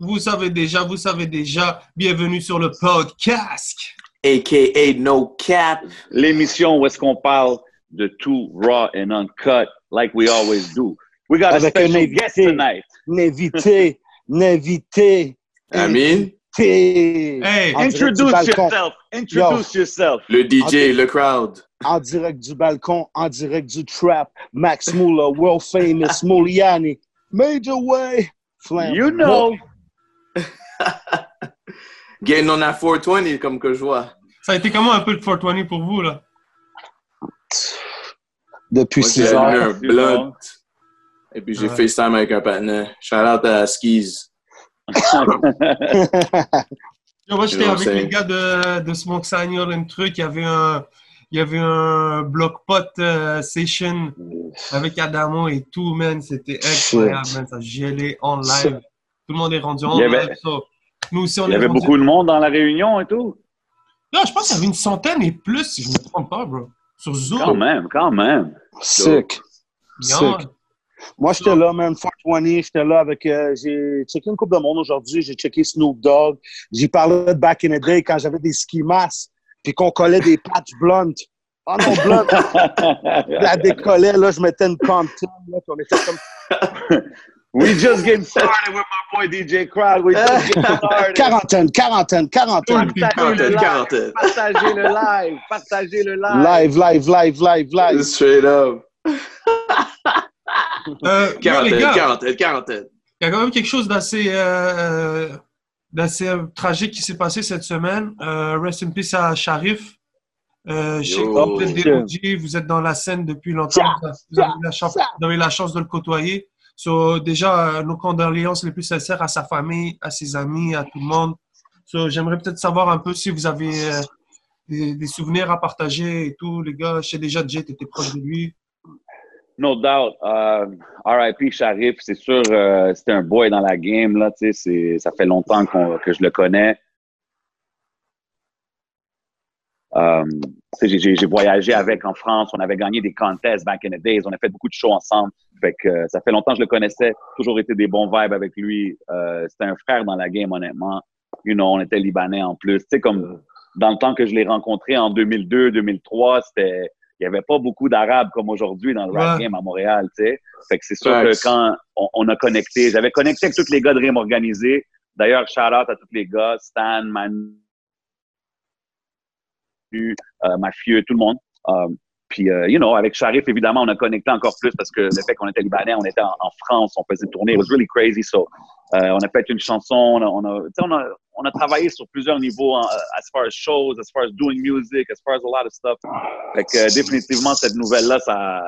vous savez déjà, vous savez déjà. Bienvenue sur le podcast. AKA No Cap. L'émission où est-ce qu'on parle de tout raw and uncut, like we always do. We got Avec a un special guest tonight. N'invité, n'invité. Amine, Hey, Introduce yourself. Introduce yourself. le DJ, le crowd. En direct du balcon, en direct du trap. Max Muller, world famous Mouliani. Major Way. Flam. You know. Getting on that 420, comme que je vois. ça a été comment un peu le 420 pour vous, là? Depuis Moi, j'ai 6 allumé heures. un blunt. Et puis, j'ai Ouais. FaceTime avec un partenaire. Shout out à Skis. Moi, j'étais avec les gars de, de Smoke Signal, un truc. Il y avait un, il y avait un bloc pot euh, session avec Adamo et tout, man. C'était incroyable, man. Ça gelait en live. Tout le monde est rendu en Il y avait- live. so, Nous aussi, on Il y avait rendu- beaucoup de monde dans la réunion et tout. Non, je pense qu'il y avait une centaine et plus, si je ne me trompe pas, bro. Sur Zoom. Quand même, quand même. Sick. Yeah, Sick. Moi, j'étais là, man, 420. J'étais là avec. euh, j'ai checké une coupe de monde aujourd'hui. J'ai checké Snoop Dogg. J'ai parlé de back in the day quand j'avais des ski masks puis qu'on collait des patch blunt. Oh non, blunt. la décollait, là, je mettais une Compton, là, puis on était comme We just getting started with my boy DJ Crowd. We just getting started. quarantaine, quarantaine, quarantaine. Partagez Quarantaine. Partagez le live. Partagez le live. Live, live, live, live, live. Straight up. Euh, Quarantaine, gars, quarantaine, quarantaine. il y a quand même quelque chose d'assez euh, euh, d'assez euh, tragique qui s'est passé cette semaine. Euh, rest in peace à Sharif. Euh, je sais Yo. que vous êtes des OG, vous êtes dans la scène depuis longtemps. Vous avez, la chance, vous avez la chance de le côtoyer. So, déjà, euh, nos condoléances les plus sincères à sa famille, à ses amis, à tout le monde. So, J'aimerais peut-être savoir un peu si vous avez euh, des, souvenirs à partager et tout, les gars. Je sais déjà, Jay, tu proche de lui. No doubt. Euh, R.I.P. Sharif, c'est sûr, c'était un boy dans la game. Là, ça fait longtemps que je le connais. J'ai voyagé avec en France. On avait gagné des contests back in the days. On a fait beaucoup de shows ensemble. Fait que, euh, ça fait longtemps que je le connaissais. Toujours été des bons vibes avec lui. Euh, c'était un frère dans la game, honnêtement. You know, on était libanais en plus. Tu sais, comme dans le temps que je l'ai rencontré en 2002, 2003, c'était il n'y avait pas beaucoup d'Arabes comme aujourd'hui dans le rap Ouais. game à Montréal, tu sais. Fait que c'est sûr que quand on, on a connecté, j'avais connecté avec tous les gars de Rime Organisé. D'ailleurs, shout out à tous les gars, Stan, Manu, euh, Mafieux, tout le monde. Euh, puis, euh, you know, avec Sharif, évidemment, on a connecté encore plus parce que le fait qu'on était libanais, on était en, en France, on faisait une tournée. It was really crazy. So, euh, on a fait une chanson, on a, on a, on a, travaillé sur plusieurs niveaux, hein, as far as shows, as far as doing music, as far as a lot of stuff. Fait que, euh, définitivement, cette nouvelle-là, ça,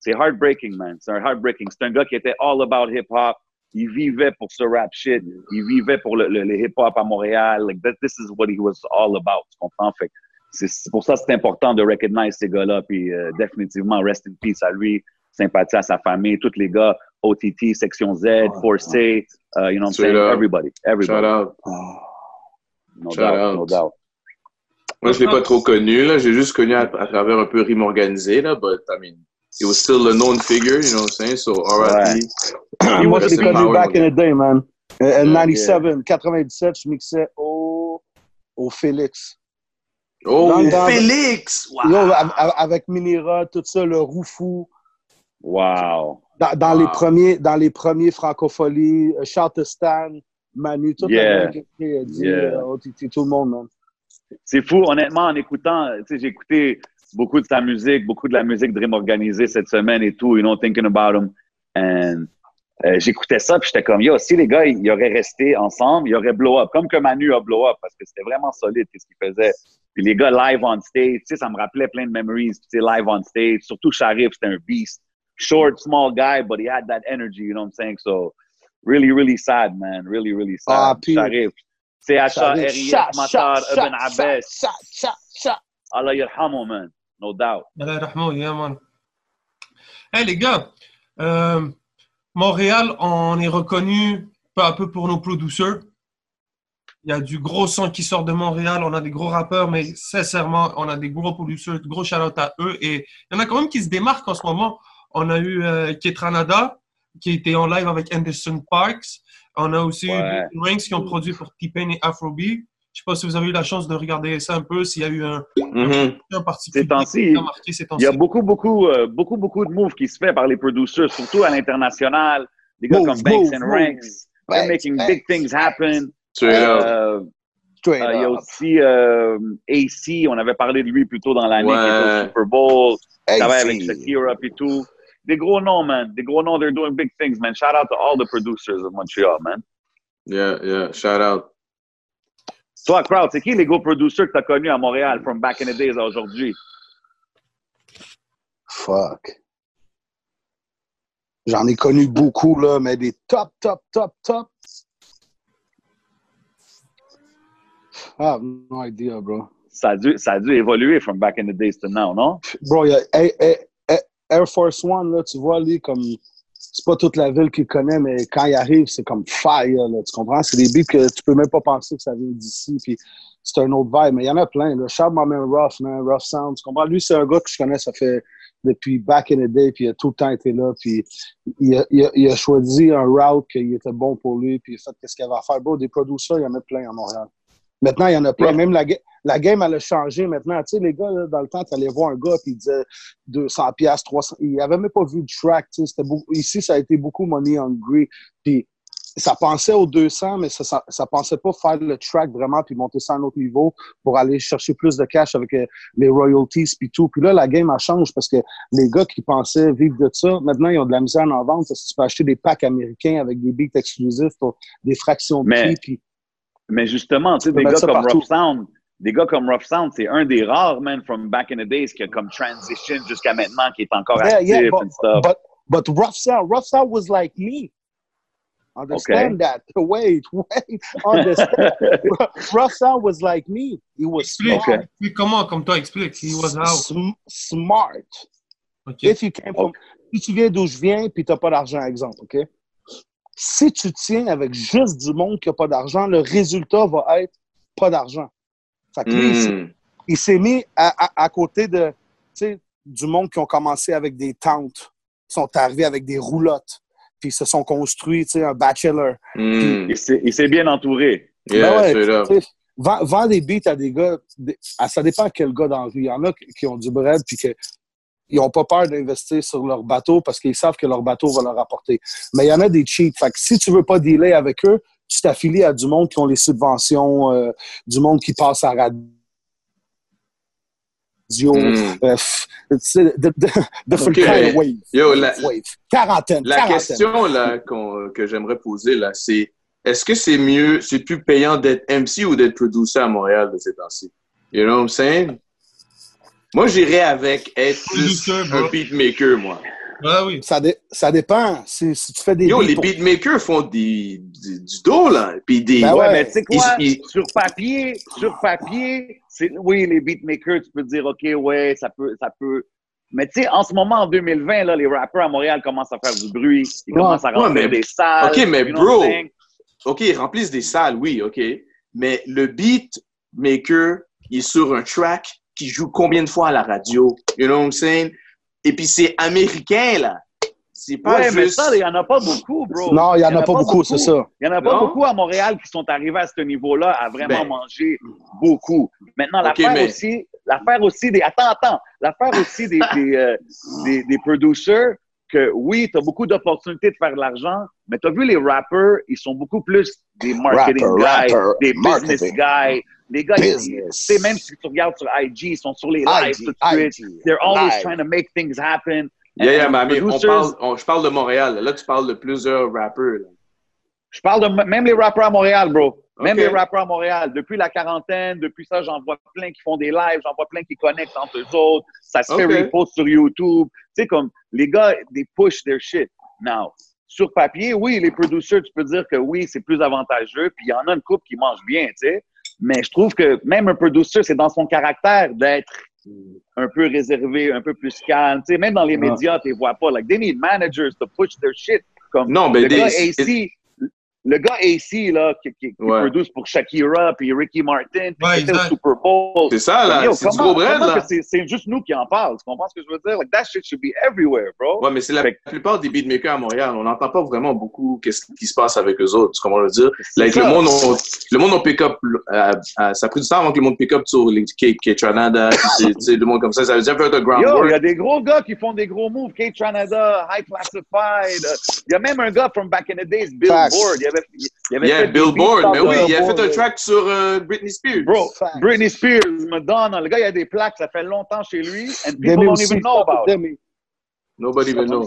c'est heartbreaking, man. C'est heartbreaking. C'est un gars qui était all about hip-hop. Il vivait pour ce rap shit. Il vivait pour le, hip-hop à Montréal. Like, that, this is what he was all about. Tu comprends? Fait c'est pour ça que c'est important de recognize ces gars-là. Puis, euh, définitivement, rest in peace à lui. Sympathie à sa famille. Tous les gars, OTT, Section Z, Forcé, uh, you know what I'm saying? up. Everybody. Shout Everybody. out. No Shout doubt. out. No doubt. Moi, je l'ai pas trop connu, là. J'ai juste connu à, à travers un peu rime organisé, là. But, I mean, he was still a known figure, you know what I'm saying? So, R.I.P. Moi, je l'ai connu back in the day, man. Yeah, 97, 97, je mixais au, au Félix. Oh, Dans- dans- Félix! Wow! Yo, avec Minira, tout ça, le Roufou. Wow. Dans, dans Wow. les premiers, dans les premiers francopholies, euh, Charles Stan, Manu, tout Yeah. le monde Yeah. euh, OTT, tout le monde, man. C'est fou, honnêtement, en écoutant, j'ai écouté beaucoup de sa musique, beaucoup de la musique Dream organisée cette semaine et tout, you know, thinking about him. And euh, j'écoutais ça, puis j'étais comme, yo, si les gars, ils auraient resté ensemble, ils auraient blow up, comme que Manu a blow up, parce que c'était vraiment solide, qu'est-ce qu'il faisait. Puis les gars live on stage, tu sais, ça me rappelait plein de memories, tu sais, live on stage, surtout Sharif, c'était un beast. Short, small guy, but he had that energy, you know what I'm saying? So, really, really sad, man. Really, really sad. Ah, puis- Sharif. CHA, Sharif, RIF, chat, Matar, Ibn Abbas. Allah yarhamu, man. No doubt. Allah yarhamou, yeah, man. Hey, les gars, euh, Montréal, on est reconnu peu à peu pour nos producers. Il y a du gros son qui sort de Montréal. On a des gros rappeurs, mais sincèrement, on a des gros producers. Gros shout à eux. Et il y en a quand même qui se démarquent en ce moment. On a eu euh, Ketranada, qui était en live avec Anderson Parks. On a aussi Ouais. eu Ranks qui ont produit pour T-Pain et Afrobeat. Je sais pas si vous avez eu la chance de regarder ça un peu, s'il y a eu un, Mhm. un particulier Ces temps-ci, qui a marqué ces Il y a beaucoup, beaucoup, euh, beaucoup, beaucoup de moves qui se fait par les producers, surtout à l'international. Des gars Move, comme Banks move, and move. Ranks. They're Banks, making big things happen. Straight up. Euh, Euh, Il y a aussi euh, AC, on avait parlé de lui plus tôt dans l'année, qui était Ouais. au Super Bowl, il avec. Shakira et tout. Des gros noms, man. Des gros noms, they're doing big things, man. Shout out to all the producers of Montreal, man. Yeah, yeah. Shout out. Toi, Crowd, c'est qui les gros producers que tu as connus à Montréal, from back in the days à aujourd'hui? Fuck. J'en ai connu beaucoup, là, mais des top, top, top, top. I have no idea, bro. Ça a, dû, ça a dû évoluer from back in the days to now, non? Bro, il y a Air, Force One, là, tu vois, lui, comme. C'est pas toute la ville qu'il connaît, mais quand il arrive, c'est comme fire, là, tu comprends? C'est des beats que tu peux même pas penser que ça vient d'ici, puis c'est un autre vibe. Mais il y en a plein, là. Shout my man Rough, man, Rough Sound, tu comprends? Lui, c'est un gars que je connais, ça fait depuis back in the day, puis il a tout le temps été là, puis il a, il a- il a choisi un route qui était bon pour lui, puis il a fait ce qu'il avait à faire. Bro, des producers, il y en a plein à Montréal. Maintenant, il y en a plein. Ouais. Même la, la game, elle a changé maintenant. Tu sais, les gars, là, dans le temps, tu allais voir un gars, puis il disait 200 pièces 300. Il avait même pas vu de track. Tu sais, c'était beaucoup- Ici, ça a été beaucoup money hungry. Puis ça pensait aux 200, mais ça, ça, ça pensait pas faire le track vraiment, puis monter ça à un autre niveau pour aller chercher plus de cash avec euh, les royalties, puis tout. Puis là, la game, elle change parce que les gars qui pensaient vivre de ça, maintenant, ils ont de la misère en vendre parce que tu peux acheter des packs américains avec des beats exclusifs pour des fractions de Mais- prix. Puis Mais justement, tu sais, des gars comme partout. Rough Sound, des gars comme Rough Sound, c'est un des rares, man, from back in the days qui a comme transition jusqu'à maintenant, qui est encore Yeah, actif yeah, and stuff. But but Rough Sound, Rough Sound was like me. Understand that? Wait, wait. Understand? Rough Sound was like me. He was Explique, smart. explique comment, comme toi, explique. He was how. Sm- smart. OK. If you came from, si tu viens d'où je viens puis t'as pas d'argent, exemple, OK? Si tu tiens avec juste du monde qui a pas d'argent, le résultat va être pas d'argent. Fait que lui, il s'est- Mm. il s'est mis à, à- à côté de, tu sais, du monde qui ont commencé avec des tentes, qui sont arrivés avec des roulottes, puis se sont construits, tu sais, un bachelor. Mm. Il s'est il s'est bien entouré. Yeah, Ben ouais, vends, des beats à des gars, ça dépend quel gars dans la rue. Il y en a qui qui ont du bread, puis que ils n'ont pas peur d'investir sur leur bateau parce qu'ils savent que leur bateau va leur apporter. Mais il y en a des cheats. Fait que si tu veux pas dealer avec eux, tu t'affilies à du monde qui ont les subventions, euh, du monde qui passe à radio. Mm. euh, de- de- kind of wave. Yo, la, Wave. Quarantaine. la quarantaine. question là, que j'aimerais poser, là, c'est est-ce que c'est mieux, c'est plus payant d'être MC ou d'être producer à Montréal de ces temps-ci? You know what I'm saying? Moi, j'irais avec être plus un bro. beatmaker, moi. Ah oui. Ça, dé- ça dépend. Si, si tu fais des Yo, beats les pour- beatmakers font des, du, du dos, là. Puis des. Ben Ouais, ouais. mais tu sais quoi? Ils- ils- Sur papier, sur papier, c'est, oui, les beatmakers, tu peux dire, OK, ouais, ça peut, ça peut. Mais tu sais, en ce moment, en 2020, là, les rappeurs à Montréal commencent à faire du bruit. Ils Ouais. commencent à remplir Ouais, mais- des salles. OK, mais bro? OK, ils remplissent des salles, oui, OK. Mais le beatmaker, il est sur un track qui joue combien de fois à la radio? You know what I'm saying? Et puis c'est américain, là. C'est pas Ouais, mais juste... ça, il n'y en a pas beaucoup, bro. Non, il n'y en a pas beaucoup, c'est ça. Il n'y en a pas Non? beaucoup à Montréal qui sont arrivés à ce niveau-là à vraiment Ben. manger beaucoup. Maintenant, l'affaire mais- aussi, l'affaire aussi des. Attends, attends. L'affaire aussi des, des, euh, des, des producers, que oui, tu as beaucoup d'opportunités de faire de l'argent, mais tu as vu les rappers, ils sont beaucoup plus des marketing Rapper, guys, rapper, des marketing. business guys. Les gars, sais, même si tu regardes sur IG, ils sont sur les lives IG, tout de suite. IG, They're always live. trying to make things happen. Yeah, yeah, mais on parle, on- je parle de Montréal. Là, tu parles de plusieurs rappeurs. là. Je parle de même les rappeurs à Montréal, bro. Même les rappeurs à Montréal. Depuis la quarantaine, depuis ça, j'en vois plein qui font des lives, j'en vois plein qui connectent entre eux autres. Ça se fait Ok. repost sur YouTube. Tu sais, comme les gars, they push their shit. Now, sur papier, oui, les producers, tu peux dire que oui, c'est plus avantageux. Puis il y en a une couple qui mange bien, tu sais. Mais je trouve que même un producer, c'est dans son caractère d'être un peu réservé, un peu plus calme. Tu sais, même dans les médias, tu les vois pas. Like, they need managers to push their shit. Comme Non, mais le gars AC, le gars AC, là, qui, qui, qui Ouais. produce pour Shakira, puis Ricky Martin, puis Ouais, exact. Super Bowl. C'est ça, là. C'est du gros là. que c'est- juste nous qui en parlent. Tu comprends ce que je veux dire? Like, that shit should be everywhere, bro. Ouais, mais c'est la Fait plupart des beatmakers à Montréal. On n'entend pas vraiment beaucoup qu'est-ce qui se passe avec eux autres. Tu comprends le dire? Like, le monde, on, le monde, on pick up, euh, euh, ça a pris du temps avant que le monde pick up sur les K, K-Tranada, tu sais, le monde comme ça. Ça veut dire faire de Yo, il y a des gros gars qui font des gros moves. Kate Tranada, High Classified. euh, Il y a même un gars from back in the days, Billboard. Il y avait, il avait Yeah, fait des Billboard. Mais oui, il a fait un Billboard. track sur euh, Britney Spears. Bro, Facts. Britney Spears, Madonna, le gars, il a des plaques, ça fait longtemps chez lui, and people Demi don't aussi, even know about it. Demi. Nobody even knows.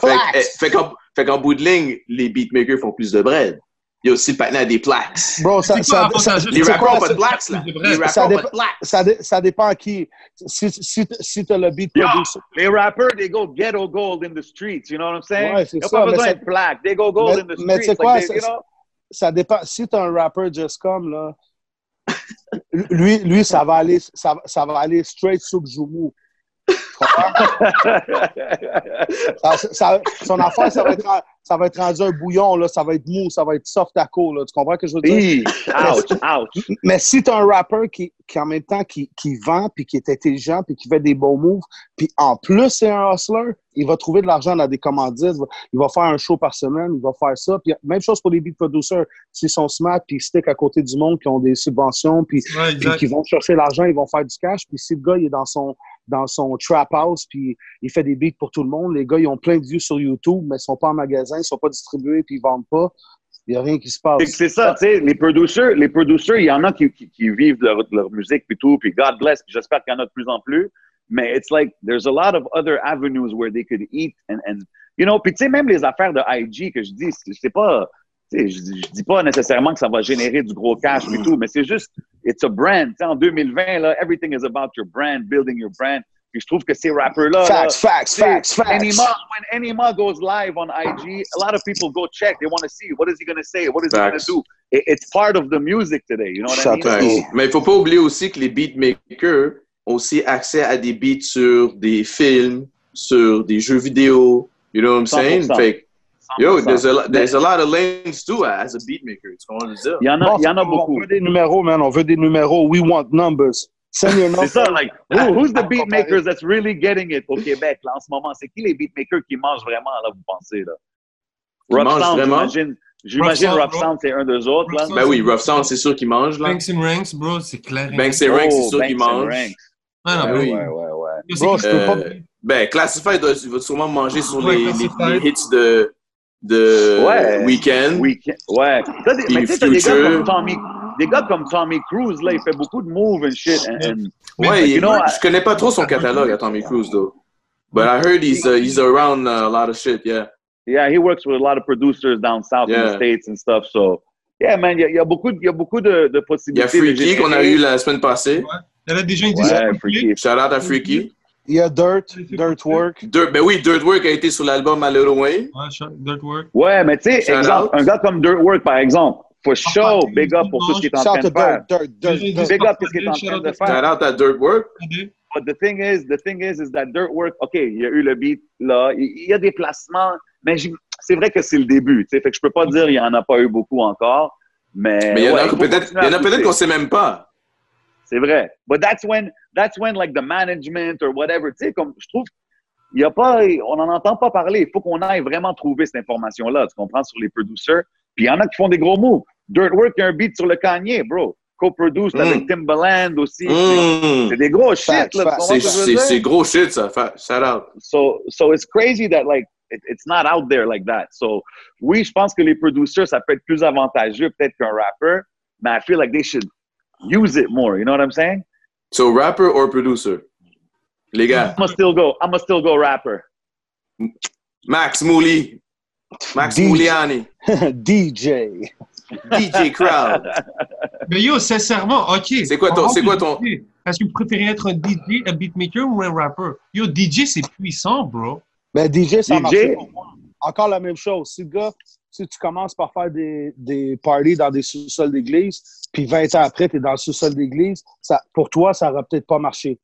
Fait eh, fait qu'en fait qu'en bout de ligne, les beatmakers font plus de bread. Il y a aussi le patin à des plaques. Bro, ça, C'est ça, ça? Les rappeurs pas de ça- blacks, là. Les Ça rappeurs pas dépend- de blacks. ça, dé- ça dépend à qui. Si, si, si t'as le beat Yo, producer. Les rappers, they go ghetto gold in the streets, you know what I'm saying? Ouais, c'est Ils n'ont ça, pas mais besoin ça- de plaques, they go gold Mais- in the mais tu sais streets. quoi, like they- ça- you know? ça dépend. Si t'as un rapper just comme, là, lui, lui ça, va aller, ça, ça va aller straight sous le Joumou. Tu comprends? Ça- ça- son affaire, ça va, être, ça va être rendu un bouillon, là, ça va être mou, ça va être soft à court. Là, tu comprends ce que je veux dire? Hi, ouch, ouch. Mais si tu as un rappeur qui, qui en même temps qui, qui vend, puis qui est intelligent, puis qui fait des bons moves, puis en plus c'est un hustler, il va trouver de l'argent dans des commandites, il va- faire un show par semaine, il va faire ça. Puis même chose pour les beat producers. S'ils sont smart, puis ils stick à côté du monde, qui ont des subventions, puis Ouais, puis exact. qui vont chercher l'argent, ils vont faire du cash. Puis si le gars il est dans son dans son trap house, puis il fait des beats pour tout le monde, les gars ils ont plein de vues sur YouTube, mais ils sont pas en magasin, ils sont pas distribués, puis ils vendent pas. Il n'y a rien qui se passe. C'est ça, tu sais, les producers, les producers, il y en a qui, vivent leur, leur musique puis tout, puis God bless, puis j'espère qu'il y en a de plus en plus. Mais it's like there's a lot of other avenues where they could eat and, and you know, puis tu sais même les affaires de IG que je dis, c'est- pas, je, je dis pas nécessairement que ça va générer du gros cash et tout, mais c'est juste it's a brand. Tu sais, en 2020 là, everything is about your brand, building your brand. Puis je trouve que ces rappeurs là, Facts, facts, facts, facts. Enima, when Enima goes live on IG, a lot of people go check. They want to see what is he going to say, what is he going Facts. to do. It, it's part of the music today. You know what I mean? Mais il faut pas oublier aussi que les beatmakers ont aussi accès à des beats sur des films, sur des jeux vidéo. You know what I'm saying? 100%. Fait que, yo, 100%. there's a, there's a lot of lanes too as a beatmaker. Tu comprends dire? Il y en a, Bon, il y en a on beaucoup. veut des numéros, man. On veut des numéros. We want numbers. Send your C'est numbers. ça, like, who, who's the On beatmakers that's really getting it au Québec, là, en ce moment? C'est qui les beatmakers qui mangent vraiment, là, vous pensez, là? Mangent Sound, vraiment? j'imagine. J'imagine Rough Sound, c'est un des autres, là. Ben oui, Rough Sound, c'est sûr qu'il mange, là. Banks and Ranks, bro, c'est clair. et Banks and Ranks, c'est Oh, sûr Banks qu'il and mange. Ranks. Ah, non, Ben bro. oui. Ouais, ouais, ouais. C'est Bro, je peux pas. Euh, ben, Classified va sûrement manger sur les hits de, de Ouais. Weekend. Weekend. Ouais. Des- Puis mais tu sais, t'as des gars comme Tommy, des gars comme Tommy Cruise, là, il fait beaucoup de moves and shit. And, and Ouais, you il- know, je connais pas trop son catalogue à Tommy Cruise, though. But I heard he's, uh, he's around uh, a lot of shit, yeah. yeah, he works with a lot of producers down south in the Yeah. States and stuff. So, yeah, man, il y, a- il y a beaucoup, de- il y a beaucoup de, de Il y a possibilités. Freaky qu'on a eu la semaine passée. Elle a déjà une Ouais, Freaky. Shout out à Freaky. Il y a Dirt, Dirt Work. Dirt, ben oui, Dirt Work a été sur l'album Wayne. Ouais, shot- Dirt Work. Ouais, mais tu sais, Shout un gars comme Dirt Work, par exemple, for sure, Party, big up pour tout ce qu'il est en train Shout de faire. Dirt, Dirt, Dirt, Déjà, Dirt. Big up pour ce qu'il est en train de Shout faire. out à Dirt Work. Regardez. But the thing is, the thing is, is that Dirt Work, OK, il y a eu le beat là, il il y a des placements, mais c'est vrai que c'est le début, tu sais, fait que je peux pas dire qu'il y en a pas eu beaucoup encore, mais, Mais il y en ouais, a peut-être continuer il y en à a peut-être pousser. qu'on sait même pas. C'est vrai. But that's when, that's when like the management or whatever, tu sais, comme je trouve, il y a pas, on n'en entend pas parler. Il faut qu'on aille vraiment trouver cette information-là, tu comprends, sur les producers. Puis il y en a qui font des gros moves. Dirtwork, il y a un beat sur le Kanye, bro. Co-produced Mm. avec Timbaland aussi. Mm. C'est des gros shit, là. C'est gros shit, ça. Shout out. So, so it's crazy that like it, it's not out there like that. So, oui, je pense que les producers, ça peut être plus avantageux peut-être qu'un rapper, mais I feel like they should use it more. You know what I'm saying? So, rapper or producer? Les gars, I'm gonna still go. I'm gonna still go rapper. Max Mouli. Max DJ. Mouliani. DJ. DJ Crowd. Mais yo, sincèrement, ok. C'est quoi ton- c'est quoi ton- Est-ce que vous préférez être un DJ, un beatmaker ou un rapper? Yo, DJ, c'est puissant, bro. Ben, DJ, ça DJ. marche pour moi. Encore la même chose. Si, le gars, si tu commences par faire des, des parties dans des sous-sols d'église, puis 20 ans après, tu es dans le sous-sol d'église, ça, pour toi, ça n'aura peut-être pas marché.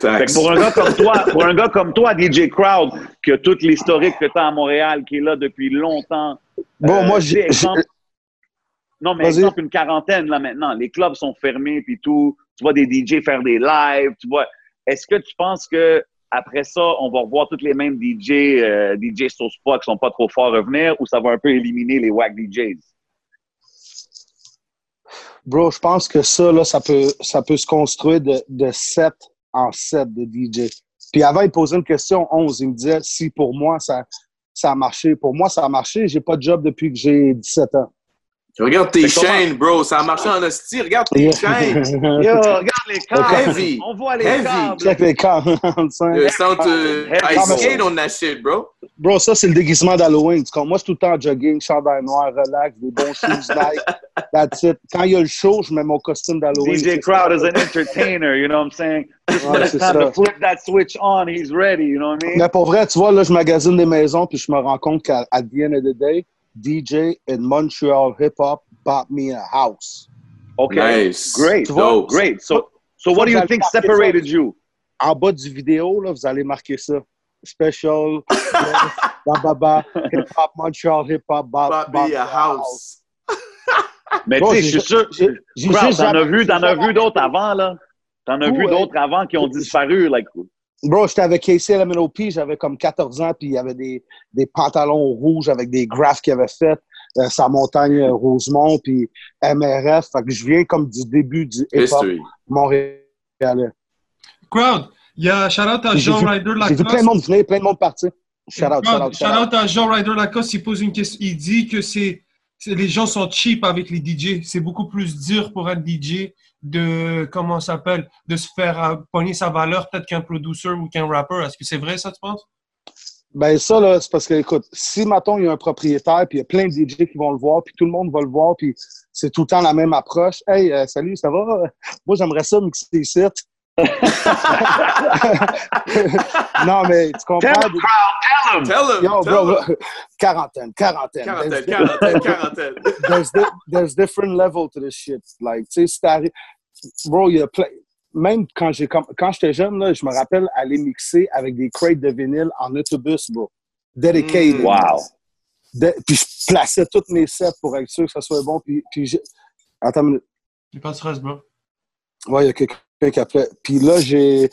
Fait que pour un gars comme toi, pour un gars comme toi, DJ Crowd, qui a toute l'historique que tu as à Montréal, qui est là depuis longtemps, Bon, Euh, moi, j'ai. Non, mais Vas-y. exemple, une quarantaine là maintenant. Les clubs sont fermés puis tout. Tu vois des DJ faire des lives. Tu vois. Est-ce que tu penses que après ça, on va revoir toutes les mêmes DJ, euh, DJ sauce pas qui sont pas trop forts revenir ou ça va un peu éliminer les wack DJs? Bro, je pense que ça, là, ça peut, ça peut se construire de, de 7 en 7 de DJ. Puis avant, il posait une question 11. Il me disait si pour moi, ça, ça a marché. Pour moi, ça a marché. J'ai pas de job depuis que j'ai 17 ans. Regarde tes C'est chaînes, bro. Ça a marché en hostie. Regarde tes chaînes. Yo, regarde les câbles! Heavy. On voit les Heavy. câbles! Check les camps. Euh, sound to Heavy. ice skate on that shit, bro. Bro, ça, c'est le déguisement d'Halloween. Moi, je suis tout le temps jogging, chandail noir, relax, des bons shoes Nike. That's it. Quand il y a le show, je mets mon costume d'Halloween. DJ C'est Crowd ça. is an entertainer, you know what I'm saying? Just when Ouais, it's c'est time to flip that switch on, he's ready, you know what I mean? Mais pour vrai, tu vois, là, je magasine des maisons, puis je me rends compte qu'à the end of the day, DJ in Montreal hip hop bought me a house. Okay, Nice. great, Dope. great. So, so what do you think separated you? En bas du vidéo, là, vous allez marquer ça. Special, Bababa, hip hop, Montreal hip hop, bought, Bought bought me a house. Mais tu sais, je suis sûr, t'en as vu, vu d'autres avant, là? T'en as vu Ouais. d'autres avant qui ont disparu, like, Bro, j'étais avec Casey à la j'avais comme 14 ans, puis il y avait des, des pantalons rouges avec des graphes qu'il avait fait, euh, sa montagne euh, Rosemont, puis MRF. Fait que je viens comme du début du hip-hop montréalais. Crowd, il y a shout-out à Jean Ryder J'ai vu plein Lacoste. de monde venir, plein de monde partir. Shout out, shout out, shout out. Shout-out à Jean Ryder Lacoste, il pose une question. Il dit que c'est c'est- les gens sont cheap avec les DJ. C'est beaucoup plus dur pour un DJ de, comment s'appelle, de se faire euh, pogner sa valeur peut-être qu'un producer ou qu'un rapper. Est-ce que c'est vrai ça, tu penses? Ben ça, là, c'est parce que, écoute, si, mettons, il y a un propriétaire, puis il y a plein de DJ qui vont le voir, puis tout le monde va le voir, puis c'est tout le temps la même approche. Hey, euh, salut, ça va? Moi, j'aimerais ça mixer sites. non, mais tu comprends? Tell him, crowd, tell him! Tell him. Yo, tell bro, him. quarantaine, quarantaine. Quarantaine, There's- quarantaine, quarantaine. there's, di- there's different level to this shit. Like, tu sais, si t'arrives... Bro, il y a plein... Même quand j'étais jeune, là, je me rappelle aller mixer avec des crates de vinyle en autobus, bro. Dedicated. Mm. Wow. De- puis je plaçais toutes mes sets pour être sûr que ça soit bon. Puis, puis j'ai- Attends une minute. J'ai pas de stress, bro. Ouais, il y a quelqu'un appelait. Puis là, j'ai...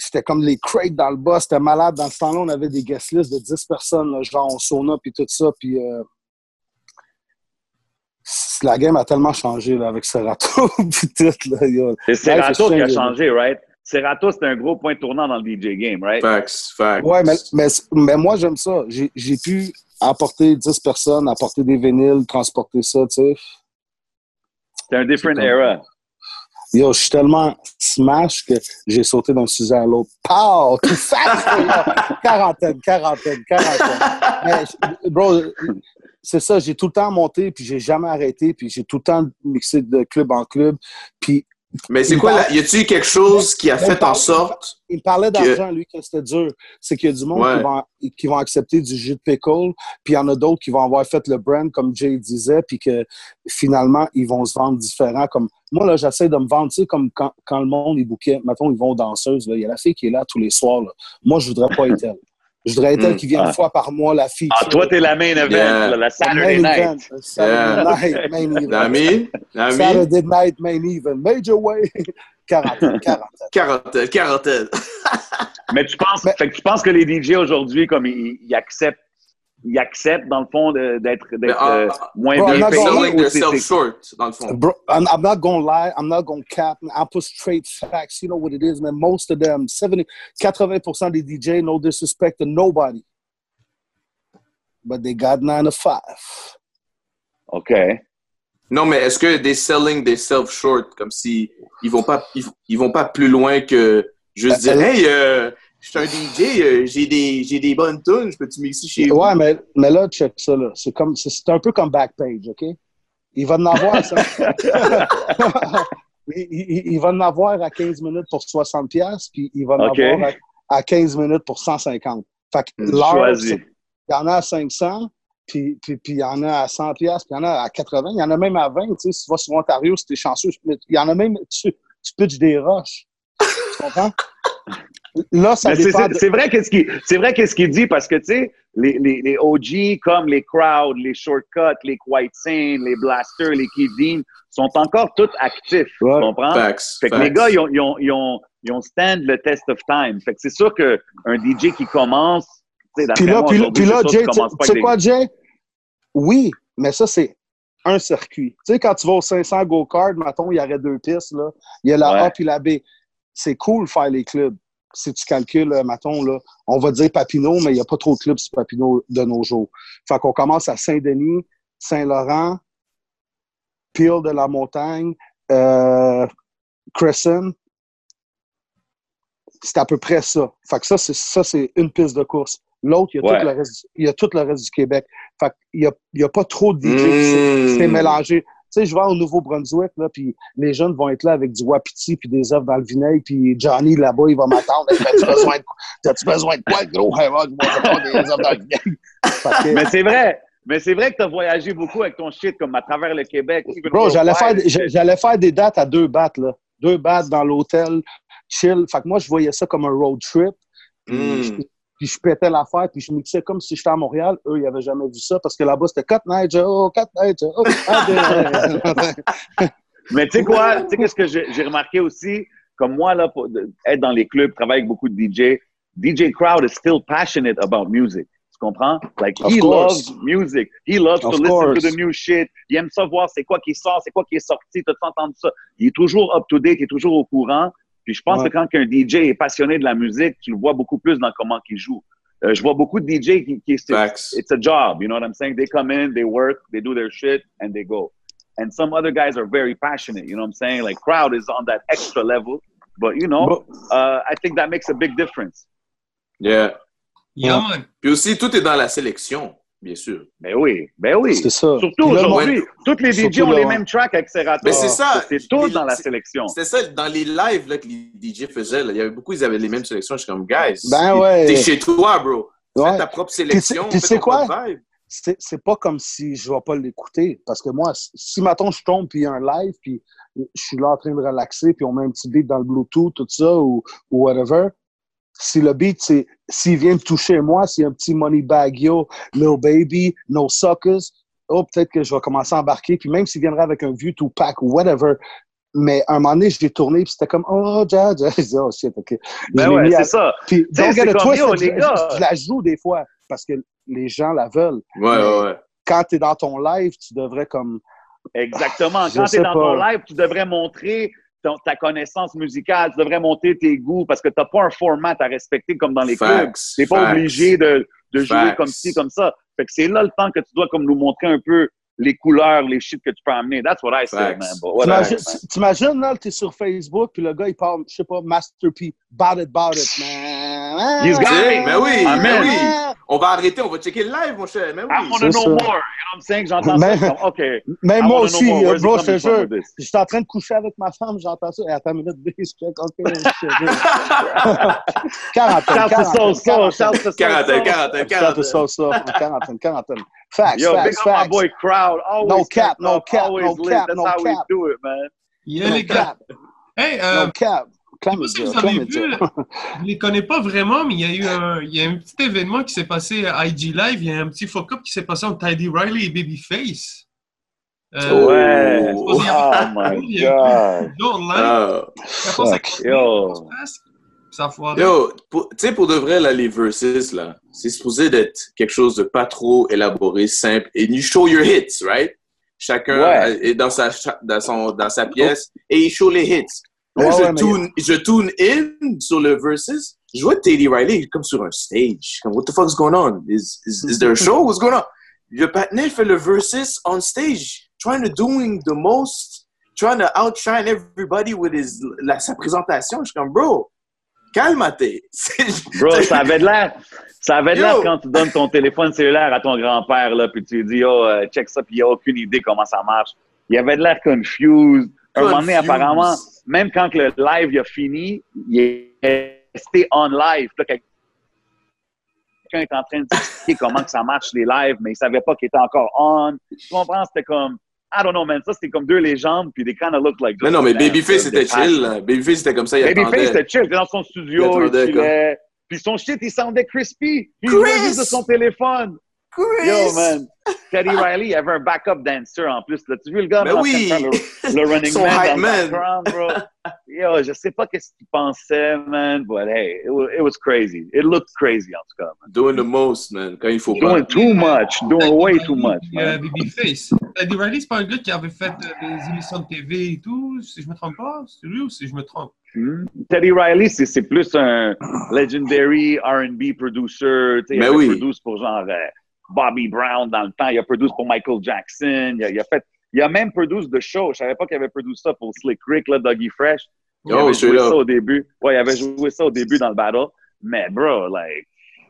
C'était comme les crates dans le bas. C'était malade. Dans ce temps-là, on avait des guest lists de 10 personnes, là, genre on sauna puis tout ça. Puis euh, la game a tellement changé là, avec Serato puis tout. Là, yo. C'est Serato qui a changé, right? Serato, c'est un gros point tournant dans le DJ game, right? Facts, facts. Ouais, mais, mais, mais moi, j'aime ça. J'ai j'ai pu apporter 10 personnes, apporter des vinyles, transporter ça, tu sais. C'est un different era. Yo, je suis tellement smash que j'ai sauté d'un sujet à l'autre. Pow! Tout fast! quarantaine, quarantaine, quarantaine. Mais, bro, c'est ça, j'ai tout le temps monté, puis j'ai jamais arrêté, puis j'ai tout le temps mixé de club en club. Puis Mais c'est quoi, là? Y a-tu quelque chose qui a fait en sorte? il me parlait d'argent, lui, que c'était dur. C'est qu'il y a du monde Ouais. qui, vont, qui vont accepter du jus de pickle, puis il y en a d'autres qui vont avoir fait le brand, comme Jay disait, puis que finalement, ils vont se vendre différent. Comme Moi, là, j'essaie de me vendre, tu sais, comme quand, quand le monde, est bouquet, mettons, ils vont aux danseuses, il y a la fille qui est là tous les soirs. Là. Moi, je voudrais pas être elle. Je voudrais être elle Mm. qui vient Ah. une fois par mois, la fille. Ah, toi, t'es la main event, Yeah. la, la Saturday Main night. event, Saturday night, main event. L'ami? L'ami? Saturday night, main event. Major way. 40, 40. Quarantaine, quarantaine. Mais tu penses, Mais- fait que tu penses que les DJ aujourd'hui, comme ils, ils acceptent, ils acceptent dans le fond d'être euh, moins bro, bien I'm not payés gonna- Selling themselves short, dans le fond. Bro, I'm, I'm not gonna lie. I'm not gonna cap. I'll put straight facts. You know what it is, man. Most of them, 70, 80% des DJ, no disrespect to nobody. But they got nine to five. OK. Non, mais est-ce que des selling des self short, comme si ils vont pas, ils, ils vont pas plus loin que juste dire, Euh, hey, euh, je suis un DJ, euh, j'ai des, j'ai des bonnes tunes, je peux-tu mixer chez vous? Ouais, mais, mais là, check ça, là. C'est comme, c'est c'est un peu comme Backpage, OK? Il va en avoir, ça. il, il- il va en avoir à 15 minutes pour 60 pièces puis il va en avoir à, à 15 minutes pour 150. Fait que Hmm, l'heure. Il y en a à 500, puis, puis, puis il y en a à 100 pièces, puis il y en a à 80, il y en a même à 20. Tu sais, si tu vas sur Ontario, si t'es chanceux, il y en a même, tu, tu pitches des roches. Tu comprends? Là, ça c'est- dépend. c'est de- c'est vrai qu'est-ce qu'il c'est vrai qu'est-ce qu'il dit parce que tu sais les, les, les OG comme les Crowd, les Shortcuts, les White Saint, les Blasters, les Kid sont encore tous actifs. Tu comprends? Facts, fait que facts. les gars, ils ont, ils, ont, ils, ont, ils ont stand le test of time. Fait que c'est sûr qu'un DJ qui commence, tu sais, d'après Puis là, puis là, puis là, Jay, tu sais quoi, des- Jay? Oui, mais ça, c'est un circuit. Tu sais, quand tu vas au 500 go-kart, mettons, il y aurait deux pistes, là. Il y a la Ouais. A puis la B. C'est cool de faire les clubs. Si tu calcules, euh, mettons, là, on va dire Papineau, mais il n'y a pas trop de clubs sur Papineau de nos jours. Fait qu'on commence à Saint-Denis, Saint-Laurent, Peel de la Montagne, euh, Crescent. C'est à peu près ça. Fait que ça, c'est ça, c'est une piste de course. L'autre, il, y a Ouais. tout le reste- il y a tout le reste du Québec. Fait qu'il y a, il y a pas trop de DJ Mm. s'est- qui s'est mélangé. Tu sais, je vais au Nouveau-Brunswick, là, puis les jeunes vont être là avec du wapiti puis des œufs dans le vinaigre, puis Johnny, là-bas, il va m'attendre. T'as-tu besoin, de... Besoin de quoi, gros? Hey, moi, je vais prendre des œufs dans le vinaigre. Fait que- Mais c'est vrai. Mais c'est vrai que tu as voyagé beaucoup avec ton shit, comme à travers le Québec. Bro, j'allais faire, j'allais faire des dates à deux battes, là. Deux battes dans l'hôtel, chill. Fait que moi, je voyais ça comme un road trip. Puis, Mm. Puis je pétais l'affaire, puis je mixais comme si j'étais à Montréal. Eux, ils n'avaient jamais vu ça parce que là-bas, c'était Cut Night Joe, Cut Night Joe. Mais tu sais quoi? Tu sais qu'est-ce que j'ai remarqué aussi? Comme moi, là, pour être dans les clubs, travailler avec beaucoup de DJ, DJ Crowd is still passionate about music. Tu comprends? Like, Of he course. loves music. He loves Of to listen course. to the new shit. Il aime savoir c'est quoi qui sort, c'est quoi qui est sorti, t'as entendu ça. Il est toujours up to date, il est toujours au courant. Puis je pense Ouais. que quand un DJ est passionné de la musique, tu le vois beaucoup plus dans comment il joue. Euh, je vois beaucoup de DJ qui, qui c'est- Facts. it's a job, you know what I'm saying? They come in, they work, they do their shit, and they go. And some other guys are very passionate, you know what I'm saying? Like crowd is on that extra level, but you know, uh, I think that makes a big difference. Yeah. Yeah. Puis aussi, tout est dans la sélection, bien sûr. Ben oui, ben oui. C'est ça. Surtout aujourd'hui, toutes les DJ ont là, les mêmes tracks avec Serato. Mais c'est ça. C'est tout dans la c'est- sélection. C'était ça, dans les lives là, que les DJ faisaient, là, il y avait beaucoup, ils avaient les mêmes sélections. Je suis comme, guys, Ben ouais. t'es chez toi, bro. Fais ta propre sélection, c'est- c'est ton quoi? c'est c'est pas comme si je vais pas l'écouter. Parce que moi, si- mettons, je tombe, puis il y a un live, puis je suis là en train de relaxer, puis on met un petit beat dans le Bluetooth, tout ça, ou, ou whatever, si le beat, c'est s'il vient me toucher moi, s'il y a un petit money bag, yo, Lil Baby, No Suckers, oh, peut-être que je vais commencer à embarquer, puis même s'il viendrait avec un vieux Tupac ou whatever, mais à un moment donné, je l'ai tourné, puis c'était comme, oh, ja, ja. Je dis, oh, shit, OK. Ben ouais, mis à- c'est ça. Puis, c'est a comme, twist, yo, je, les gars. je- je la joue des fois, parce que les gens la veulent. Ouais, ouais, ouais. Quand tu es dans ton live, tu devrais comme. Exactement. Quand tu es dans ton live, tu devrais montrer ton- ta connaissance musicale, tu devrais montrer tes goûts parce que tu n'as pas un format à respecter comme dans les clubs. Tu n'es pas obligé de, de jouer comme ci, comme ça. Fait que c'est là le temps que tu dois comme nous montrer un peu les couleurs, les shit que tu peux amener. That's what I say, Facts. man. T'imagines, man. t'imagines, là, t'es sur Facebook, puis le gars, il parle, je sais pas, Master P, Bout It, Bout It, man. He's got it. Ben oui, ben oui. On va arrêter, on va checker le live, mon cher. Mais I oui. want to C'est know ça. more. You know what I'm saying? J'entends Mais- ça. comme, OK. Même I moi aussi, euh, bro, je te jure, this? j'étais en train de coucher avec ma femme, j'entends ça. Et attends une minute, je check, OK, quarantaine, quarantaine, quarantaine. Shout to Soul Quarantaine, Soul. quarantaine, quarantaine. Quarantaine. Facts, Yo, big facts, my facts. boy Crowd. Always No cap, no cap, always no lit. cap, That's no how we cap. do it, man. Yeah, No les gars. cap, Hey, euh, no cap. Je sais pas si Chlamydia, vous avez vu, chlamydia. là, je les connais pas vraiment, mais il y a eu un, il y a un petit événement qui s'est passé à IG Live. Il y a un petit fuck-up qui s'est passé entre Tidy Riley et Babyface. Euh, Ouais. Oh. my il y a eu un God. Ah. Yo. Yo, pour- tu sais, pour de vrai, là, les verses, là, c'est supposé d'être quelque chose de pas trop élaboré, simple. Et you show your hits, right? Chacun Ouais. est dans sa, dans, son, dans sa pièce et il show les hits. Là, Ouais, je, ouais, mais- tune, je tune in sur le verses. Je vois Teddy Riley comme sur un stage. Comme, what the fuck's going on? Is, is, is there a show? What's going on? Le patinet fait le verses on stage, trying to doing the most, trying to outshine everybody with his, la, sa présentation. Je suis comme, bro, calme-toi. Bro, ça avait de l'air. Ça avait de l'air quand tu donnes ton téléphone cellulaire à ton grand-père, là, puis tu lui dis, oh, check ça, puis il a aucune idée comment ça marche. Il avait de l'air confused. Un moment donné, apparemment, même quand que le live il a fini, il est resté on live. Là, quelqu'un est en train d'expliquer comment que ça marche les lives, mais il savait pas qu'il était encore on. Tu comprends? C'était comme, I don't know, man. Ça, c'était comme deux légendes, puis they kind of look like. Mais non, mais Babyface c'est était des chill. Babyface était comme ça, il Babyface attendait. était chill. Il était dans son studio, Il il, chillait. Puis son shit, il soundait crispy. Puis il de son téléphone. Yo, man. Teddy Riley, il avait un backup dancer en plus. L'as-tu vu le gars? En oui. Le, le running Son man man. background, bro? Yo, je sais pas qu'est-ce qu'il pensait, man. But hey, it was, it was crazy. It looked crazy, en tout cas, man. Doing the most, man, quand il faut pas. Doing too much. Doing Teddy way Riley, too much, man. Babyface. Teddy Riley, c'est pas un gars qui avait fait euh, des émissions de TV et tout, si je me trompe pas? C'est lui ou si je me trompe? Hmm? Teddy Riley, c'est plus un legendary R&B producer. tu Il Mais avait oui. produit pour genre euh, Bobby Brown dans le temps. Il a produit pour Michael Jackson. Il a, il a fait, il a même produit de show. Je savais pas qu'il avait produit ça pour Slick Rick, là, Dougie Fresh. Il Oh, avait joué ça au début. Ouais, il avait joué ça au début dans le battle. Mais bro, like,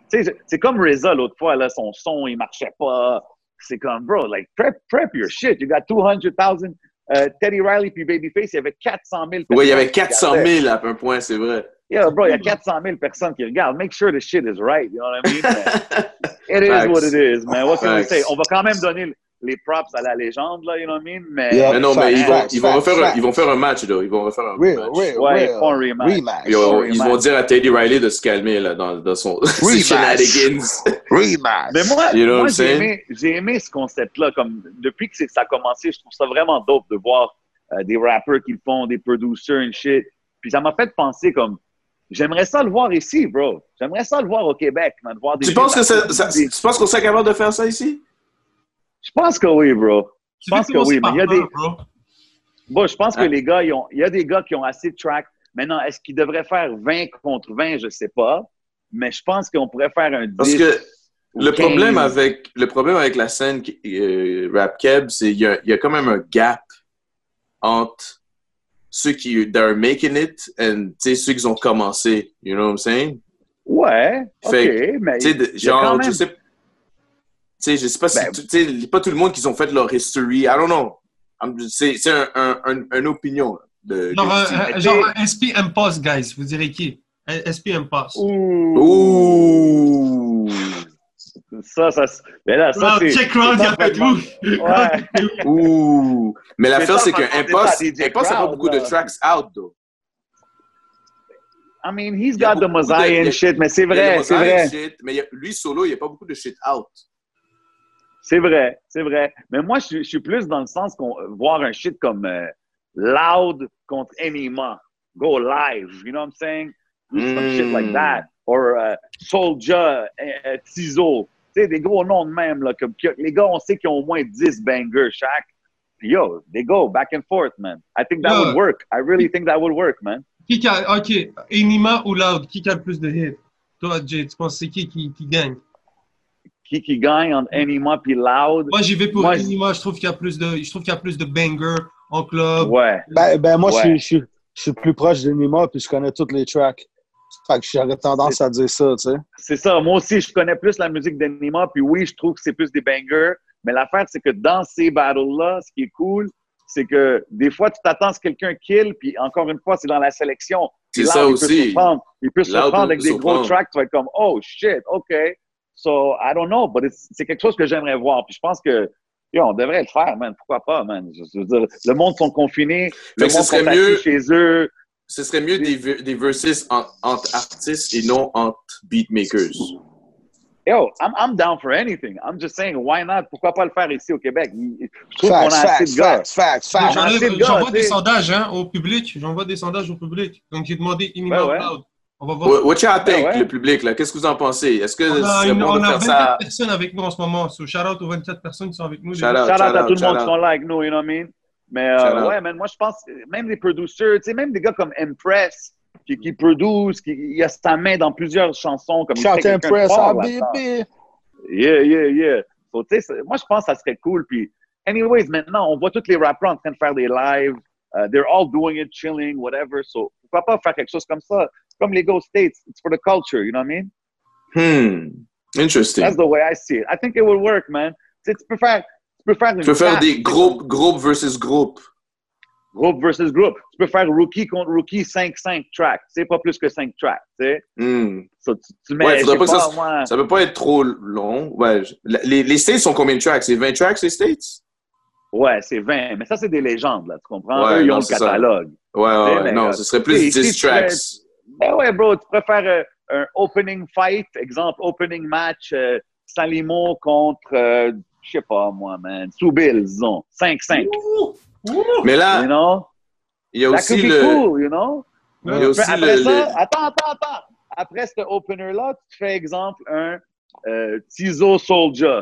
c'est- comme RZA l'autre fois, là, son son, il marchait pas. C'est comme, bro, like, prep, prep your shit. You got 200,000. Euh, Teddy Riley puis Babyface, il y avait 400 000 Oui, il y avait personnes qui 400 regardaient. 000 à un point, c'est vrai. Yeah, bro, il y a 400 000 personnes qui regardent. Make sure the shit is right. You know what I mean? It is Facts. what it is, man. What can we say? On va quand même donner les props à la légende, là, you know what I mean? Mais, Yeah. Mais non, mais ils vont, Facts, ils, vont facts, refaire un, ils vont faire un match, là. Ils vont refaire un Real, match. real, Ouais, real. font un rematch. Rematch. Ils, vont- ils dire à Teddy Riley de se calmer, là, dans, dans son shenanigans. Rematch. Mais moi, You know what moi I'm j'ai saying? aimé, j'ai aimé ce concept-là. Comme depuis que ça a commencé, je trouve ça vraiment dope de voir euh, des rappers qui le font, des producers and shit. Puis ça m'a fait penser comme, j'aimerais ça le voir ici, bro. J'aimerais ça le voir au Québec, man. Voir des Tu penses que ça, ça- tu penses qu'on serait capable de faire ça ici? Je pense que oui, bro. Je pense que oui, mais il y a des, bro? Bon, je pense que Ah. les gars, ils ont, il y a des gars qui ont assez de tracks. Maintenant, est-ce qu'ils devraient faire 20 contre 20? Je sais pas. Mais je pense qu'on pourrait faire un 10. Parce que le 15. problème avec, le problème avec la scène euh, rap keb, c'est qu'il y a, il y a quand même un gap entre ceux qui are making it and tu sais, ceux qui ont commencé. You know what I'm saying? Ouais, OK. Fait mais a quand genre, même- je sais, tu sais, je sais pas si, Ben- tu sais, pas tout le monde qui ont fait leur history. I don't know. I'm just- C'est c'est un, un, un, une opinion. De, Genre, de- un- Mais genre SP Impasse, guys. Vous direz qui? SP Impasse. Ouh. Ouh! Ça, ça. se- Mais là, ça, c'est. check Crowd, il y a pas de vous. Ouais. Ouh! Mais l'affaire, ça, c'est qu'un ça DJ Impasse n'a pas beaucoup de tracks out, though. I mean, he's Il y a got the and shit, mais c'est vrai, c'est vrai. shit, mais lui, solo, il n'y a pas beaucoup de shit out. C'est vrai, c'est vrai. Mais moi, je, suis- je suis plus dans le sens qu'on voir un shit comme euh, Loud contre Enima. Go live, you know what I'm saying? Do some shit like Mm. that. Or uh, Soulja, euh, euh, Tizo. Des gros noms de même. Là, comme, que- les gars, on sait qu'ils ont au moins 10 bangers chaque. Puis yo, they go back and forth, man. I think that Yeah. would work. I really think that would work, man. Qui a, ok, Enima ou Loud, qui a le plus de hits? Toi, Jay, tu penses que c'est qui, qui qui gagne? Qui qui gagne entre Enima puis Loud? Moi, j'y vais pour Moi, je- Enima. Je trouve qu'il y a plus de, je trouve qu'il y a plus de bangers en club. Ouais. Ben, ben moi, Ouais. je, suis- je, suis- je suis plus proche de Nima puis je connais toutes les tracks. Fait que j'aurais tendance à dire ça, tu sais. C'est ça. Moi aussi, je connais plus la musique d'Anima. Puis oui, je trouve que c'est plus des bangers. Mais l'affaire, c'est que dans ces battles-là, ce qui est cool, c'est que des fois, tu t'attends à ce que quelqu'un kill. Puis encore une fois, c'est dans la sélection. C'est ça Il peut aussi. surprendre. Il peut surprendre peut avec des gros tracks. Tu vas être comme, oh shit, OK. So, I don't know. But it's- c'est quelque chose que j'aimerais voir. Puis je pense que. Yo, on devrait le faire, man. Pourquoi pas, man? Je, je veux dire, le monde sont confinés. Le monde sont assis mieux- chez eux. Ce serait mieux des, des verses en- entre artistes et non entre beatmakers. Yo, I'm, I'm down for anything. I'm just saying, why not? Pourquoi pas le faire ici au Québec? Je trouve qu'on Facts, a assez facts, de gars. J'envoie des sondages hein, au public. J'envoie des sondages au public. Donc, j'ai demandé Enima Ouais, ouais. On va voir. What, y'all think, ouais. le public, là? Qu'est-ce que vous en pensez? Est-ce que On a, une- bon on de a faire 24 ça? personnes avec nous en ce moment. So, shout out aux 24 personnes qui sont avec nous. Shout out. Shout out à tout le monde qui sont là avec nous, you know what I mean? Mais euh, ouais, man, moi je pense, même des producers, tu sais, même des gars comme Impress, qui, qui produisent, qui il a sa main dans plusieurs chansons, comme Shout Impress, fort ah, baby. Yeah, yeah, yeah. So, tu sais, c'est- moi, je pense que ça serait cool. Puis, anyways, maintenant, on voit tous les rappers en train de faire des lives. Uh, they're all doing it, chilling, whatever. So, pourquoi pas faire quelque chose comme ça? Comme les Go States, it's for the culture, you know what I mean? Hmm. Interesting. That's the way I see it. I think it will work, man. Tu sais, tu peux faire, tu peux faire une Tu peux faire carte, des groupes, groupes versus groupes. Groupe versus groupe. Tu peux faire rookie contre rookie 5-5 tracks. C'est pas plus que 5 tracks, tu sais. Hmm. So, tu, tu mets, Ouais, pas ça, moi, ça peut pas être trop long. Ouais. je- Les, les States sont combien de tracks? C'est 20 tracks, les States? Ouais, c'est 20. Mais ça, c'est des légendes, là, tu comprends? Ouais, Eux, ils non, ont le ça. catalogue. Ouais, ouais, mais, Non, euh, ce serait plus sais, 10 si tu fais- tracks. Ben ouais, bro, tu préfères, euh, un opening fight, exemple, opening match, euh, Salimo contre, euh, je sais pas moi, man, Soubil, disons, 5-5. Mais là, You know? il y a That aussi could be le. cool, you know? Il y a aussi Après le- ça, le- attends, attends, attends. Après ce opener-là, tu fais exemple un euh, Tizo Soldier,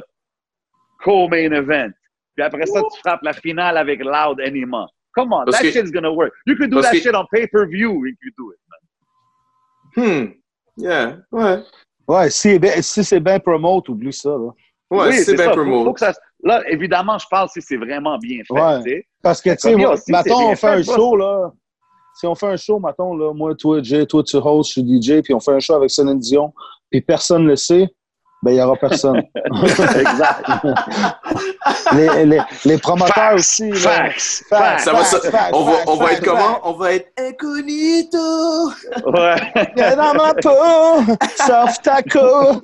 co-main event. Puis après ça, tu frappes la finale avec Loud Anima. Come on, Parce that que- shit's gonna work. You could do parce that que- shit on pay-per-view if you do it. Hmm. Yeah. Ouais. Ouais, si, ben- si c'est bien promote, oublie ça. Là. Ouais, Oui, c'est bien que ça- Là, évidemment, je parle si c'est vraiment bien fait. Ouais. Parce que, tu sais, moi, mettons, on fait un show, là. Si on fait un show, mettons, là, moi, toi, Jay, toi, tu host, je suis DJ, puis on fait un show avec Céline Dion, puis personne ne le sait, ben, il n'y aura personne. exact. les, les, les promoteurs aussi. là. Facts. Facts, Facts. Ça va, ça- on va, on va être comment? On va être incognito. Ouais. Dans ma peau, sauf ta co.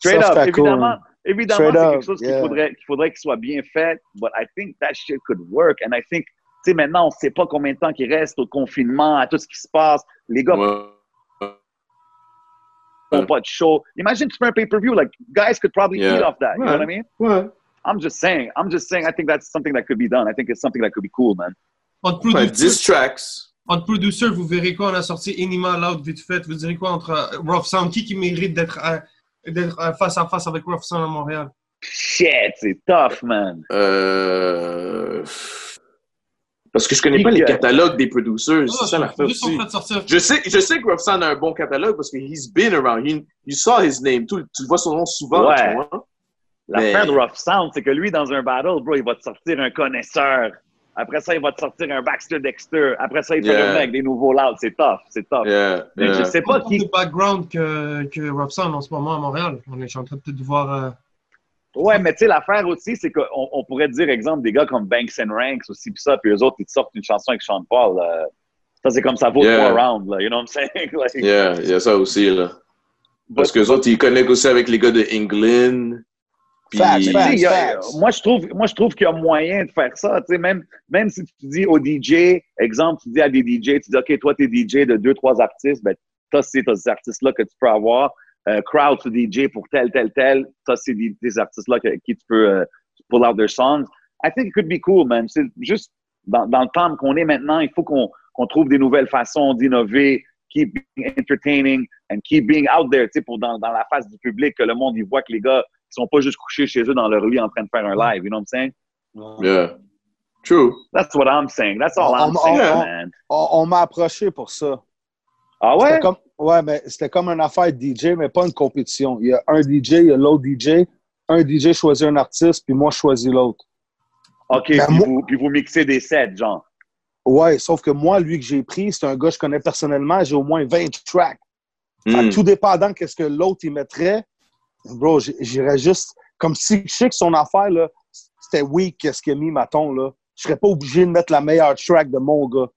Straight Sauf up, évidemment. co. Évidemment, c'est quelque chose qu'il yeah. faudrait, qu'il faudrait qu'il soit bien fait, but I think that shit could work. And I think, tu sais, maintenant, on ne sait pas combien de temps qu'il reste au confinement, à tout ce qui se passe. Les gars Ouais. font pas de show. Imagine tu fais un pay-per-view, like, guys could probably Yeah. eat off that. You know Ouais. what I mean? Ouais. I'm just saying. I'm just saying, I think that's something that could be done. I think it's something that could be cool, man. Entre Ouais, producers, 10 tracks. entre producers, vous verrez quoi? On a sorti Enima Loud vite fait. Vous direz quoi entre euh, Rough Sound? Qui qui mérite d'être euh, d'être euh, face à face avec Rough Sound à Montréal? Shit, c'est tough, man. Euh... Parce que je connais pas les catalogues des producers. Ah, C'est ça l'affaire aussi. Je sais, je sais que Rough Sound a un bon catalogue parce que he's been around. He, you saw his name. Tu, tu vois son nom souvent. Ouais. tu vois. L'affaire Mais- de Rough Sound, c'est que lui, dans un battle, bro, il va te sortir un connaisseur. Après ça, il va te sortir un Baxter Dexter. Après ça, il va Yeah. revenir avec des nouveaux louds. C'est tough, c'est tough. Yeah, Mais yeah. je sais pas qui. de background que, que Rough Sound en ce moment à Montréal. On est, je suis en train de voir. euh, Ouais, mais tu sais, l'affaire aussi, c'est qu'on on pourrait dire, exemple, des gars comme Banks and Ranks aussi, puis ça, puis eux autres, ils te sortent une chanson avec Sean Paul. là. Ça, c'est comme ça vaut Yeah. trois rounds, là. You know what I'm saying? Like, Yeah, il y a ça aussi, là. Parce que autres, ils connectent aussi avec les gars de England. Puis, Facts, a- moi, je trouve, moi, je trouve qu'il y a moyen de faire ça. Tu sais, même, même si tu dis aux DJ, exemple, tu dis à des DJ, tu dis, OK, toi, tu es DJ de deux, trois artistes, ben, toi, c'est ces artistes-là que tu peux avoir. Euh, crowd to DJ pour tel, tel, tel. Ça, c'est des, artistes-là que- qui tu peux euh, pull out their songs. I think it could be cool, man. C'est juste dans, dans le temps qu'on est maintenant, il faut qu'on qu'on trouve des nouvelles façons d'innover, keep being entertaining and keep being out there, tu sais, pour dans, dans la face du public, que le monde, il voit que les gars, sont pas juste couchés chez eux dans leur lit en train de faire un live, you know what I'm saying? yeah. True. That's what I'm saying. That's all I'm On- saying, on- man. On, on m'a approché pour ça. Ah ouais? comme, ouais, mais c'était comme une affaire de DJ, mais pas une compétition. Il y a un DJ, il y a l'autre DJ. Un DJ choisit un artiste, puis moi, je choisis l'autre. OK, Ben, puis, moi- vous, puis vous mixez des sets, genre. Ouais, sauf que moi, lui que j'ai pris, c'est un gars que je connais personnellement. J'ai au moins 20 tracks. Fait que Mm. tout dépendant qu'est-ce que l'autre il mettrait, bro, j'irais juste comme si je sais que son affaire là, c'était weak qu'est-ce qu'il a mis maton là. Je serais pas obligé de mettre la meilleure track de mon gars.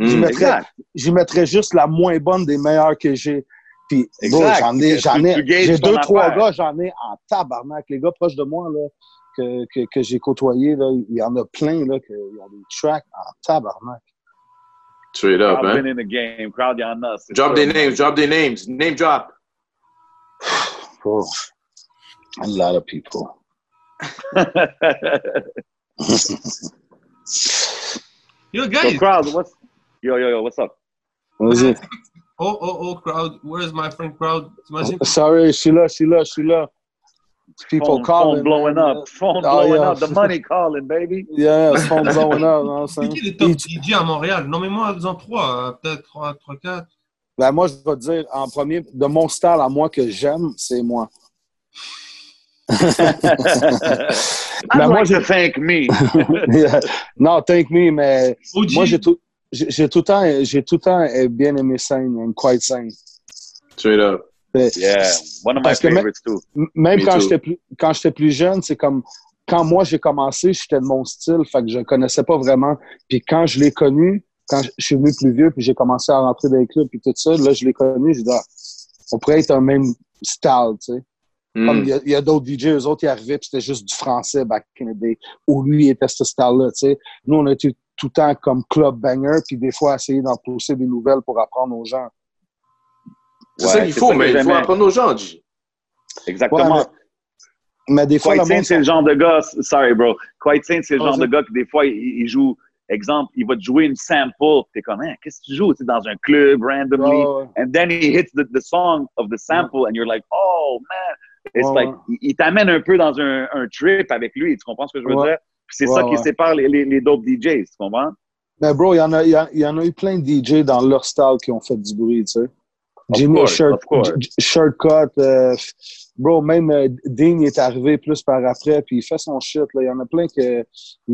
J'y Mm. mettrais, Exact. j'y mettrais juste la moins bonne des meilleures que j'ai. Puis bro, j'en ai, j'en ai, j'ai deux trois affaire. gars, j'en ai en tabarnak. Les gars proches de moi là que, que, que j'ai côtoyés là, il y en a plein là qui ont des tracks en tabarnak. Straight up, I've man. been in the game. Crowd, il y en a. c'est Drop des names, drop des names. Name drop. Bro, a lot of people. Yo, so, guys! crowd, what's... Yo, yo, yo, what's up? Vas-y. Oh, oh, oh, crowd. Where's my friend crowd? T'imagines? Sorry, je suis là. People Phone, calling. phone blowing man. up. Phone Oh, blowing yeah. up. The money calling, baby. Yeah, yeah, phone blowing up. you know what I'm saying? qui les top Each- DJ à Montréal? Nommez-moi, disons, trois. euh, Peut-être trois, trois, quatre. Ben, moi, je vais te dire, en premier, de mon style à moi que j'aime, c'est moi. Ben, moi, like j'ai- to thank me. non, thank me, mais OG. moi, j'ai tout, j'ai tout le temps, j'ai tout le temps euh, bien aimé une quiet scène. Straight up. yeah, one of my favorites too. Même Me quand j'étais plus, quand j'étais plus jeune, c'est comme quand moi j'ai commencé, j'étais de mon style, fait que je connaissais pas vraiment. Puis quand je l'ai connu, quand je je suis venu plus vieux, puis j'ai commencé à rentrer dans les clubs, puis tout ça, là je l'ai connu, j'ai dit ah, on pourrait être un même style, tu sais. Mm. Comme il y a, d'autres DJ, eux autres, ils arrivaient, puis c'était juste du français back in the day, où lui était ce style-là, tu sais. Nous, on a été tout le temps comme club banger, puis des fois essayer d'en pousser des nouvelles pour apprendre aux gens. C'est Ouais, ça qu'il faut, mais il faut apprendre aux gens, G. Exactement. Ouais, Mais des fois, Quite le Saint, monde... c'est le genre de gars, sorry bro, Quite Saint, c'est le Oh, genre de gars que des fois, il, il joue, exemple, il va te jouer une sample, t'es comme, Hein, qu'est-ce que tu joues? Dans un club, randomly, and then he hits the, the song of the sample, and you're like, oh man, it's like, il, il t'amène un peu dans un, un trip avec lui, tu comprends ce que je veux dire? Puis c'est ça qui sépare les, les, les dope DJs, tu comprends? Mais bro, il y, en a- il y, a- il y en a eu plein de DJ dans leur style qui ont fait du bruit, tu sais. Jimmy Shirt, Shortcut, euh, bro, même euh, Dean est arrivé plus par après, puis il fait son shit. Là. Il y en a plein qui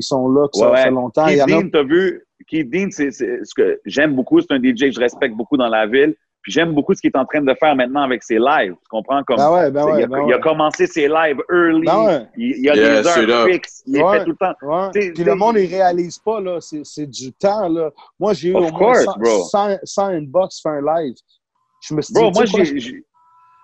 sont là, que ça Ouais, fait ouais. longtemps. Il Keith y en a- Dean, t'as vu, Keith Dean, c'est c'est ce que j'aime beaucoup, c'est un DJ que je respecte beaucoup dans la ville. Puis j'aime beaucoup ce qu'il est en train de faire maintenant avec ses lives. Tu comprends? Comme, Ben ouais, ben il, a, ben il a ouais. commencé ses lives early. Ben ouais. Il, il a Yeah, des heures fixes. Il fait tout le temps. Ouais. T'sais, Puis le monde, il réalise pas, là. C'est c'est du temps, là. Moi, j'ai eu Of au moins course, 100, bro. 100, 100 inbox faire un live. Je me suis Bro, dit, moi, sais quoi, j'ai-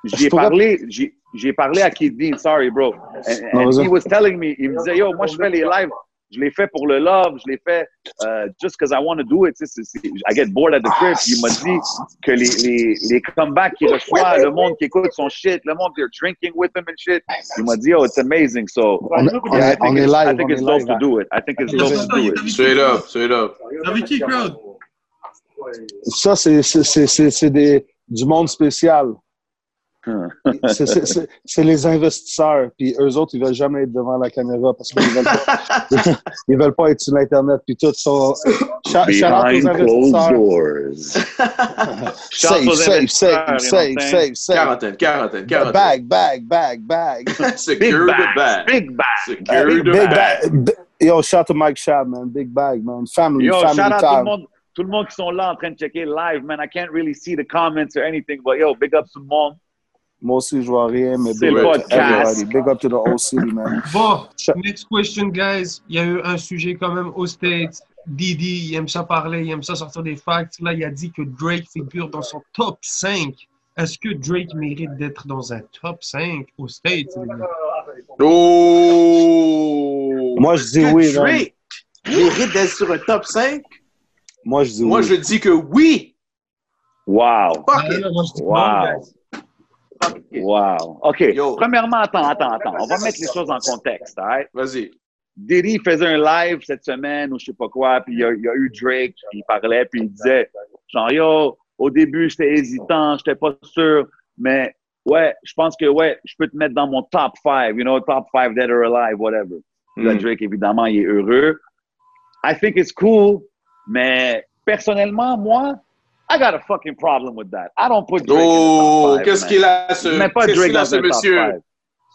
j'ai parlé, j'ai j'ai parlé à Keith Dean, sorry, bro. And, and he was telling me, il me disait, yo, moi, je fais les lives, je les fais pour le love, je les fais euh, just because I want to do it. Tu sais, c'est- c'est- I get bored at the crib. Puis il m'a dit que les, les, les comebacks qu'il reçoit, le monde qui écoute son shit, le monde, they're drinking with him and shit. Il m'a dit, yo, it's amazing. So, On, yeah, I think est it's, I live, think on it's est dope to do it. I think it's dope ça, to do it. Straight up, straight up. Avec qui, crowd? Ça, c'est- c'est c'est- c'est- c'est des- du monde spécial. C'est- c'est- les investisseurs. Puis eux autres, ils veulent jamais être devant la caméra parce qu'ils veulent pas, ils veulent pas être sur l'Internet. Puis tout sont. Shout out Behind closed investisseurs. doors. Safe, what I'm saying? safe, safe. Quarantaine, quarantaine, quarantaine. Bag, bag, bag, bag. Big Secure the bag. Big bag. Secure Big the bag. bag. Yo, shout to Mike Shab, man. Big bag, man. Family, Yo, family shout out tout le time. monde, tout le monde qui sont là en train de checker live, man. I can't really see the comments or anything, but yo, big up tout le monde. Moi aussi, je vois rien, mais C'est big le up to podcast. everybody. Big up to the whole city, man. Bon, next question, guys. Il y a eu un sujet quand même aux States. Didi, il aime ça parler, il aime ça sortir des facts. Là, il a dit que Drake figure dans son top 5. Est-ce que Drake mérite d'être dans un top 5 aux States? Oh! Moi, je dis oui, man. Drake mérite d'être sur un top 5? Moi, je dis Moi, oui. je dis que oui. Wow. Fuck it. Wow. guys. Fuck it. Wow. OK. Yo. Premièrement, attends, attends, attends. On va mettre les choses en contexte, all right? Vas-y. Diddy faisait un live cette semaine ou je sais pas quoi, puis il y a, il y a eu Drake, il parlait, puis il disait, genre, yo, au début, j'étais hésitant, j'étais pas sûr, mais ouais, je pense que ouais, je peux te mettre dans mon top 5, you know, top 5 dead or alive, whatever. Là, Mm. Drake, évidemment, il est heureux. I think it's cool, mais personnellement, moi, I got a fucking problem with that. I don't put Drake in Oh, qu'est-ce qu'il a, ce, Je mets pas Drake qu'il a, dans ce monsieur?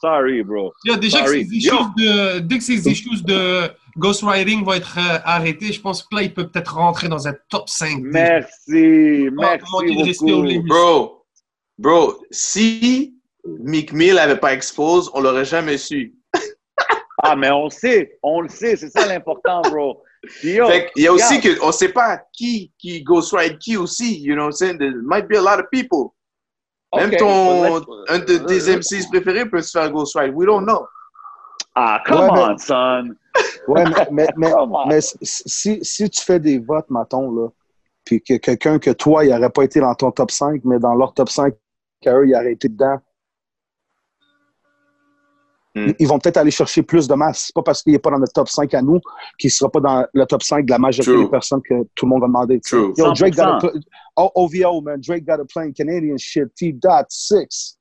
Sorry, bro. Yo, déjà que Sorry. ces issues de, dès que ces issues de ghostwriting vont être euh, arrêtées, je pense que là, il peut peut-être rentrer dans un top 5. Merci, Oh, merci beaucoup. Bro, bro, si Meek Mill n'avait pas exposé, on l'aurait jamais su. Ah, mais on le sait, on le sait, c'est ça l'important, bro. Fait qu'il y a aussi que on sait pas qui qui ghostwrite qui aussi, you know what I'm saying? There might be a lot of people. Même ok, ton un de tes MCs préférés peut se faire ghostwrite. We don't know. Ah, come Ouais, mais- on, son. Ouais, mais, mais, mais, mais si, si tu fais des votes, mettons, là, puis que quelqu'un que toi, il n'aurait pas été dans ton top 5, mais dans leur top 5, qu'eux, il aurait été dedans, Hmm. ils vont peut-être aller chercher plus de masse. C'est pas parce qu'il n'est pas dans notre top 5 à nous qu'il ne sera pas dans le top 5 de la majorité True. des personnes que tout le monde va demander. True. Yo, Drake got a 100%. pl- oh, OVO, man. Drake got a plane Canadian shit. T dot 6.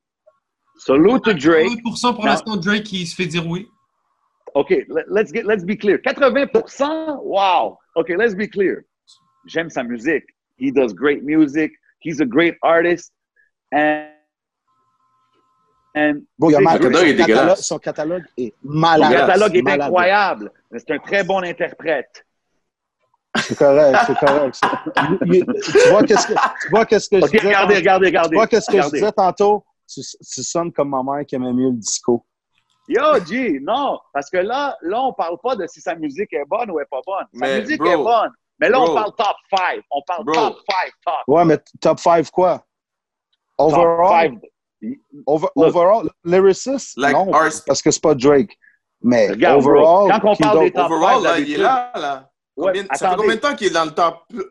Salute to Drake. 80% pour l'instant, Drake, il se fait dire oui. OK, let- let's, get, let's be clear. 80%? Wow. OK, let's be clear. J'aime sa musique. He does great music. He's a great artist. And Bon, il y a Son catalogue, son catalogue est son malade. catalogue est Malade. incroyable. C'est un très bon interprète. C'est correct, c'est correct. tu vois qu'est-ce que, tu vois qu'est-ce que je disais regardez, tantôt? regardez, Tu vois qu'est-ce que je disais tantôt? Tu, tu sonnes comme ma mère qui aimait mieux le disco. Yo, G, non, parce que là, là, on parle pas de si sa musique est bonne ou est pas bonne. Sa Mais, musique bro, est bonne. Mais là, bro. on parle top 5. On parle Bro. top 5, top. Ouais, mais top 5 quoi? Top Overall? 5. over- Look. overall? Lyricist? Like non, our- parce que c'est pas Drake. Mais Regarde, bro, overall, quand on parle des top Overall, five, là, il est là, là. Ouais, Combien- ça fait combien de temps qu'il est dans le top euh,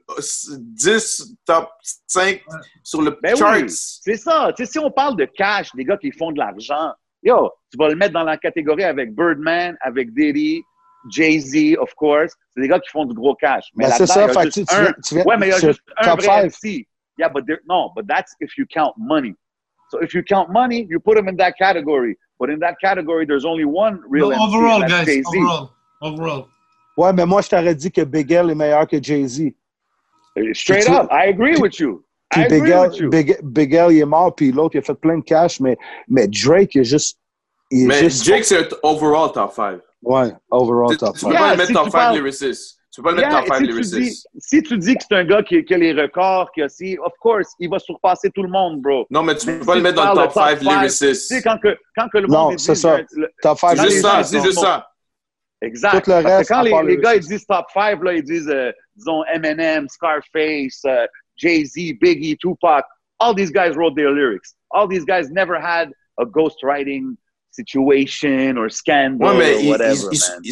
10, top 5 sur le Ben oui. charts? C'est ça. Tu sais, si on parle de cash, des gars qui font de l'argent, yo, tu vas le mettre dans la catégorie avec Birdman, avec Diddy, Jay-Z, of course. C'est des gars qui font du gros cash. Mais là-dedans, c'est ça, fait tu, tu un- viens, tu viens Ouais, mais il y a juste un vrai. MC. Yeah, but there, no, but that's if you count money. So if you count money, you put him in that category. But in that category, there's only one real No, MC, overall, and guys, Jay-Z. overall. Overall. Ouais, mais moi, je t'aurais dit que Big L est meilleur que Jay-Z. Eh, straight tu- up, I agree with you. I Puis Big agree L, with you. Big, Big L, il est mort, puis l'autre, il a fait plein de cash, mais, mais Drake, il est juste. Il est Mais juste Jake, c'est overall top 5. Ouais, overall Tu top tu five. peux pas Yeah, le mettre top 5 lyricist. Tu peux pas le mettre Yeah, top 5 si, tu dis, lyricist. si tu dis que c'est un gars qui, qui a les records, qui a si, of course, il va surpasser tout le monde, bro. Non, mais tu Mais peux pas si le mettre dans le top de 5 top five, lyricist. Tu sais, quand que, quand que le Non, monde il c'est dit, ça. le- Top 5 C'est juste ça, c'est juste non. ça. Exact. Tout le reste, quand les, le les gars ils disent top 5, là, ils disent, euh, disons, Eminem, Scarface, euh, Jay-Z, Biggie, Tupac. All these guys wrote their lyrics. All these guys never had a ghostwriting situation or scandal Ouais, mais or whatever, il- man. il- tu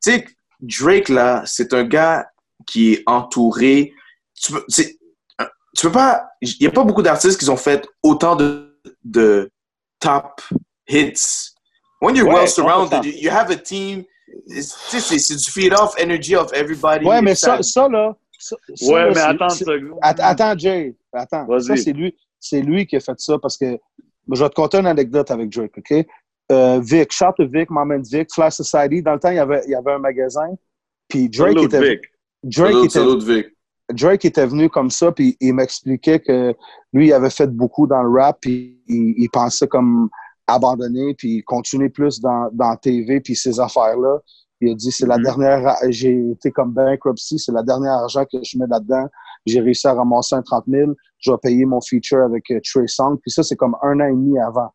sais, Drake, là, c'est un gars qui est entouré. Tu peux, tu peux pas. Il n'y a pas beaucoup d'artistes qui ont fait autant de, de top hits. When you're Ouais, well surrounded, 100%. you, you have a team. c'est du feed off energy of everybody. Ouais, mais Ça- ça, là. ça- ça, Ouais, là, mais attends, Att- Attends, Jay. Attends. Ça, c'est lui, c'est lui qui a fait ça parce que. Je vais te conter une anecdote avec Drake, OK? Euh, Vic, shout to Vic, m'emmène Vic, Flash Society. Dans le temps, il y avait, il y avait un magasin. Puis Drake était, Vic. Drake, était, Vic. Drake était venu comme ça, puis il m'expliquait que lui, il avait fait beaucoup dans le rap, puis il, il pensait comme abandonner, puis continuer plus dans, dans la TV, puis ces affaires-là. Il a dit, c'est la Mhm. dernière, j'ai été comme bankruptcy, c'est la dernière argent que je mets là-dedans. J'ai réussi à ramasser un 30 000, je vais payer mon feature avec euh, Trey Songz, puis ça, c'est comme un an et demi avant.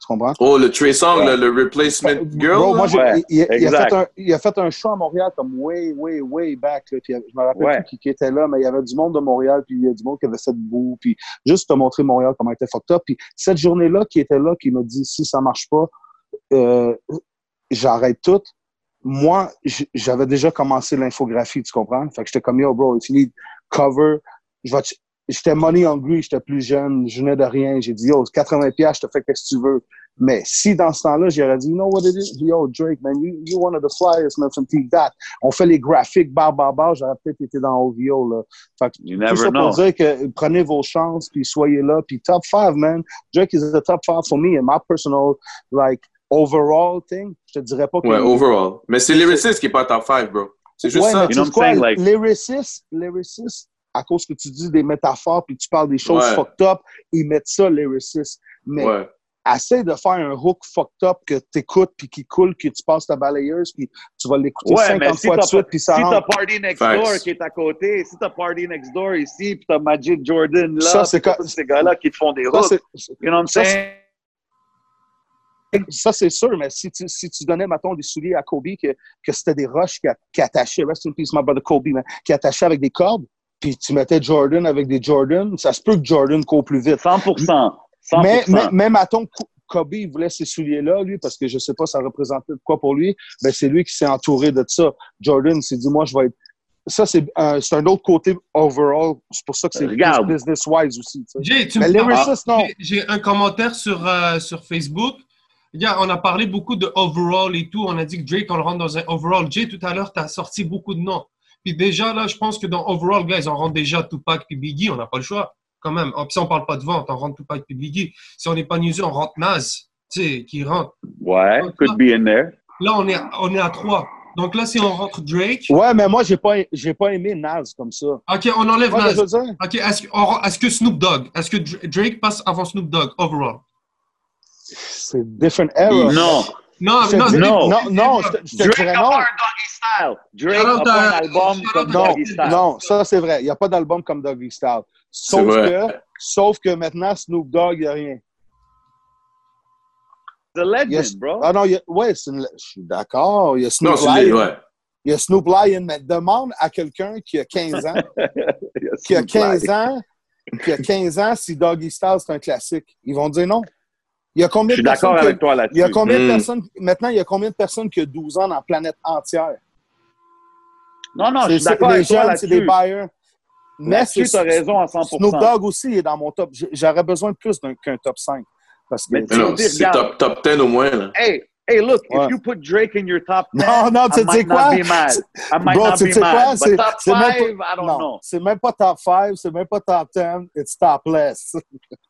Tu comprends? Oh, le Trey Song, Ouais. le, le replacement girl. Bro, moi, Ouais, il, il a- fait un, il a fait un show à Montréal comme way, way, way back. Là, puis je me rappelle Ouais. plus qui, qui était là, mais il y avait du monde de Montréal, puis il y a du monde qui avait fait debout, puis juste te montrer Montréal comment il était fucked up. Puis cette journée-là, qui était là, qui m'a dit si ça marche pas, euh, j'arrête tout. Moi, j'avais déjà commencé l'infographie, tu comprends? Fait que j'étais comme yo, bro, if you need cover, je vais te- J'étais money hungry, j'étais plus jeune, je venais de rien. J'ai dit, yo, 80 pièces, je te fais qu'est-ce que tu veux. Mais si dans ce temps-là, j'aurais dit, you know what it is? Yo, Drake, man, you, you one of the flyers, man, from Team That. On fait les graphiques, bar, bar, bar, j'aurais peut-être été dans OVO, là. Fait que You tout never ça know. pour dire que prenez vos chances, puis soyez là. Puis top five, man. Drake is the top five for me and my personal, like, overall thing. Je te dirais pas que... Ouais, overall. Mais c'est lyricist qui est pas top 5, bro. C'est juste Ouais, ça. mais You know tu sais what quoi, I'm saying, like- lyricist, lyricist, à cause que tu dis des métaphores puis tu parles des choses Ouais. fucked up, ils mettent ça lyricist. Mais Ouais. essaie de faire un hook fucked up que t'écoutes puis qui coule, que tu passes ta balayeuse puis tu vas l'écouter Ouais, 50 mais si fois de suite puis ça si t'as. Party Next Facts. Door qui est à côté, si t'as Party Next Door ici, puis t'as Magic Jordan là, Ça, c'est quand- tous ces gars-là qui te font des hooks, you know what I'm ça, saying? Ça, c'est sûr, mais si tu, si tu donnais, mettons, des souliers à Kobe, que, que c'était des roches qui, attachaient, rest in peace, my brother Kobe, man, qui attachaient avec des cordes, puis tu mettais Jordan avec des Jordan, ça se peut que Jordan court plus vite. 100%. 100%. Mais, mais, mais mettons, Ko- Kobe, il voulait ces souliers-là, lui, parce que je sais pas, ça représentait quoi pour lui. Ben, c'est lui qui s'est entouré de ça. Jordan s'est dit, moi, je vais être. Ça, c'est un, c'est un autre côté overall. C'est pour ça que c'est business-wise aussi. J'ai un commentaire sur, euh, sur Facebook. Regarde, on a parlé beaucoup de overall et tout. On a dit que Drake, on le rentre dans un overall. Jay, tout à l'heure, tu as sorti beaucoup de noms. Puis déjà, là, je pense que dans overall, guys, on rentre déjà Tupac puis Biggie. On n'a pas le choix, quand même. Oh, puis si on parle pas de vente, on rentre Tupac puis Biggie. Si on n'est pas niaiseux, on rentre Nas, tu sais, qui rentre. Ouais, could be in there. Là, on est, on est à trois. Donc là, si on rentre Drake, Ouais, mais moi, j'ai pas, j'ai pas aimé Nas comme ça. OK, on enlève Ouais, dire, OK, est-ce est-ce que Snoop Dogg, est-ce que Dr- Drake passe avant Snoop Dogg, overall? c'est different era. Non. Non, Je non, dis- non, non, non, je te, je te Drake dirais a non. Style. Drake pas comme Non, Doggy Style. non, ça c'est vrai. Il n'y a pas d'album comme Doggy Style. Sauf que, sauf que maintenant, Snoop Dogg, il n'y a rien. The legend, Yes. bro. Ah non, il y a, ouais, c'est une- je suis d'accord. Il y a Non, Snoop les, Lion. ouais. Il y a Snoop Lion, mais demande à quelqu'un qui a 15 ans, qui a 15 ans, qui a 15 ans si Doggy Style c'est un classique. Ils vont dire non. Il y a Je combien suis de personnes d'accord avec toi Il y là-dessus. a combien de Mm. personnes maintenant il y a combien de personnes qui ont 12 ans dans la planète entière? Non, non, je suis C'est- d'accord Les avec toi jeunes, c'est des là-dessus. buyers. Mais Là-dessus, c'est t'as raison à 100%. Snoop Dogg aussi est dans mon top. J'aurais besoin de plus d'un- qu'un top 5. Parce que, Mais non, dire, c'est regarde. top, top 10 au moins, là. Hey, hey, look, Ouais. if you put Drake in your top 10, Non, non, tu I sais might quoi? not be mad. I might Bro, not tu be sais quoi? mad. C'est- top c'est même 5, pas- I don't non, know. c'est même pas top 5, c'est même pas top 10, it's topless.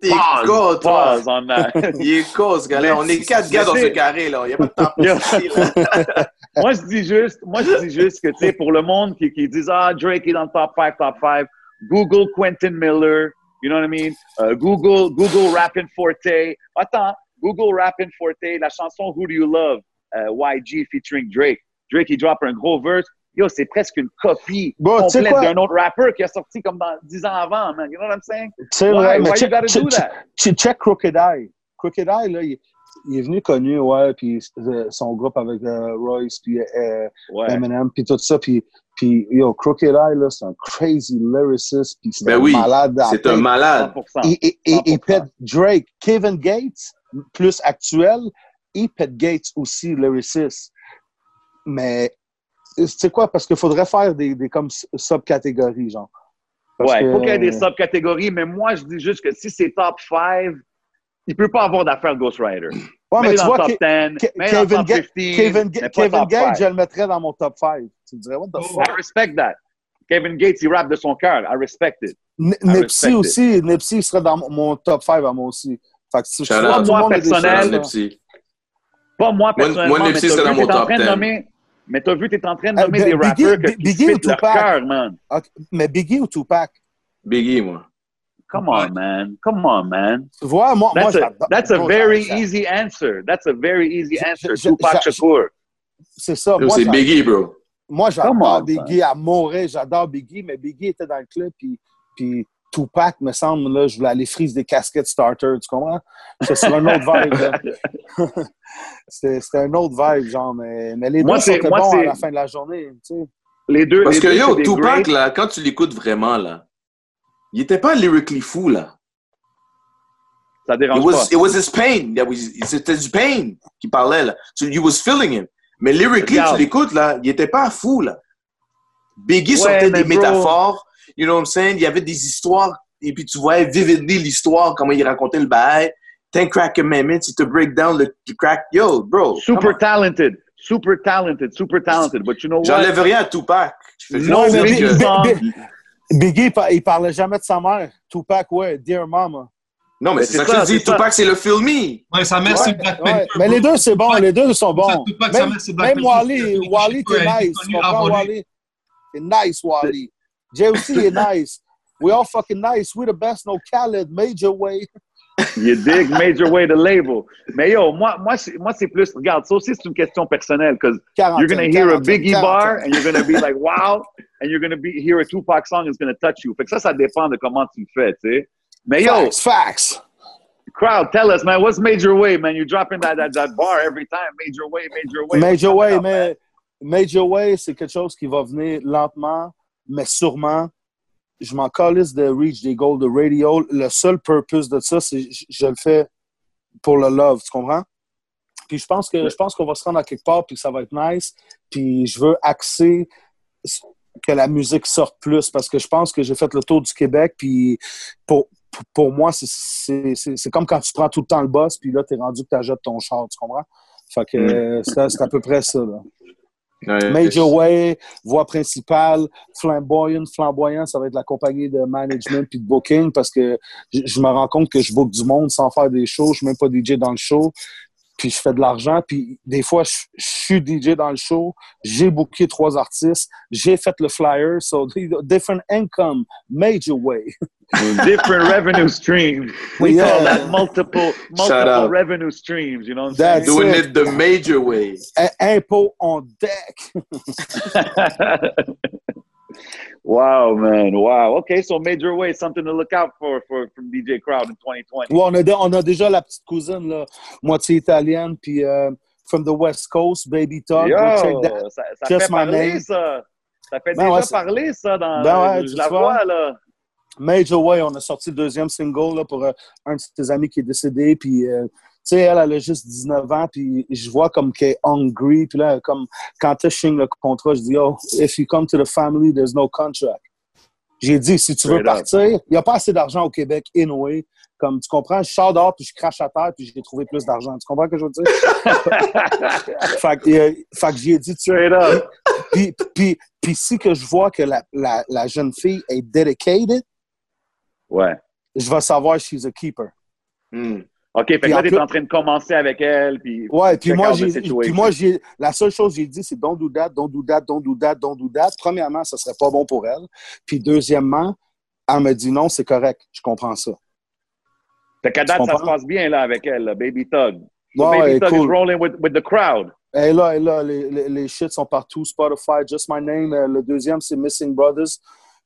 T'es con, toi. Il est con, ce gars-là. On est quatre gars dans ce carré, là. Il n'y a pas de temps pour moi, je dis juste, moi, je dis juste que, tu sais, pour le monde qui, qui disent, ah, Drake est dans le top 5, top 5, Google Quentin Miller, you know what I mean? Euh, Google, Google Rappin' Forte. Attends, Google Rappin' Forte, la chanson Who Do You Love, euh, YG featuring Drake. Drake, il drop un gros verse. Yo, c'est presque une copie Bon, tu sais complète quoi? d'un autre rappeur qui a sorti comme dans 10 ans avant, man. You know what I'm saying? C'est Why? vrai, mais check, gotta check- do that? check- check Crooked Eye. Crooked Eye, là, il, il est venu connu, ouais, puis euh, son groupe avec euh, Royce, puis euh, Ouais. Eminem, puis tout ça, puis, puis yo, Crooked Eye, là, c'est un crazy lyricist, puis c'est Ben un oui, malade. C'est un malade. 100%. Et, et, et, et 100%. pète Drake, Kevin Gates, plus actuel, et pète Gates aussi, lyricist. Mais, tu sais quoi, parce qu'il faudrait faire des, des comme subcatégories, genre. Parce Ouais, il faut qu'il y ait des subcatégories, mais moi, je dis juste que si c'est top 5, il peut pas avoir d'affaire Ghost Rider. Ouais, mais mets tu vois, le Ke- top 10, Ke- mets dans le Kevin, top Ga- 15, Kevin, mais Ga- Gates, 5. je le mettrais dans mon top 5. Tu me dirais, what the Oh. fuck? I respect that. Kevin Gates, il rappe de son cœur. I respect it. N- I Nipsey respect it. aussi, Nipsey serait dans mon top 5 à moi aussi. Fait que si je le Moi, personnel. Nipsey. Pas moi, personnellement, moi, mais Nipsey, c'est dans mon top train de 10. Mais t'as vu, t'es en train de Euh, nommer des Biggie- rappeurs que, qui Biggie ou leur Tupac? cœur, man. Mais Biggie ou Tupac? Biggie, moi. Come on, man. Come on, man. Tu vois, moi, moi That's a, j'adore- that's a moi, very easy answer. That's a very easy answer. je- Tupac je- Shakur. C'est ça. Moi, C'est Biggie, bro. Moi, j'adore Biggie à mourir. J'adore Biggie, mais Biggie était dans le club, puis, puis Tupac, me semble, là, je voulais aller frise des casquettes starter, tu comprends? Sur un autre vibe. C'était un autre vibe, genre, mais, mais les Moi, deux c'est- sont moi, bons à c'est- la fin de la journée, tu sais. Les deux. Parce les que deux, yo, Tupac, là, quand tu l'écoutes vraiment, là, il était pas lyrically fou, là. Ça dérange It pas. was, it was his pain. C'était du pain qu'il parlait, là. So you was feeling him. Mais lyrically, Regarde. tu l'écoutes, là, il était pas fou, là. Biggie Ouais, sortait des bro. métaphores, you know what I'm saying? Il y avait des histoires, et puis tu voyais vividly l'histoire, comment il racontait le bail. Ten crack commandments, il te break down the, le crack. Yo, bro. Super talented. Super talented. Super talented. But you know what? J'enlève rien à Tupac. Je No dire mais big que- song. Bi- Biggie, il par- il parlait jamais de sa mère. Tupac, ouais, Dear Mama. Non, mais Mais c'est c'est ça que je dis. Tupac, c'est le film me. Ouais, sa mère, Ouais, c'est Black ouais. Panther. Mais bro. les deux, c'est bon, Tupac- les deux sont bons. Tupac, sa mère, c'est Black même Wally, Wally, t'es nice. connu Tu comprends, avant lui. Wally? T'es nice, Wally. Jay aussi est nice. We all fucking nice. We the best, no Khaled, Major Way. You dig major way to label. Mais yo, moi, moi, c'est, moi, c'est plus, regarde, ça aussi, c'est une question personnelle, because you're going to hear a Biggie bar and you're going to be like, wow, and you're going to be, hear a Tupac song, it's going to touch you. Fait que ça, ça dépend de comment tu le fais, tu sais. Mais yo, Facts, facts. crowd, tell us, man, what's major way, man? You're dropping that, that, that bar every time. Major way, major way. Major Way, up, man? Major Way, c'est quelque chose qui va venir lentement, mais sûrement. Je m'en calisse de reach des goals de radio. Le seul purpose de ça, c'est je, je le fais pour le love, tu comprends? Puis je pense que je pense qu'on va se rendre à quelque part puis que ça va être nice. Puis je veux axer que la musique sorte plus parce que je pense que j'ai fait le tour du Québec puis pour pour- moi, c'est- comme quand tu prends tout le temps le boss, puis là, tu es rendu que tu ton char, tu comprends? Fait que euh, c'est c'est à peu près ça. Là. Ouais. Major Way, voix principale, flamboyant, flamboyant, ça va être la compagnie de management puis de booking parce que je, je me rends compte que je book du monde sans faire des shows, je suis même pas DJ dans le show, puis je fais de l'argent, puis des fois je, je suis DJ dans le show, j'ai booké trois artistes, j'ai fait le flyer, so different income, Major Way. Different revenue streams. We Yeah. call that multiple, revenue streams, you know what I'm That's saying? Doing it. it the major way. Impôt on deck. wow, man. Wow. Okay, so major way, something to look out for, for from DJ Crowd in 2020. Ouais, on, a, de- on a déjà la petite cousine, là, moitié italienne, puis euh, from the West Coast, Baby Talk. Yo, go check that. ça, ça Just fait my parler, name. ça. Ça fait Ben déjà ouais, parler, ça, dans Ben ouais, je la vois. là. Major Way, on a sorti le deuxième single là, pour euh, un de ses amis qui est décédé, puis euh, sais, elle, elle a juste 19 ans, puis je vois comme qu'elle est hungry. Puis là, comme quand tu signe le contrat, je dis, oh, if you come to the family, there's no contract. J'ai dit, si tu veux partir, il n'y a pas assez d'argent au Québec, anyway. Comme tu comprends, je sors dehors, puis je crache à terre, puis j'ai trouvé plus d'argent. Tu comprends ce que je veux dire? fait, que, j'ai dit, tu puis, puis, puis, si que je vois que la, la, la jeune fille est dedicated, ouais. je vais savoir she's a keeper. Hmm. OK, fait que là, tu es en train de commencer avec elle. Puis, ouais, puis moi, j'ai, puis moi, j'ai, la seule chose que j'ai dit, c'est don't do that, don't do that, don't do that, don't do that. Premièrement, ce serait pas bon pour elle. Puis deuxièmement, elle me dit non, c'est correct, je comprends ça. Fait qu'à date, ça se passe bien là avec elle, Baby Thug. So ouais, Baby Thug cool. is rolling with, with the crowd. Et là, et là, les, les, les shits sont partout. Spotify, Just My Name. Euh, le deuxième, c'est Missing Brothers.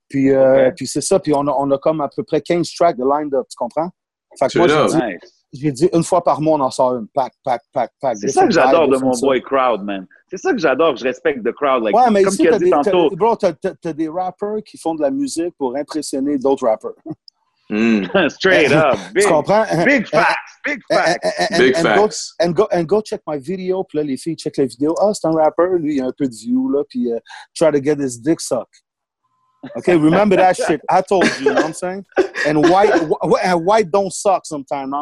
Puis, euh, puis c'est ça. Puis on a, on a comme à peu près 15 tracks de line-up, tu comprends? Fait que C'est moi, Nice. J'ai dit une fois par mois, on en sort une. Pack, pack, pack, pack. C'est ça que j'adore de mon boy crowd, man. C'est ça que j'adore, que je respecte the crowd. Like, Ouais, mais comme ici, tu as t'as dit des, tantôt. t'as- bro, des rappers qui font de la musique pour impressionner d'autres rappers. Hmm. Straight up. Big, tu comprends? big facts. Big And, facts. and- and- Big and go, facts. and, go, and go check my video. Puis là, les filles check la vidéo. Ah, c'est un rapper. Lui, il a un peu de view, là. Puis uh, try to get his dick sucked. Okay, remember that shit. I told you, you know what I'm saying? And white, wh- and white don't suck sometimes.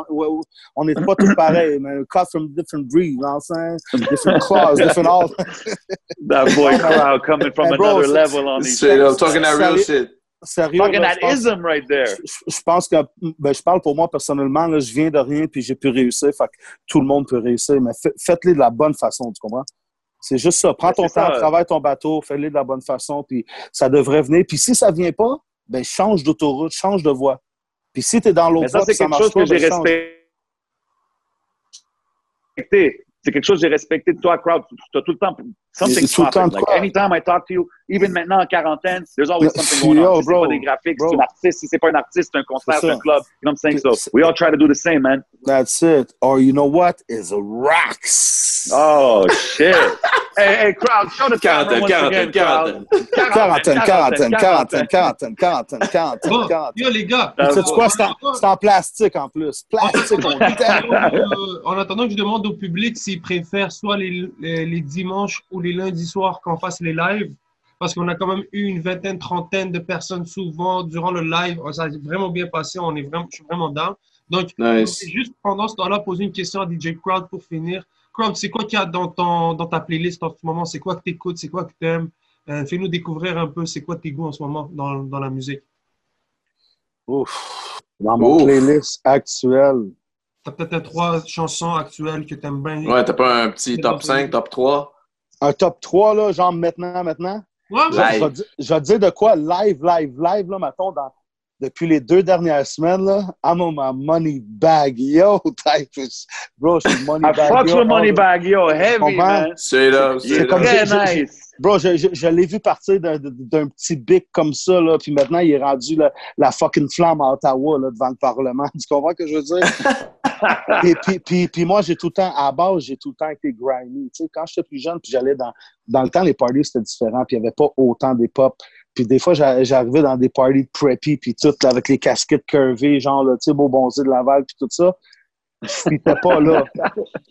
On n'est pas tous pareils, man. Cut from different breeds, you know what I'm saying? Different claws, different all. That boy crowd coming from bro, another c'est- level on these. Straight up, talking that real Sérieux? shit. Sérieux, Talking là, that je pense- ism right there. je, je pense que ben, je parle pour moi personnellement là, je viens de rien puis j'ai pu réussir fait que tout le monde peut réussir mais fa- faites-les de la bonne façon tu comprends? C'est juste ça prends ton temps ça. travaille ton bateau fais-les de la bonne façon puis ça devrait venir puis si ça vient pas ben change d'autoroute change de voie puis si tu es dans l'autre ça, voie c'est quelque chose que j'ai ben, respecté. C'est quelque chose que j'ai respecté de toi, crowd. Tu as tout le temps something C'est tout le temps popping. Like, quoi? anytime I talk to you, even maintenant en quarantaine, there's always something going yo, on. Si c'est bro, pas des graphiques, c'est un artiste. Si c'est pas un artiste, c'est un concert, C'est c'est un club. You know what I'm saying? So C'est- we all try to do the same, man. that's it or you know what? Is a rocks Oh, shit. hey, hey, crowd, show the Quarantaine, quarantaine, quarantaine. quarantaine quarantaine quarantaine quarantaine quarantaine quarantaine quarantaine yo, les gars. Sais quoi, en c'est en, c'est plastique en plus. Plastique, on dit. Euh, en attendant que je demande au public s'ils préfèrent soit les dimanches ou les lundis soirs qu'on fasse les lives, parce qu'on a quand même eu une vingtaine, trentaine de personnes souvent durant le live. Ça a vraiment bien passé, on est vraiment, je suis vraiment down. Donc, Nice. juste pendant ce temps-là, poser une question à DJ Crowd pour finir. Crowd, c'est quoi qu'il y a dans, ton, dans ta playlist en ce moment? C'est quoi que tu écoutes? C'est quoi que tu aimes? Fais-nous découvrir un peu c'est quoi tes goûts en ce moment dans, dans la musique. Ouf. Dans mon Ouf. playlist actuelle. Tu as peut-être trois chansons actuelles que tu aimes bien. Ouais, t'as pas un petit top 5, top 3? Un top 3, là, genre maintenant, maintenant. Ouais, Je, ouais. Live. je vais dire- je vais te dire de quoi live, live, live, là, mettons, dans, depuis les deux dernières semaines, là, I'm on my money bag, yo, type. Bro, je suis money I bag. fucks yo, with Money Bag, yo, heavy, man. C'est j'ai- j'ai- nice. Bro, je, je, je l'ai vu partir d'un petit bic comme ça, là, puis maintenant, il est rendu la, la fucking flamme à Ottawa, là, devant le Parlement. Tu comprends ce que je veux dire? puis, puis, puis, puis moi, j'ai tout le temps, à la base, j'ai tout le temps été grimy. Tu sais, quand j'étais plus jeune, puis j'allais dans... Dans le temps, les parties, c'était différent, puis il n'y avait pas autant des pop. Puis des fois, j'a- j'arrivais dans des parties preppy, puis tout, là, avec les casquettes curvées, genre, tu sais, beau bonzé de Laval, puis tout ça. Je fitais pas là.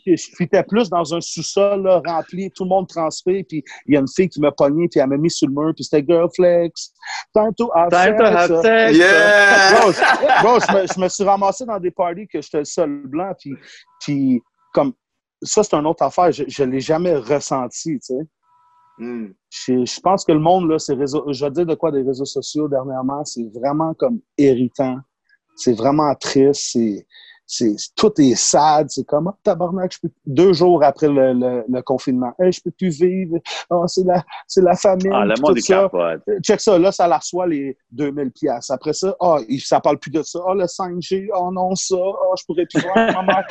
Je fitais plus dans un sous-sol là, rempli, tout le monde transféré, puis il y a une fille qui m'a pogné, puis elle m'a mis sur le mur, puis c'était Girl Flex. Time to have Time to sex. have sex. Yeah! Bro, je, bro, je me, je me suis ramassé dans des parties que j'étais le seul blanc, puis, puis comme ça, c'est une autre affaire. Je ne l'ai jamais ressenti, tu sais. Hmm. Je, je pense que le monde, là, ces réseaux, je vais dire de quoi des réseaux sociaux dernièrement, c'est vraiment comme irritant. C'est vraiment triste. C'est, c'est, tout est sad. C'est comme, ah, tabarnak, je peux, deux jours après le, le, le confinement, hey, je peux plus vivre. Ah, c'est la, c'est la famine. Ah, le monde tout ça. capote. Check ça, là, ça la reçoit les 2000 pièces. Après ça, ah, il- ça parle plus de ça. Ah, le 5G, oh non, ça, ah, je pourrais plus voir ma mère.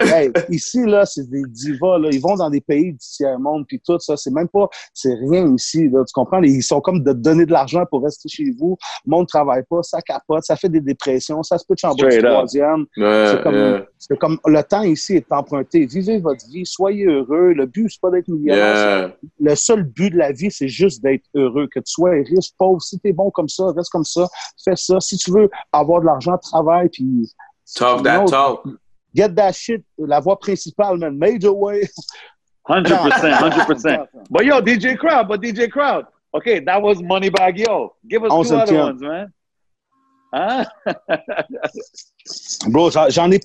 Hey, ici, là, c'est des divas, là. Ils vont dans des pays du tiers-monde, puis tout ça, c'est même pas, c'est rien ici, là. Tu comprends? Ils sont comme de donner de l'argent pour rester chez vous. Le monde travaille pas, ça capote, ça fait des dépressions, ça se peut up. troisième. Ouais, comme, yeah. c'est comme le temps ici est emprunté. Vivez votre vie, soyez heureux. Le but, c'est pas d'être millionnaire. Yeah. Le seul but de la vie, c'est juste d'être heureux. Que tu sois riche, pauvre, si t'es bon comme ça, reste comme ça, fais ça. Si tu veux avoir de l'argent, travaille, puis... Talk that talk. Get that shit, la voix principale, man. Major way. 100%, 100%. but yo, DJ Crowd, but DJ Crowd. Okay, that was Moneybag Yo. Give us On two other tient. ones, man. Hein? Bro, j'en- ai.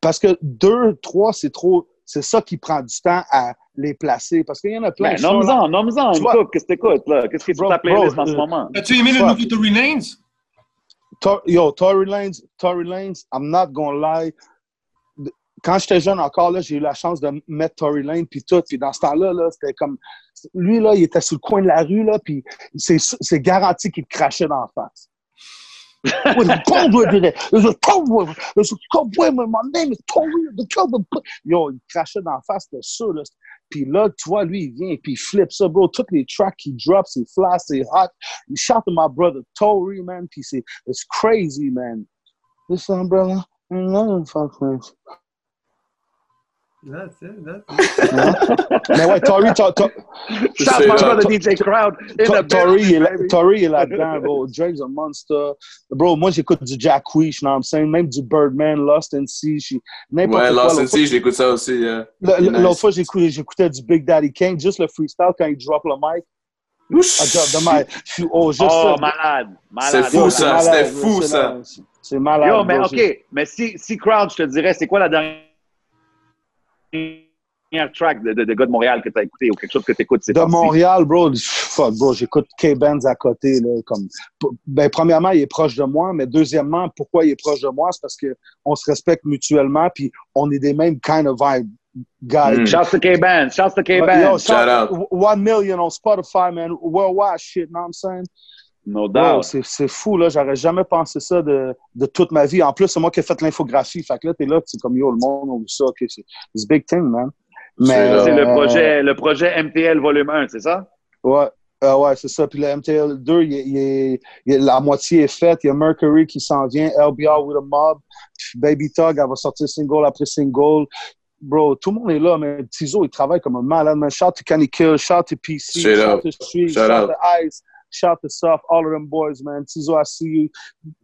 Parce que deux, trois, c'est trop. C'est ça qui prend du temps à les placer. Parce qu'il y en a plein. Ben, nomme-en, nomme-en. Qu'est-ce que t'écoutes, là? Qu'est-ce qui est sur ta playlist bro, en ce euh, moment? As-tu aimé le nouveau Tory Lanez? Tor- Yo, Tory Lanez, Tory Lanez, I'm not gonna lie. Quand j'étais jeune encore, là, j'ai eu la chance de mettre Tory Lane puis tout. Puis dans ce temps-là, là, c'était comme... Lui, là, il était sur le coin de la rue, là, puis c'est c'est garanti qu'il crachait dans la face. With a with it. There's a with There's a it. My name is Tory. The with Yo, il crachait dans la face, c'était ça, là. Puis là, tu vois, lui, il vient, puis il flippe ça, bro. Toutes les tracks qu'il drop, c'est flash, c'est hot. Il shout to my brother Tory, man, puis c'est it's crazy, man. This umbrella, ain't nothing fuck with. That's it, that's it. Mais ouais, Tory, to, to, Shout C'est my là. brother DJ Crowd. in to, the Tory, il est là-dedans, bro. Drake's a monster. Bro, moi, j'écoute du Jack Weech, you know what I'm saying? Même du Birdman, Lost in Sea, n'importe Ouais, quoi. Lost fois- Sea, j'écoute ça aussi. yeah. L'autre fois, j'écoutais, du Big Daddy Kane, juste le freestyle quand il drop le mic. I drop the mic. Je suis- Oh, juste Oh, ça. malade. malade. C'est fou, ça. c'était fou, c'est ça. malade. C'est malade. Yo, mais bro, OK. Mais si, si Crowd, je te dirais, c'est quoi la dernière track de, de, de gars de Montréal que tu as écouté ou quelque chose que tu écoutes? De Montréal, bro, fuck, bro, j'écoute K-Benz à côté, là, comme, ben, premièrement, il est proche de moi, mais deuxièmement, pourquoi il est proche de moi? C'est parce que on se respecte mutuellement, puis on est des mêmes kind of vibe guys. Mm. Shouts to K-Band. Shouts to Yo, K-Band. Shout out. One million on Spotify, man, worldwide shit, know what I'm saying? No Bro, doubt. c'est c'est fou, là, j'aurais jamais pensé ça de, de toute ma vie. En plus, c'est moi qui ai fait l'infographie, fait que là, t'es là, c'est comme, yo, le monde, on ça, ok, c'est big thing, man. Mais, C'est le euh, projet, le projet MTL volume 1, c'est ça? Ouais, euh, ouais, c'est ça. Puis le MTL 2, il, est- il est- il est- la moitié est faite. Il y a Mercury qui s'en vient, LBR with a mob. Puis Baby Tug, elle va sortir single après single. Bro, tout le monde est là, mais Tizo, il travaille comme un malade. Man. Shout to Kenny Kill, shout to PC, shout up. to Street, Shout shout, out. to Ice, shout to Soft, all of them boys, man. Tizo, I see you.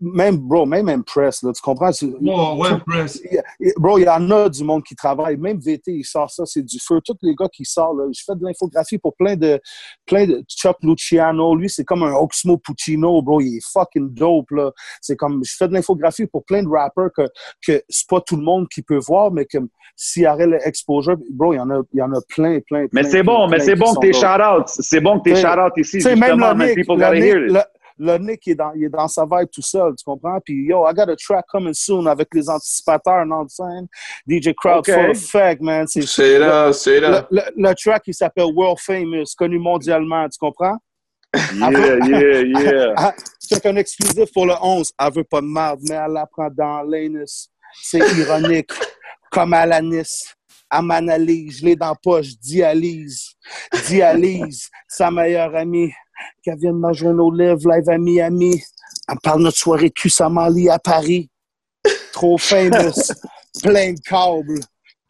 Même, bro, même Impress, là, tu comprends? C'est- Oh, ouais, press. il y a- Bro, il y en a du monde qui travaille. Même VT, il sort ça, c'est du feu. Tous les gars qui sortent, là, je fais de l'infographie pour plein de, plein de Chuck Luciano. Lui, c'est comme un Oxmo Puccino, bro. Il est fucking dope, là. C'est comme, je fais de l'infographie pour plein de rappers que, que c'est pas tout le monde qui peut voir, mais que s'il y aurait l'exposure, bro, il y en a, il y en a plein, plein, Mais c'est bon, plein mais c'est bon que tes dope. shout-outs. C'est bon que tes shout-outs ici, Tu sais, même le Nick, people le hear Nick, le, le il est, dans, il est dans sa vibe tout seul, tu comprends? Puis, yo, I got a track coming soon avec les anticipateurs, non, scène. DJ Crowd Ok. Full Effect, man. C'est là, c'est le, là. le, le track, il s'appelle World Famous, connu mondialement, tu comprends? Yeah, yeah, yeah. Ah, c'est un exclusif pour le 11. Elle veut pas de merde, mais elle la prend dans l'anus. C'est ironique, comme Alanis. Elle m'analyse, je l'ai dans la poche, dialyse. Dialyse, sa meilleure amie, qui vient de me rejoindre au live, live à Miami. Elle me parle de notre soirée cul à Mali à Paris. Trop famous, plein de câbles,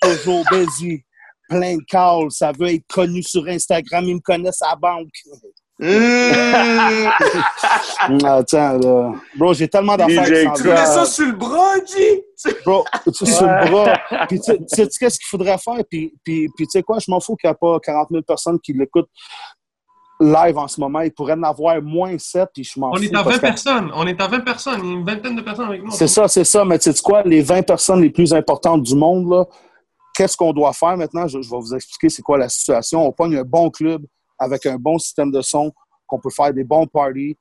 toujours busy, plein de câbles. Ça veut être connu sur Instagram, ils me connaissent à la banque. Mmh. Hum, Attends, là. Bro, j'ai tellement d'affaires Tu mets ça sur le bras, G? Bro, tu sur le bras. Puis tu tu sais qu'est-ce qu'il faudrait faire? Puis, puis, puis tu sais quoi, je m'en fous qu'il n'y a pas 40 000 personnes qui l'écoutent live en ce moment. Il pourrait en avoir moins 7, puis je m'en On fous. est à parce 20 que- personnes. On est à 20 personnes. Il y a une vingtaine de personnes avec nous. C'est ça, c'est ça. Mais tu sais quoi, les 20 personnes les plus importantes du monde, là, qu'est-ce qu'on doit faire maintenant? Je, je vais vous expliquer c'est quoi la situation. On pogne un bon club avec un bon système de son, qu'on peut faire des bons parties,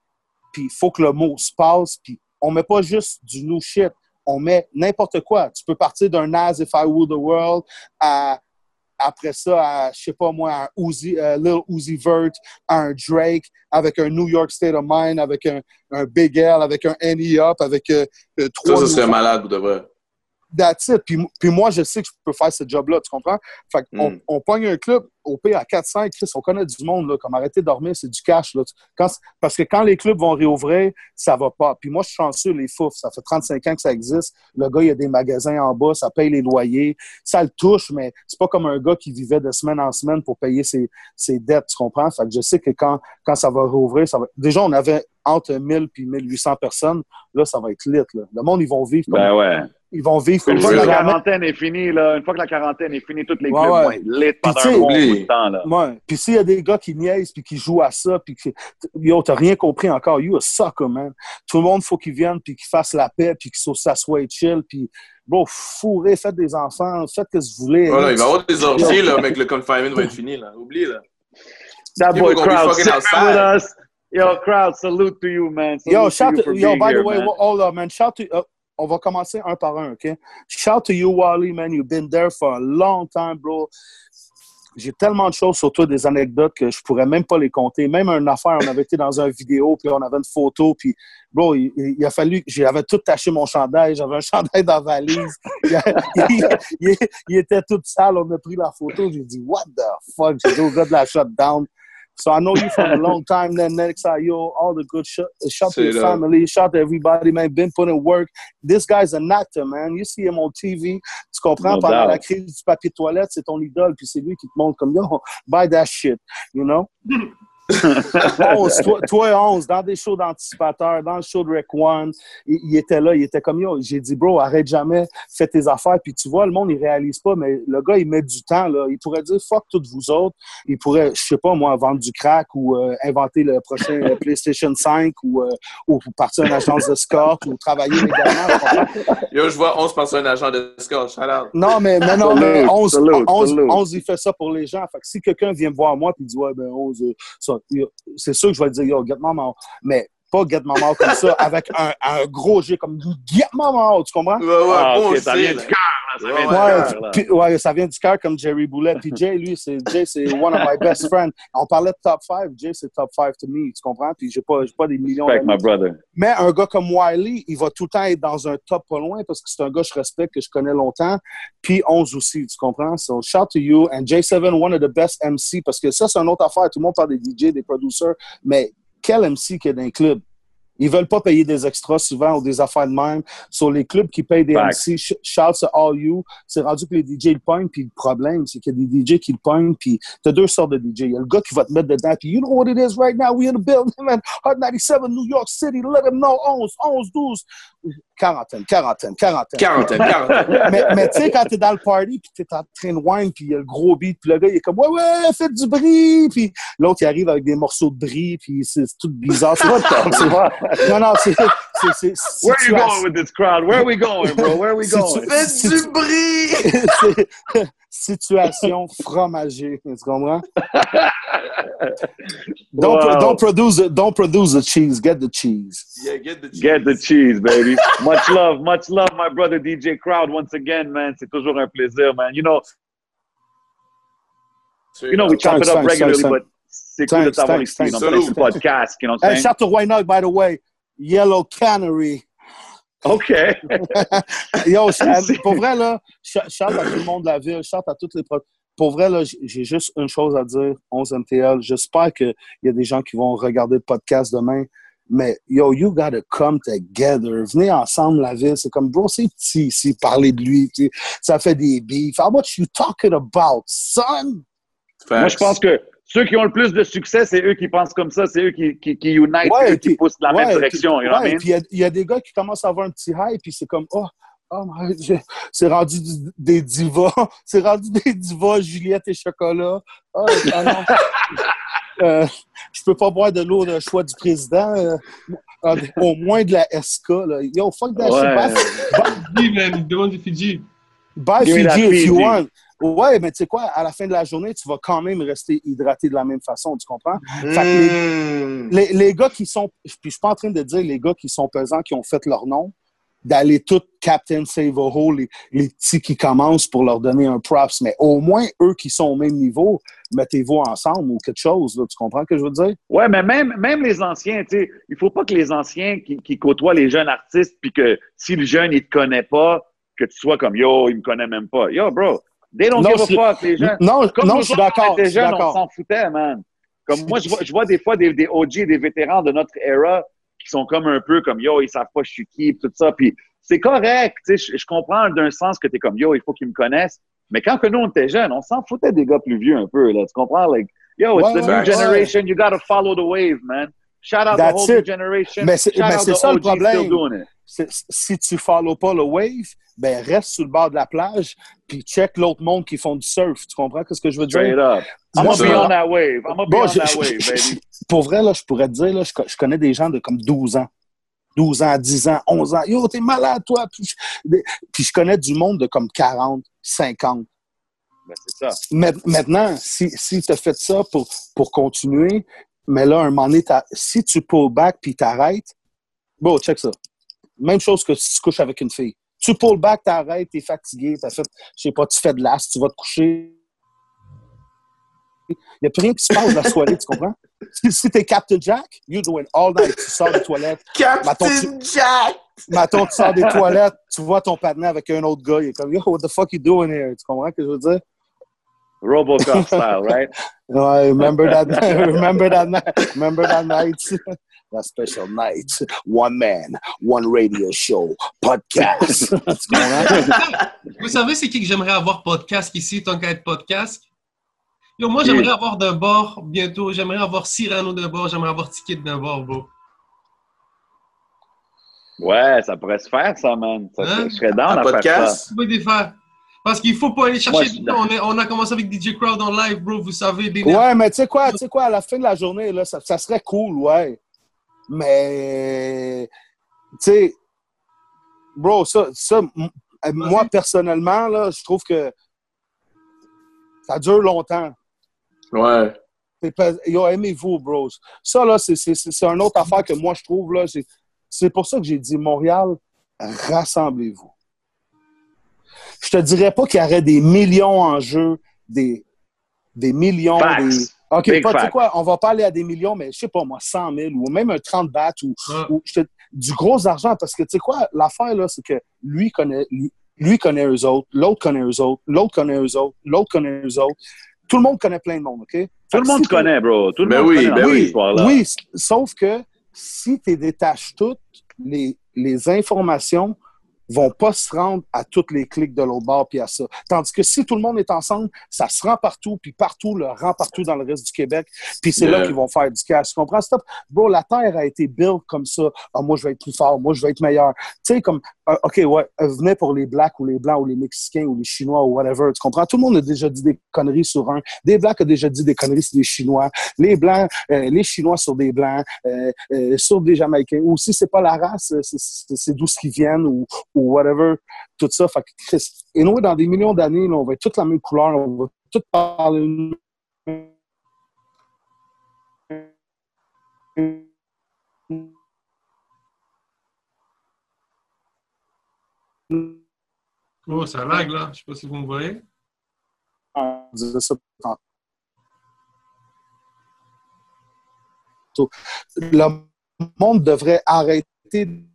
puis il faut que le mot se passe, puis on met pas juste du new shit, on met n'importe quoi. Tu peux partir d'un Nas If I Rule the World à après ça, à, je sais pas moi, un Uzi, euh, Lil Uzi Vert, un Drake, avec un New York State of Mind, avec un, un Big L, avec un Any Up, avec euh, euh, Ça, trois ça serait nouveaux- malade, pour de vrai. That's it. Puis, puis moi, je sais que je peux faire ce job-là, tu comprends? Fait qu'on Mm. on pogne un club, au pire, à 4-5, Chris, on connaît du monde, là, comme arrêter de dormir, c'est du cash. Là. Quand, parce que quand les clubs vont réouvrir, ça va pas. Puis moi, je suis chanceux, les fouf, ça fait 35 ans que ça existe. Le gars, il a des magasins en bas, ça paye les loyers, ça le touche, mais c'est pas comme un gars qui vivait de semaine en semaine pour payer ses, ses dettes, tu comprends? Fait que je sais que quand, quand ça va réouvrir, ça va... déjà, on avait entre 1000 puis 1800 personnes. Là, ça va être lit. Là. Le monde, ils vont vivre comme Ben ouais. Ils vont vivre Une fois que ça. la quarantaine est finie, là, une fois que la quarantaine est finie, toutes les Ouais, clubs ouais. vont être lit pendant Puis, tu un sais, bon bout de temps, là. Ouais. Puis s'il y a des gars qui niaisent puis qui jouent à ça, puis que yo, t'as rien compris encore, you a sucker, man. Tout le monde faut qu'ils viennent puis qu'ils fassent la paix puis qu'ils s'assoient et chill puis bro, fourrez, faites des enfants, faites ce que vous voulez. Voilà, il va y avoir des orgies, là, mais que le confinement va être fini, là. Oublie, là. That boy crowd fucking sitting outside. with us. Yo, crowd, salute to you, man. Salute Yo, to shout to, for yo, by here, the way, man. hold up, man. Shout to, uh, on va commencer un par un, OK? Shout to you, Wally, man. You've been there for a long time, bro. J'ai tellement de choses sur toi, des anecdotes que je pourrais même pas les compter. Même une affaire, on avait été dans une vidéo, puis on avait une photo, puis bro, il, il a fallu, j'avais tout taché mon chandail, j'avais un chandail dans la valise. Il, il- il- il était tout sale, on a pris la photo, j'ai dit, what the fuck? J'ai dit au gars de la shutdown. So I know you from a long time, then next I yo, all the good shit. Uh, shout to C'est your là. family, shout to everybody, man. Been putting work. This guy's an actor, man. You see him on TV. Tu comprends? No Pendant doubt. la crise du papier toilette, c'est ton idole, puis c'est lui qui te montre comme yo, buy that shit, you know? 11, toi, toi et 11, dans des shows d'anticipateurs, dans le show de Rec One, il, il était là, il était comme yo. J'ai dit, bro, arrête jamais, fais tes affaires. Puis tu vois, le monde, il réalise pas, mais le gars, il met du temps. Là. Il pourrait dire, fuck toutes vous autres. Il pourrait, je sais pas, moi, vendre du crack ou euh, inventer le prochain PlayStation 5 ou, euh, ou partir une agence de score ou travailler légalement. Yo, je vois 11 personnes agents de score. Shout out. Non, mais, mais non, mais Salute, 11, salute, 11, salute. 11, il fait ça pour les gens. Fait que si quelqu'un vient me voir moi et dit, ouais, ben 11, euh, ça, c'est sûr que je vais dire, yo, get my mouth. Mais pas get my mouth comme ça, avec un, un gros G comme get my mouth, tu comprends? Ouais, ouais, Ah, bon, ok, c'est, ça Ouais, vient du cœur, là. Puis, ouais, ça vient du cœur comme Jerry Boulet. Puis Jay, lui, c'est Jay, c'est one of my best friends. On parlait de top 5. Jay, c'est top 5 to me, tu comprends? Puis j'ai pas, pas des millions Respect, d'amis. my brother. Mais un gars comme Wiley, il va tout le temps être dans un top pas loin parce que c'est un gars que je respecte, que je connais longtemps. Puis 11 aussi, tu comprends? So, shout to you. And J7, one of the best MC, parce que ça, c'est une autre affaire. Tout le monde parle des DJ, des producers, mais quel MC qu'il y a dans un club? Ils veulent pas payer des extras souvent ou des affaires de même. Sur les clubs qui payent des. MC, shout to all you. C'est rendu que les DJ le pognent, puis le problème, c'est qu'il y a des DJ qui le pognent, puis t'as deux sortes de DJ. Il y a le gars qui va te mettre dedans, puis you know what it is right now, we in the building, man. Hot 97, New York City, let them know, 11, 11, 12. Quarantaine, quarantaine, quarantaine. Quarantaine, quarantaine. mais mais tu sais, quand t'es dans le party, puis t'es en train de wine, puis il y a le gros beat, puis le gars, il est comme, ouais, ouais, faites du bris, puis l'autre, il arrive avec des morceaux de bris, puis c'est tout bizarre. C'est pas tu vois. Non, non, c'est. Where are you going with this crowd? Where are we going, bro? Where are we going? Faites du c'est- situation fromagée, tu comprends? Don't, Wow. don't, produce, the- don't produce the cheese, get the cheese. Yeah, get the cheese. Get the cheese, baby. much love, much love, my brother DJ Crowd. Once again, man, c'est toujours un plaisir, man. You know, you know, we chop Thanks, it up thanks, regularly, thanks, but c'est cool de t'avoir ici. Salute. ce podcast, you know what I'm Hey, shout to Wynok, by the way. Yellow Cannery. Okay. Yo, pour vrai, là, ch- shout à tout le monde de la ville, shout à toutes les Pour vrai, là, j'ai juste une chose à dire, 11 MTL. J'espère qu'il y a des gens qui vont regarder le podcast demain. Mais yo, you gotta come together. Venez ensemble, la ville. C'est comme, bro, c'est petit ici, parler de lui. Ça fait des beefs. How much you talking about, son? Moi, je pense que ceux qui ont le plus de succès, c'est eux qui pensent comme ça, c'est eux qui, qui, qui unite, Ouais, c'est eux qui puis- poussent dans la Ouais, même direction. puis- you know what I ouais, il y a- il y, a des gars qui commencent à avoir un petit hype, puis c'est comme, oh, oh c'est rendu du- des divas, c'est rendu des divas, Juliette et Chocolat. Ah, ah. Euh, je peux pas boire de l'eau de choix du président. euh, au moins de la SK. Là. Yo, fuck that Ouais. shit. Il demande du Fidji. Buy Fiji if you want. Ouais, mais tu sais quoi, à la fin de la journée, tu vas quand même rester hydraté de la même façon, tu comprends? Fait que les, les gars qui sont, puis je suis pas en train de dire les gars qui sont pesants, qui ont fait leur nom, d'aller tout Captain Save a Hole, les, les petits qui commencent pour leur donner un props, mais au moins eux qui sont au même niveau, mettez-vous ensemble ou quelque chose, là, tu comprends ce que je veux dire? Ouais, mais même, même les anciens, tu sais, il faut pas que les anciens qui, qui côtoient les jeunes artistes, puis que si le jeune, il te connaît pas, que tu sois comme, yo, il me connaît même pas. Yo, bro, they don't Non, give a fuck, les jeunes. Non, Comme non, je suis d'accord. Suis jeunes, on s'en foutait, man. Comme moi, je vois, je vois des fois des, des OG, des vétérans de notre era qui sont comme un peu comme yo, ils savent pas je suis qui, tout ça. Puis c'est correct, tu sais, je, je comprends d'un sens que t'es comme yo, il faut qu'ils me connaissent. Mais quand que nous, on était jeunes, on s'en foutait des gars plus vieux un peu, là. Tu comprends? Like, yo, it's Ouais, the ouais, new ouais. generation, you gotta follow the wave, man. Shout out That's the whole new it. generation. Mais c'est- out the ça, le OG problème. Si tu follow pas le wave, ben reste sur le bord de la plage, puis check l'autre monde qui font du surf. Tu comprends ce que je veux dire? Straight up. I'm gonna be on that wave. I'm gonna be Bon, on je- that wave, baby. Pour vrai, là, je pourrais te dire, là, je, co- je connais des gens de comme 12 ans. 12 ans, 10 ans, 11 ans. Yo, t'es malade, toi. Puis je, des- puis je connais du monde de comme 40, 50. Ben, c'est ça. Ma- Maintenant, si, si tu as fait ça pour, pour continuer, mais là, un moment donné, si tu pull back puis t'arrêtes, bon, check ça. Même chose que si tu couches avec une fille. Tu pull back, t'arrêtes, t'es fatigué, t'as fait, je sais pas, tu fais de l'as, tu vas te coucher. Il n'y a plus rien qui se passe dans la soirée, tu comprends? Si, si t'es Captain Jack, you're doing all night. Tu sors des toilettes, Captain Jack! Mettons, tu sors des toilettes, tu vois ton partenaire avec un autre gars, il est comme, yo, what the fuck you doing here? Tu comprends ce que je veux dire? Robocop style, right? Ouais, remember that, remember that night, remember that night, that special night, one man, one radio show, podcast. Vous savez, c'est qui que j'aimerais avoir podcast ici, tant qu'à être podcast? Yo, moi, j'aimerais avoir d'un bord bientôt. J'aimerais avoir Cyrano d'un bord. J'aimerais avoir Ticket d'un bord, bro. Ouais, ça pourrait se faire, ça, man. Ça, Hein? Je serais à faire podcast? Tu peux les faire. Parce qu'il faut pas aller Moi, chercher temps. On, est- on a commencé avec DJ Crowd en live, bro. Vous savez, des Ouais, mais tu sais quoi, tu sais quoi, à la fin de la journée, là, ça, ça serait cool, ouais. Mais, tu sais, bro, ça, ça euh, moi, personnellement, là, je trouve que ça dure longtemps. Ouais. Yo, aimez-vous, bros. Ça, là, c'est- une autre affaire que moi, je trouve, là. C'est- C'est pour ça que j'ai dit, Montréal, rassemblez-vous. Je te dirais pas qu'il y aurait des millions en jeu, des, des millions, des... OK, Big pas, tu sais quoi, on va pas aller à des millions, mais je sais pas, moi, 100 000 ou même un 30 bahts ou, te- du gros argent. Parce que, tu sais quoi, l'affaire, là, c'est que lui connaît, lui, lui connaît eux autres, l'autre connaît eux autres, l'autre connaît eux autres, l'autre connaît eux autres. Tout le monde connaît plein de monde, OK? Fait Tout le monde si connaît, bro. Tout le Ben monde oui, connaît ben oui. oui, s- sauf que si tu détaches toutes, les, les informations vont pas se rendre à toutes les clics de l'autre bord puis à ça. Tandis que si tout le monde est ensemble, ça se rend partout, puis partout le rend partout dans le reste du Québec, puis c'est là qu'ils vont faire du cash. Tu comprends? Stop. Bro, la Terre a été built comme ça. Ah, moi, je vais être plus fort, moi, je vais être meilleur. Tu sais, comme, euh, OK, ouais, euh, venez pour les Blacks ou les Blancs ou les Mexicains ou les Chinois ou whatever. Tu comprends? Tout le monde a déjà dit des conneries sur un. Des Blacks ont déjà dit des conneries sur des Chinois. Les Blancs, euh, les Chinois sur des Blancs, euh, euh, sur des Jamaïcains. Ou si c'est pas la race, c'est d'où ce qu'ils viennent ou, ou whatever. Tout ça. Fait que, Chris, et nous, dans des millions d'années, on va être toutes la même couleur, on va tous parler Oh, ça lag, là. Je sais pas si vous me voyez. on disait ça tantôt. Le monde devrait arrêter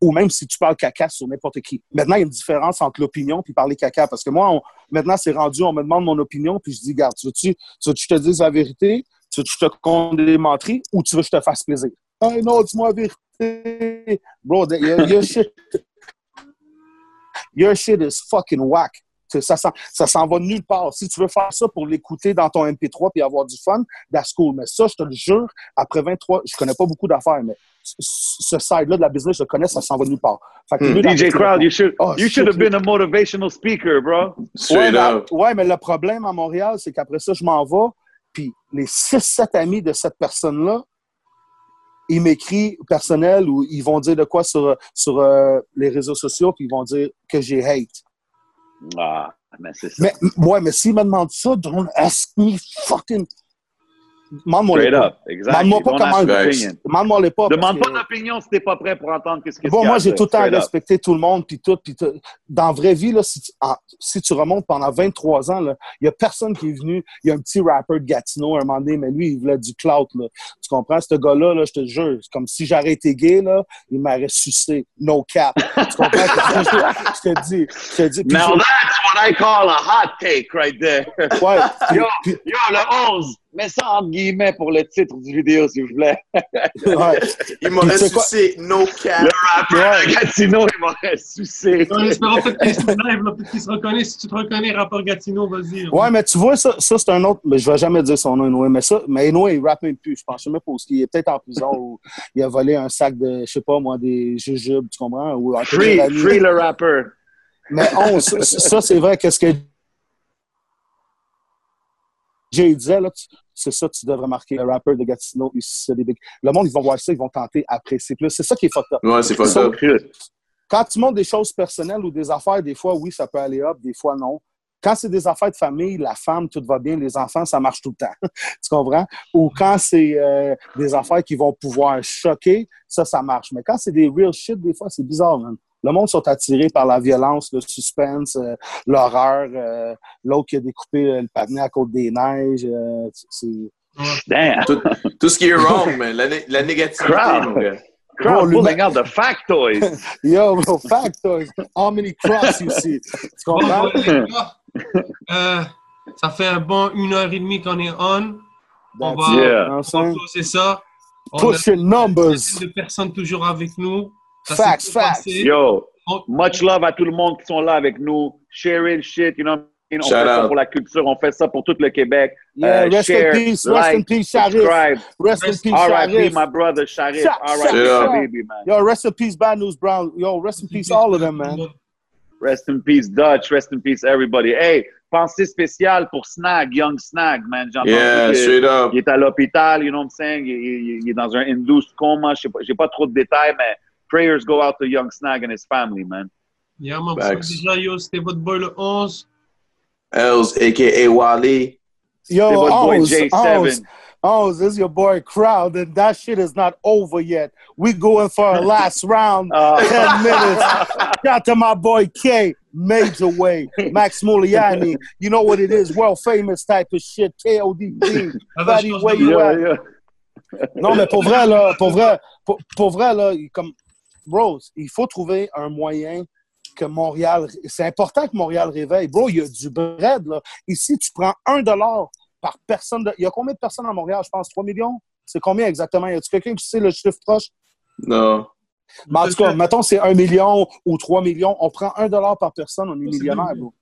ou même si tu parles caca sur n'importe qui. Maintenant, il y a une différence entre l'opinion puis parler caca. Parce que moi, maintenant, c'est rendu, on me demande mon opinion, puis je dis, garde, tu veux-tu tu veux que je te dise la vérité? Tu veux que je te compte des ou tu veux que je te fasse plaisir? Hey, non, dis-moi la vérité. Bro, your, your shit, your shit is fucking whack. Ça, s'en- ça s'en va nulle part. Si tu veux faire ça pour l'écouter dans ton MP3 puis avoir du fun, that's cool. Mais ça, je te le jure, après 23, je connais pas beaucoup d'affaires, mais ce- side-là de la business, je le connais, ça s'en va nulle part. Fait que Hmm. DJ Crowd, you should, Oh, you should have been a motivational speaker, bro. Ouais mais, ouais, mais le problème à Montréal, c'est qu'après ça, je m'en vais, puis les 6-7 amis de cette personne-là, ils m'écrivent personnel ou ils vont dire de quoi sur, sur euh, les réseaux sociaux, puis ils vont dire que j'ai hate. Ah, mais c'est ça. Mais, ouais, mais s'ils me demandent ça, don't ask me fucking. Demande-moi les pas. Demande-moi pas comment-. Demande-moi les pas. Demande pas d'opinion si t'es pas prêt pour entendre qu'est-ce que Bon, moi, j'ai tout le temps respecté tout le monde, puis tout. Puis dans la vraie vie, là, si, tu, en- si tu remontes pendant 23 ans, il n'y a personne qui est venu. Il y a un petit rapper de Gatineau à un moment donné, mais lui, il voulait du clout. Là. Tu comprends? Ce gars-là, là, je te jure, c'est comme si j'aurais été gay, là, il m'aurait sucé. No cap. Tu comprends? je, te- dis. Je te dis. Now that's what I call a hot take right there. Ouais. Yo, yo, le 11, mets ça entre guillemets pour le titre du vidéo, s'il vous plaît. ouais. Il m'aurait sucé no cap. Le rappeur de Gatineau, il m'aurait sucé. En espérant peut-être qu'il se qu'il se reconnaît. Si tu te reconnais, rappeur Gatineau, vas-y. Ouais, mais tu vois, ça, ça c'est un autre. Mais je vais jamais dire son nom, Inoue. Mais ça, mais Inoue, il rappe même plus. Je pense même pas où il est peut-être en prison ou il a volé un sac de, je sais pas moi, des jujubes, tu comprends? Ou Free, free le rapper. Mais on, ça, ça, c'est vrai, qu'est-ce que Jay disait, là, c'est ça, tu devrais marquer le rappeur de Gatineau. il- c'est des big- Le monde, ils vont voir ça, ils vont tenter après. C'est plus, c'est ça qui est fucked up. Ouais, c'est Ça- ça. Quand tu montres des choses personnelles ou des affaires, des fois, oui, ça peut aller up, des fois, non. Quand c'est des affaires de famille, la femme, tout va bien, les enfants, ça marche tout le temps. tu comprends? Ou quand c'est euh, des affaires qui vont pouvoir choquer, ça, ça marche. Mais quand c'est des real shit, des fois, c'est bizarre, man. Le monde sont attirés par la violence, le suspense, euh, l'horreur. euh, L'autre qui a découpé euh, le panier à côte des neiges. euh, c'est... Damn. Tout, tout ce qui est wrong, man. La, né- la négativité, Crowd. Crowd lui- pulling out the factoids. Yo, bro, factoid. How many cross you see? Tu comprends? euh, ça fait un bon une heure et demie qu'on est on. On That's va, Yeah. on va saying? closer ça. On a Pushing une numbers. de personnes toujours avec nous. Ça Facts, facts. passé. Yo, On- much love à tout le monde qui sont là avec nous. Sharing shit, you know. On Shout fait ça out. pour la culture, on fait ça pour tout le Québec. Yeah, Euh, rest share, in peace, rest like, in peace, Sharif. subscribe. Rest in peace, R.I.P. Sharif. my brother Sharif. R.I.P. baby, man. Yo, rest in peace, Bad News Brown. Yo, rest in peace, all of them, man. Rest in peace, Dutch. Rest in peace, everybody. Hey, pensée spéciale pour Snag, Young Snag, man. Yeah, straight up. Il est à l'hôpital, you know what I'm saying? Il, il- il est dans un induced coma. Je sais pas, j'ai pas trop de détails, mais prayers go out to Young Snag and his family, man. Yeah, man, Facts. déjà, yo, c'était votre boy le 11. Els, a.k.a. Wally. Yo, C'est votre boy Oz, Oz, J7. Oz, this is your boy Crowd, and that shit is not over yet. We going for a last round, Ah. 10 minutes. Shout to my boy K, Major Way, Max Muliani. You know what it is, world famous type of shit, KODB. Avec Buddy, where you Yeah, at? yeah. Non, mais pour vrai, là, pour vrai, pour, pour vrai, là, comme, bro, il faut trouver un moyen que Montréal, c'est important que Montréal réveille. Bro, il y a du bread, là. Ici, tu prends un dollar par personne. de- il y a combien de personnes à Montréal? Je pense? 3 millions? C'est combien exactement? Y a-tu quelqu'un qui sait le chiffre proche? Non. Mais en tout cas, mettons, c'est 1 million ou 3 millions. On prend un dollar par personne, on est millionnaire, bro.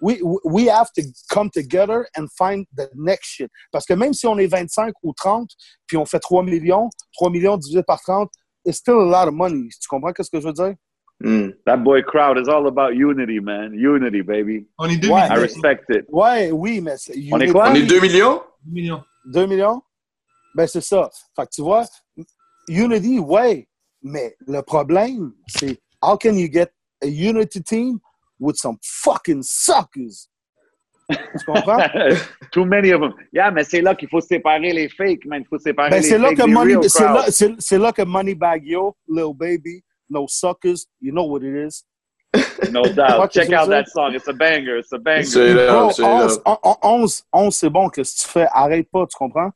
We, we have to come together and find the next shit. Parce que même si on est 25 ou 30, puis on fait 3 millions, 3 millions divisé par 30, it's still a lot of money. Tu comprends ce que je veux dire? Hmm. That boy crowd is all about unity, man. Unity, baby. On est 2 Ouais. I millions. respect it. Ouais, oui, mais c'est. On est quoi? On est 2 millions? 2 millions. 2 millions? Ben, c'est ça. Fait que tu vois, Unity, ouais. Mais le problème, c'est how can you get a Unity team with some fucking suckers? Tu comprends? Too many of them. Yeah, mais c'est là qu'il faut séparer les fakes, man. Il faut séparer Ben, les c'est là fakes que des Money, real c'est là, c'est, c'est là que Moneybag Yo, Lil Baby, No Suckers, you know what it is? No doubt. Check out that song. It's a banger. It's a banger. Straight 11, up. 11, 11, c'est bon, qu'est-ce que tu fais? Arrête pas, tu comprends?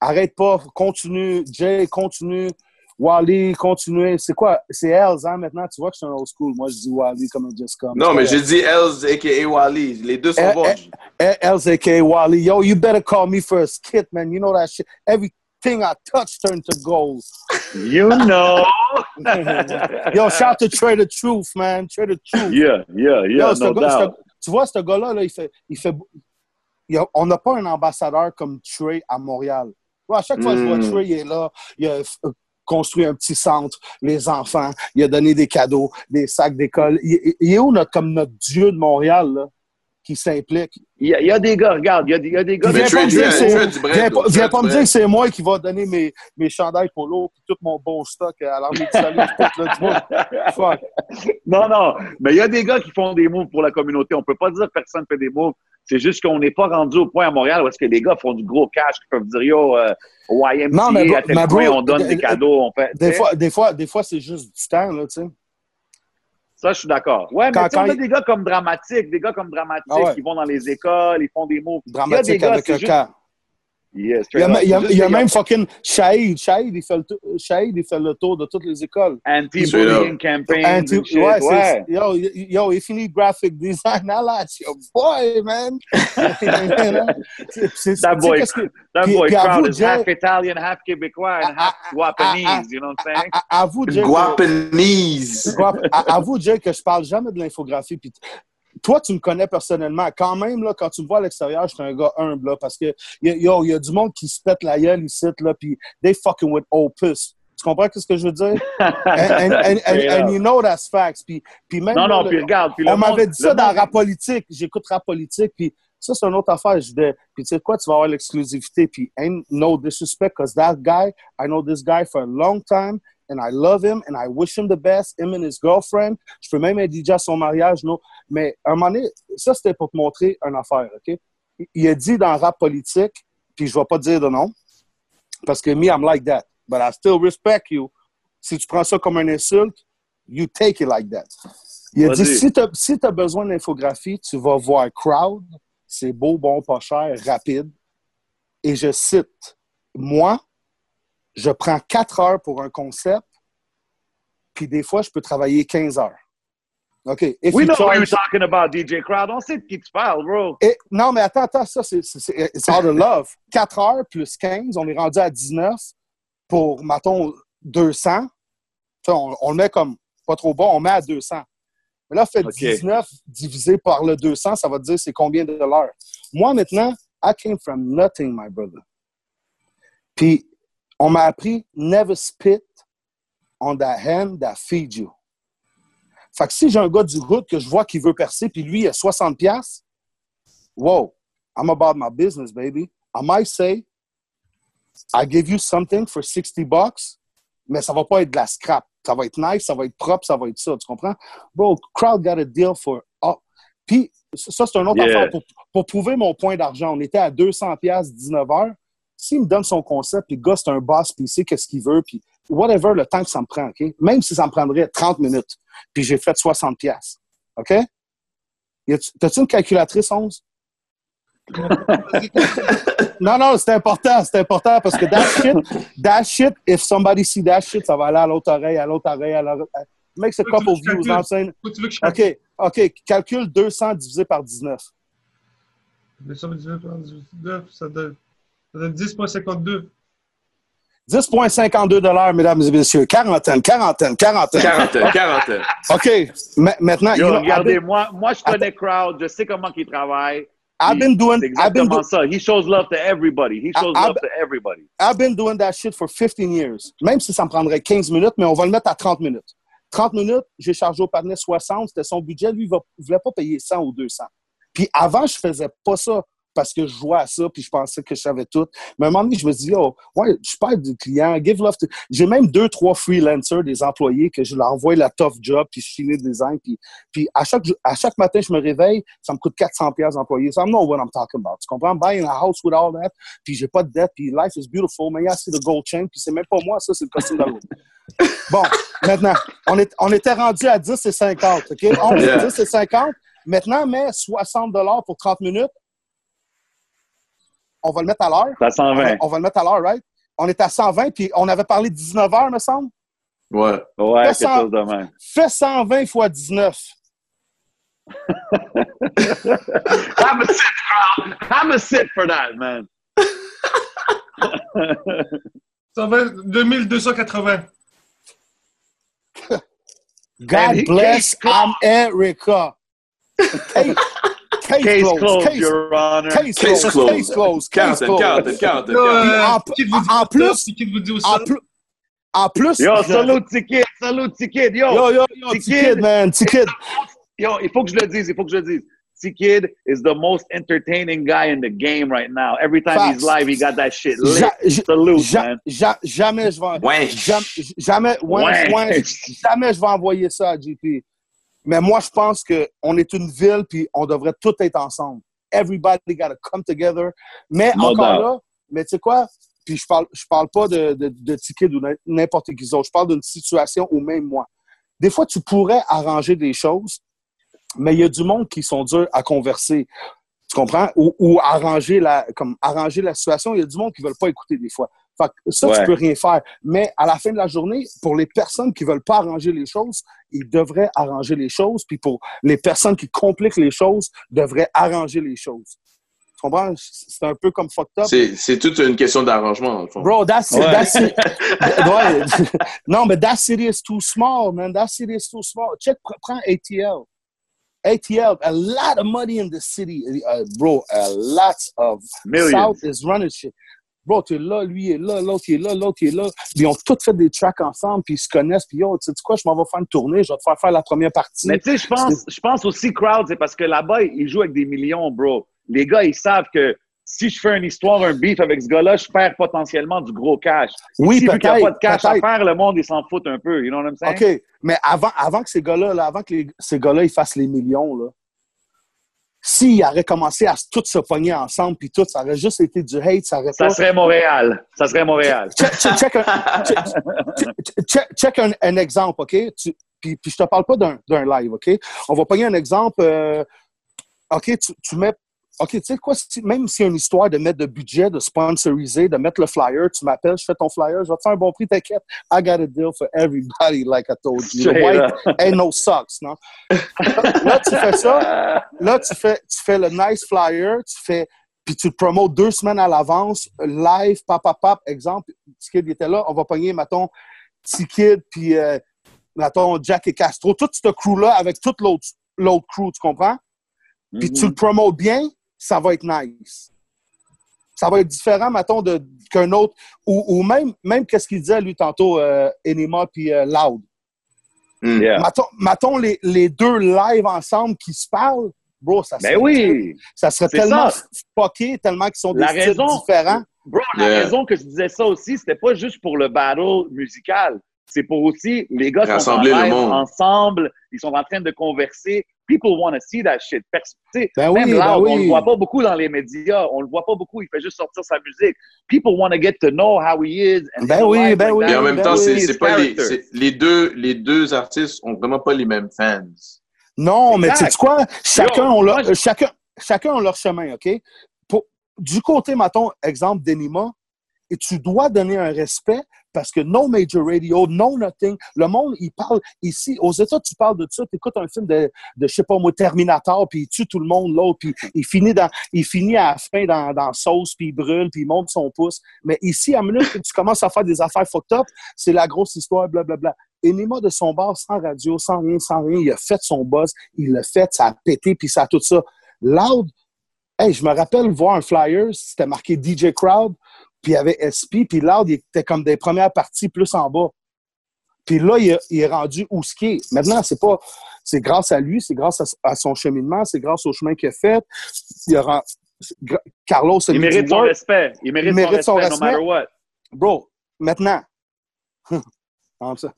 Arrête pas, continue. Jay, continue. Wally, continue. C'est quoi? C'est Els, hein, maintenant? Tu vois que je suis un old school. Moi, je dis Wally comme un just come. Non, mais j'ai dit Els, a.k.a. Wally. Les deux sont bons. Els, a.k.a. Wally. Yo, you better call me for a skit, man. You know that shit. Everything I touch turned to gold. You know. Yo, shout to Trader Truth, man. Trader Truth. Yeah, yeah, yeah, Yo, no gars- doubt. tu vois, ce gars-là, là, il fait. Il fait il y a- on n'a pas un ambassadeur comme Trey à Montréal. Ouais, à chaque fois que je vois Mm. Trey, il est là, il a f- construit un petit centre, les enfants, il a donné des cadeaux, des sacs d'école. Il, est où notre, comme notre dieu de Montréal, là, qui s'implique? Il y, a, il y a des gars, regarde, il y a, des- il y a des gars. Viens pas me dire que c'est- moi qui va donner mes, mes chandails polo et tout mon bon stock à l'armée du salut. Non, non, mais il y a des gars qui font des moves pour la communauté. On peut pas dire que personne fait des moves. C'est juste qu'on n'est pas rendu au point à Montréal où est-ce que les gars font du gros cash qui peuvent dire yo, euh, au YMCA, Non, mais bro- à tel mais point, bro, on donne euh, des cadeaux. On fait, Des fois, des, fois, des fois, c'est juste du temps, là, tu sais. Ça, je suis d'accord. Ouais, mais Quand- tu quand a il- des gars comme Dramatique, des gars comme Dramatique Ah ouais. qui vont dans les écoles, ils font des moves. Des Dramatique gars, avec un juste- cas. Yeah, Il y a, up. il y a- Juste il y a que même fucking Shahid. Shahid, il fait le, tou- Shahid, il fait le tour de toutes les écoles. Anti-bullying Anti- shit. ouais. Yo, yo, il finit graphic design à la your boy, man. C'est- c'est- That boy, que- that boy puis crowd is half Italian, half Québécois, and half Guapanese. You know what I'm saying? à- à- Jay, que- Guapanese. à- avoue, Jay, que je parle jamais de l'infographie. Puis toi, tu me connais personnellement. Quand même, là, quand tu me vois à l'extérieur, je suis un gars humble, là, parce que y a- yo, il y a du monde qui se pète la gueule ici, là, puis they fucking with opus. Tu comprends ce que je veux dire? And, and, and, and, you know that's facts. Puis, puis même, Non, là, non, le- puis regarde. Puis on m'avait monde- dit ça le dans monde- rap politique. J'écoute rap politique, puis ça, c'est une autre affaire. Je dis, puis tu sais quoi, tu vas avoir l'exclusivité. Puis, ain't no disrespect, because that guy, I know this guy for a long time, and I love him, and I wish him the best, him and his girlfriend. Je peux même être DJ à son mariage, non? Mais à un moment donné, ça, c'était pour te montrer une affaire, OK? Il- a dit dans rap politique, puis je vais pas te dire de nom, parce que me, I'm like that. But I still respect you. Si tu prends ça comme une insulte, you take it like that. Il a dit, si tu as, si besoin d'infographie, tu vas voir Crowd, c'est beau, bon, pas cher, rapide. Et je cite, moi, je prends 4 heures pour un concept, puis des fois, je peux travailler 15 heures. OK. If We know what you're talking about, DJ Crowd. On sait de qui tu parles, bro. et- non, mais attends, attends, ça, c'est all the love. 4 heures plus 15, on est rendu à 19 pour, mettons, 200. Tu sais, On, on le met comme pas trop bon, on met à 200. Mais là, fait OK. 19 divisé par le 200, ça va te dire c'est combien de l'heure. Moi, maintenant, I came from nothing, my brother. Puis, on m'a appris never spit on that hand that feeds you. Fait que si j'ai un gars du hood que je vois qui veut percer, puis lui, il a 60$, piastres, whoa, I'm about my business, baby. I might say, I give you something for 60 bucks, mais ça va pas être de la scrap. Ça va être nice, ça va être propre, ça va être ça, tu comprends? Bro, crowd got a deal for... Oh. Puis, ça, c'est un autre Yeah. affaire. Pour, pour prouver mon point d'argent, on était à 200 pièces 19 heures. S'il me donne son concept, puis le gars, c'est un boss, puis il sait qu'est-ce qu'il veut, puis whatever le temps que ça me prend, OK? Même si ça me prendrait 30 minutes, puis j'ai fait 60 pièces, OK? T'as-tu une calculatrice 11? Non, non, c'est important, c'est important parce que that shit, that shit, if somebody see that shit, ça va aller à l'autre oreille, à l'autre oreille, à l'autre oreille. Oui, tu couple of views, calcule? OK, OK, calcule 200 divisé par 19. 219 par 19, ça donne, ça donne 10,52. 10,52 mesdames et messieurs. Quarantaine, quarantaine, quarantaine. Quarantaine, quarantaine. OK, ma- maintenant, Yo, I've regardez, been, moi, moi, je connais Crowd, je sais comment il travaille. I've been doing, C'est I've been, exactement do, ça. He shows love to everybody. He shows I- love to everybody. I've been doing that shit for 15 years. Même si ça me prendrait 15 minutes, mais on va le mettre à 30 minutes. 30 minutes, j'ai chargé au partenaire 60, c'était son budget. Lui, il ne voulait pas payer 100 ou 200. Puis avant, je faisais pas ça parce que je jouais à ça, puis je pensais que je savais tout. Mais à un moment donné, je me dis, oh, ouais, je perds du client, give love to... J'ai même deux, trois freelancers, des employés, que je leur envoie la tough job, puis je finis le design, puis, puis à, chaque, à chaque matin, je me réveille, ça me coûte 400 pièces employés. So I know what I'm talking about. Tu comprends? Buying a house with all that, puis j'ai pas de dette, puis life is beautiful, mais il y a c'est le gold chain, puis c'est même pas moi, ça, c'est le costume d'Halloween. Bon, maintenant, on, est, on était rendu à 10 et 50, OK? On est Yeah. 10 et 50. Maintenant, mais 60 pour 30 minutes. On va le mettre à l'heure. Ça On, 120. va- on va le mettre à l'heure, right? On est à 120, puis on avait parlé de 19 heures, me semble. Ouais. Ouais, Fais de même. Fais 120 fois 19. Have a sit, Crowd. Have a sit for that, man. Ça va être 2280. God bless America. Case, case Case closed. closed, Case, Your Honor. case Case closed. closed. Case closed. Case closed. en- plus- C'est qui vous dit En plus, en plus Yo. Salute, Tikid. Yo, Yo, yo, yo, Tikid. T-Kid, man, T-Kid. yo, il faut que je le dise. Il faut que je le dise. T-Kid is the most entertaining guy in the game right now. Every time Facts. he's live, he got that shit lit. Ja- ja- Salute, ja- man. ja- jamais je vais... Ouais. Jamais, jamais, ouais, Ouais. ouais, jamais je vais envoyer ça à JP. Mais moi, je pense qu'on est une ville, puis on devrait tout être ensemble. Everybody got to come together. Mais No encore doubt. là, mais tu sais quoi? Puis je parle, je parle pas de, de, de Tikid ou n'importe qui d'autre. Je parle d'une situation où même moi. Des fois, tu pourrais arranger des choses, mais il y a du monde qui sont durs à converser. Tu Tu comprends? Ou, ou arranger, la, comme arranger la situation. Il y a du monde qui ne veulent pas écouter des fois. Fait que ça, Ouais. tu peux rien faire. Mais à la fin de la journée, pour les personnes qui veulent pas arranger les choses, ils devraient arranger les choses. Puis pour les personnes qui compliquent les choses, devraient arranger les choses. Tu comprends? C'est un peu comme fucked up. C'est c'est toute une question d'arrangement, dans le fond. Bro, that, ci- Ouais. non, mais that city is too small, man. That city is too small. Check, pr- prends ATL. ATL, a lot of money in the city. Uh, bro, a lot of Millions. South is running shit. Bro, t'es là, lui est là, l'autre est là, l'autre est là. Ils ont tous fait des tracks ensemble, puis ils se connaissent. Puis yo, tu sais quoi, je m'en vais faire une tournée, je vais te faire faire la première partie. Mais tu sais, je pense, je pense aussi crowd, c'est parce que là-bas, ils jouent avec des millions, bro. Les gars, ils savent que si je fais une histoire, un beef avec ce gars-là, je perds potentiellement du gros cash. oui, si vu qu'il n'y a pas de cash à faire, le monde, ils s'en foutent un peu. You know what I'm saying? OK, mais avant, avant que ces gars-là, là, avant que les- ces gars-là ils fassent les millions, là, s'ils auraient commencé à tous se pogner ensemble, puis tout, ça aurait juste été du hate, ça aurait Ça pas... serait Montréal. Ça serait Montréal. Check, check- check un, check- exemple, OK? Tu- puis, puis je te parle pas d'un d'un live, OK? On va pogner un exemple. euh, OK, tu, tu mets... OK, tu sais quoi? si- même s'il y a une histoire de mettre de budget, de sponsoriser, de mettre le flyer, tu m'appelles, je fais ton flyer, je vais te faire un bon prix, t'inquiète. I got a deal for everybody, like I told you. White ain't no socks, non? Là, tu fais ça. Là, tu fais, tu fais le nice flyer, tu fais, puis tu le promotes deux semaines à l'avance, live, pap, pap, exemple, Petit Kid il était là, on va pogner, mettons, Petit Kid, puis, euh, mettons, Jack et Castro, tout ce crew-là avec toute l'autre l'autre crew, tu comprends? Puis tu le promotes bien, ça va être nice. Ça va être différent, mettons, de- qu'un autre, ou, ou même, même qu'est-ce qu'il disait, lui, tantôt, euh, Enema puis euh, Loud. Hmm. Yeah. Mettons, mettons les, les deux live ensemble qui se parlent, bro, ça serait, Ben oui! ça serait tellement ça. fucké, tellement qu'ils sont des La styles raison- différents. Bro, la Yeah. raison que je disais ça aussi, c'était pas juste pour le battle musical. C'est pour aussi, les gars sont en Rassembler le live monde. ensemble, ils sont en train de converser. People want to see that shit. Ben oui, même ben Loud, on oui. le voit pas beaucoup dans les médias. On le voit pas beaucoup. Il fait juste sortir sa musique. People want to get to know how he is. and Ben oui, ben like oui. that. Et en même ben temps, oui, c'est pas les, deux les deux artistes ont vraiment pas les mêmes fans. Non, mais tu sais quoi? Chacun, Yo, ont leur, moi, chacun, chacun ont leur chemin, OK? Pour- du côté, mettons, exemple d'Enima, et tu dois donner un respect parce que no major radio, no nothing. Le monde, il parle ici. Aux États, tu parles de ça, tu écoutes un film de, de, je sais pas moi, Terminator, puis il tue tout le monde, l'autre, puis il finit, il finit à la fin dans, dans sauce, puis il brûle, puis il monte son pouce. Mais ici, à minute que tu commences à faire des affaires fucked up, c'est la grosse histoire, blablabla. Enima de son bar, sans radio, sans rien, sans rien, il a fait son buzz, il l'a fait, ça a pété, puis ça a tout ça. Loud, hey, je me rappelle voir un flyer, c'était marqué DJ Crowd, puis il y avait SP, puis Loud, il était comme des premières parties plus en bas. Puis là, il, a- il est rendu où ce qui est. Maintenant, c'est pas, c'est grâce à lui, c'est grâce à, à son cheminement, c'est grâce au chemin qu'il a fait. Il a Carlos a Il mérite son respect. Il mérite, Il mérite son, son respect, no matter what. Bro, maintenant,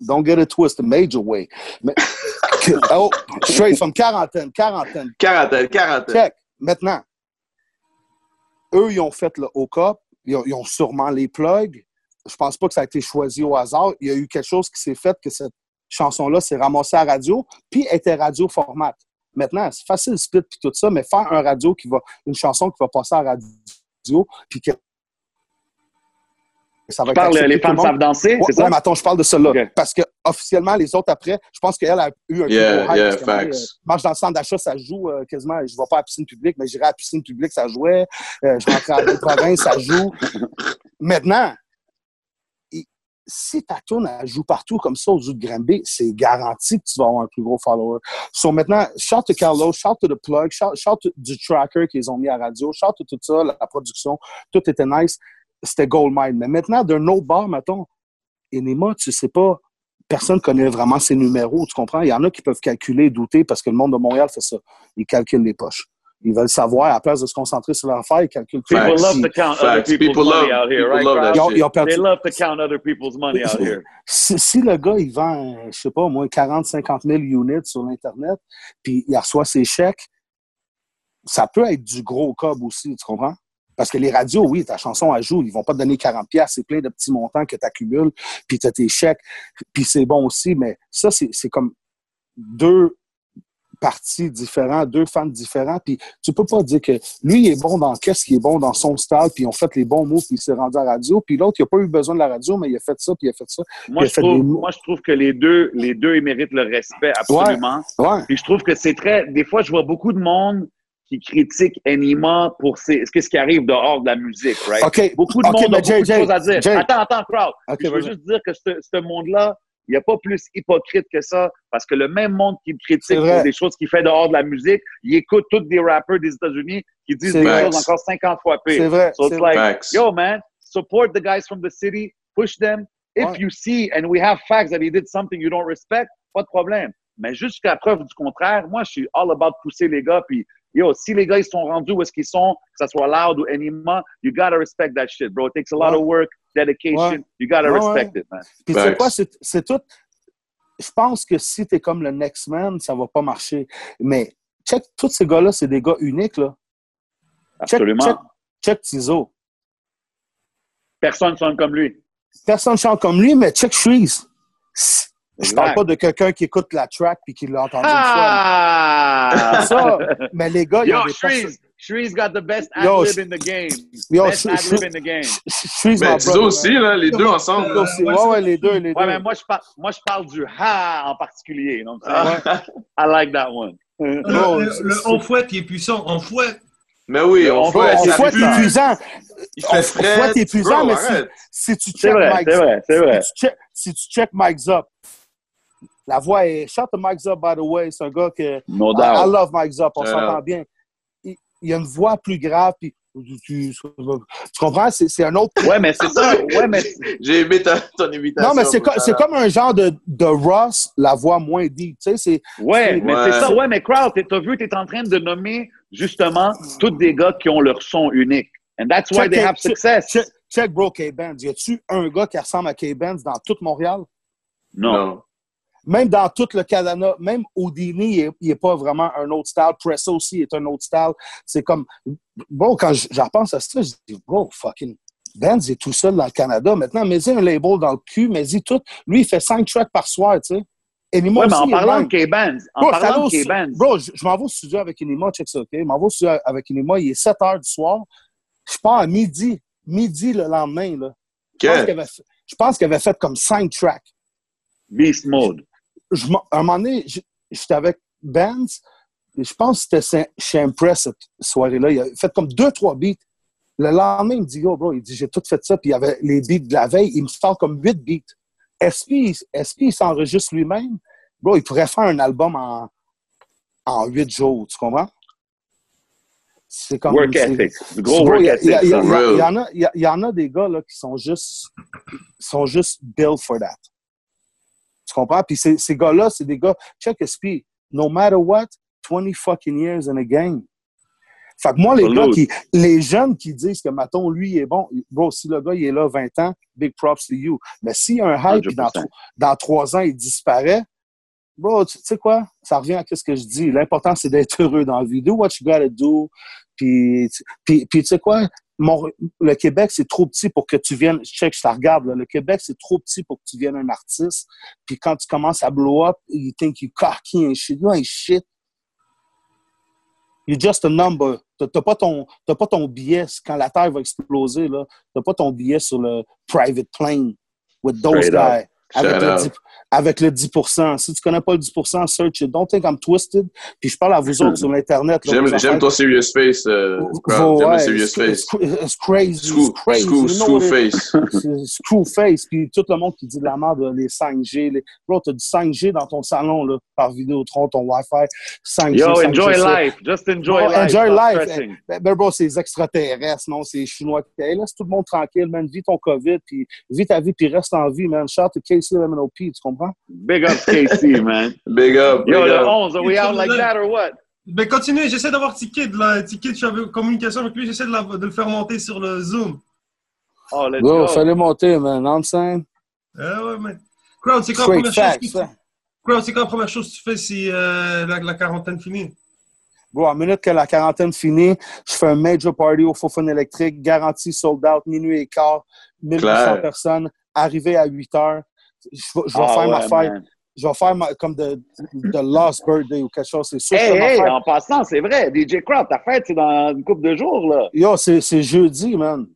don't get it twisted, major way. Mais- oh, straight from quarantaine, quarantaine, Quarantaine, quarantaine. check. Maintenant, eux, ils ont fait le O-Cup, ils ont, sûrement les plugs. Je pense pas que ça a été choisi au hasard. Il y a eu quelque chose qui s'est fait que cette chanson-là s'est ramassée à radio, puis était radio format. Maintenant, c'est facile split puis tout ça, mais faire un radio qui va, une chanson qui va passer à radio, puis que ça va Tu parles, accepté les le femmes savent danser, Ouais, c'est ça? ouais, mais attends, je parle de cela. Ok. Parce que officiellement, les autres après, je pense qu'elle a eu un Yeah, gros hype. yeah, facts. euh, marche dans le centre d'achat, ça joue euh, quasiment. Je ne vais pas à la piscine publique, mais j'irai à la piscine publique, ça jouait. Euh, je rentrais à la province, ça joue. Maintenant, si ta tune elle joue partout comme ça aux yeux de Granby, c'est garanti que tu vas avoir un plus gros follower. So maintenant, shout to Carlos, shout to The Plug, shout, shout to du tracker qu'ils ont mis à la radio, shout to tout ça, la production, tout était nice. C'était gold mine. Mais maintenant, d'un autre bar, mettons, Enema, tu sais pas, personne connaît vraiment ses numéros, tu comprends? Il y en a qui peuvent calculer, douter, parce que le monde de Montréal fait ça. Ils calculent les poches. Ils veulent savoir, à la place de se concentrer sur leur affaire, ils calculent tout. People Facts. love to count other people's People money love- out here, right, love that crowd? Ils ont, ils ont They love to count other people's money out here. Si, si le gars, il vend, je sais pas, au moins 40, 50 000 units sur l'Internet, puis il reçoit ses chèques, ça peut être du gros cob aussi, tu comprends? Parce que les radios, oui, ta chanson, elle joue, ils vont pas te donner 40 pièces, c'est plein de petits montants que tu accumules, puis tu as tes chèques, puis c'est bon aussi, mais ça, c'est c'est comme deux partis différents, deux fans différents, puis tu peux pas dire que lui il est bon dans qu'est-ce qui est bon dans son style, puis ils ont fait les bons mots, puis il s'est rendu à la radio, puis l'autre il a pas eu besoin de la radio, mais il a fait ça, puis il a fait ça. Moi, je fait trouve, moi, je trouve que les deux, les deux, ils méritent le respect, absolument. Ouais. Puis je trouve que c'est très. Des fois, je vois beaucoup de monde qui critique Anima pour ses, ce ce qui arrive dehors de la musique, right? OK. Beaucoup de OK, monde a Jay, beaucoup de Jay, choses à dire. Jay. Attends, attends, crowd. Je veux juste dire que ce, ce monde-là, il n'y a pas plus hypocrite que ça, parce que le même monde qui critique des choses qu'il fait dehors de la musique, il écoute tous des rappeurs des États-Unis qui disent des choses encore 50 fois pires. C'est vrai. So c'est it's vrai. like, Facts. yo, man, support the guys from the city, push them. If Ouais. you see and we have facts that he did something you don't respect, pas de problème. Mais jusqu'à preuve du contraire, moi, je suis all about pousser les gars. Puis, yo, si les gars, ils sont rendus où est-ce qu'ils sont, que ça soit loud ou anima, you gotta respect that shit, bro. It takes a lot Ouais. of work, dedication. Ouais. You gotta Ouais, respect ouais. it, man. Puis tu sais quoi, c'est tout. Je pense que si t'es comme le next man, ça va pas marcher. Mais check, tous ces gars-là, c'est des gars uniques, là. Absolument. check, check Tizo. Personne sonne comme lui. Personne chante comme lui, mais check Shreeze. Je parle pas de quelqu'un qui écoute la track puis qui l'a entendu une fois. Ah! Ça, mais les gars, ils Yo, ont des Shreeze. Shreeze got the best Yo, ad-lib in the game. Yo, best ad-lib in the game. Shreeze, Ben, brother, aussi, là, les deux ensemble. Tizo aussi. Ouais, ouais, les deux, les deux. Ouais, mais moi, je parle, moi, je parle du ha en particulier. Donc, Ah. I like that one. Le, Bro, le, le c'est- on fouette, il est puissant. On fouette. Mais oui, on On fait. on c'est fouette épuisant. épuisant. Il on fait fouette frais. épuisant, Bro, mais si-. Si tu check vrai, Mike c'est vrai, c'est vrai. Si tu check, si tu check Mike Zop, la voix est. Shout to Mike Zop, by the way. C'est un gars que. No I, I doubt. love Mike Zop, on Yeah. s'entend bien. Il, il a une voix plus grave, puis. Tu, tu- tu comprends? C'est c'est un autre. Ouais, mais c'est ça. Ouais, mais J'ai aimé ta, ton invitation. Non, mais c'est co- comme un genre de, de Ross, la voix moins deep. Tu sais, c'est. Ouais, mais Ouais. c'est ça. Ouais, mais Crowd, t'as vu, t'es en train de nommer justement tous des gars qui ont leur son unique. And that's why Check they have success. Check, check bro, K-Benz. Y a-tu un gars qui ressemble à K-Benz dans tout Montréal? Non. Non. Même dans tout le Canada, même Houdini, il est- il n'est pas vraiment un autre style. Presso aussi est un autre style. C'est comme, bon, quand je, je repense à ça, je dis, bro, fucking, Benz est tout seul dans le Canada. Maintenant, mets-y un label dans le cul, mets-y tout. Lui, il fait cinq tracks par soir, tu sais. Enima Ouais, mais aussi, en il est parlant de K-Benz, en Bro, parlant de K-Benz, Bro, je, je m'en vais au studio avec Enima, check ça, OK? Je m'en vais au studio avec Enima, il est 7 heures du soir. Je pars à midi, midi le lendemain, là. Je pense qu'il avait, fait- je pense qu'il avait fait comme cinq tracks. Beast Mode. Je à un moment donné, j'étais avec Benz, et je pense que c'était chez- Impress cette soirée-là. Il a fait comme deux, trois beats. Le lendemain, il me dit, yo, bro, il dit, j'ai tout fait ça, puis il y avait les beats de la veille, il me sort comme huit beats. SP, SP, il s'enregistre lui-même? Bro, il pourrait faire un album en, en huit jours, tu comprends? C'est comme. Work ethic. Gros Bro, work y a- ethic. il y y en a des gars là, qui sont juste, sont juste built for that. Tu comprends? Puis ces, ces gars-là, c'est des gars, check SP, no matter what, 20 fucking years in a game. Fait que moi, les gars qui, les jeunes qui disent que Maton, lui, est bon, bro, si le gars, il est là 20 ans, big props to you. Mais s'il y a un hype, dans, 100%. tro- dans trois ans, il disparaît, bro, tu sais quoi? Ça revient à ce que je dis. L'important, c'est d'être heureux dans la vie. Do what you gotta do. Puis, tu- puis, puis tu sais quoi? Mon- le Québec, c'est trop petit pour que tu viennes. Check, je te regarde. là. Le Québec, c'est trop petit pour que tu viennes un artiste. Puis quand tu commences à blow up, you think you cocky and shit. You ain't shit. You're just a number. T'as pas ton, t'as pas ton billet quand la terre va exploser là. T'as pas ton billet sur le private plane with those Straight up. Avec le, out. 10, avec le 10 Si tu connais pas le 10 search it. Don't think I'm twisted. Puis je parle à vous autres sur l'Internet. J'aime, ton serious face, euh. J'aime ouais, serious it's- face. It's, it's crazy. Screw, it's crazy. screw, You know screw what? it- face. c'est Screw face. Puis tout le monde qui dit de la merde, les 5G. Les... Bro, t'as du 5G dans ton salon là, par Vidéotron, ton Wi-Fi. 5G. Yo, 5G, enjoy ça. life. Just enjoy life. enjoy life. stressing. Ben, ben, bro, c'est les extraterrestres, non? C'est les Chinois qui hey, laisse tout le monde tranquille, man. Vis ton COVID, puis vis ta vie, puis reste en vie, man. Shout to KC MNOP, tu comprends? Big up KC, man. Big up, big Yo, le up. 11, are we out like that or what? Ben, continue, j'essaie d'avoir Ticket, là. Ticket, je suis en communication avec lui, j'essaie de, la- de le faire monter sur le Zoom. Oh, let's Bro, go. fallait monter, man. Non, saying? Ah ouais, mais. Crowd, c'est quoi première chose facts, que tu... ça. Crowd, c'est quoi la première chose que tu fais si euh, la, la quarantaine finit? Bon, en minute que la quarantaine finit, je fais un major party au Fofun électrique, garantie sold out, minuit et quart, 1800 Clair. personnes, arrivé à 8 heures. Je vais, je vais Ah faire ma ouais, fête. man. je vais faire ma- comme de, de Lost Birthday ou quelque chose. C'est sûr. Hey, hey, en passant, c'est vrai. DJ Crowd, ta fête, c'est dans une couple de jours, là. Yo, c'est c'est jeudi, man.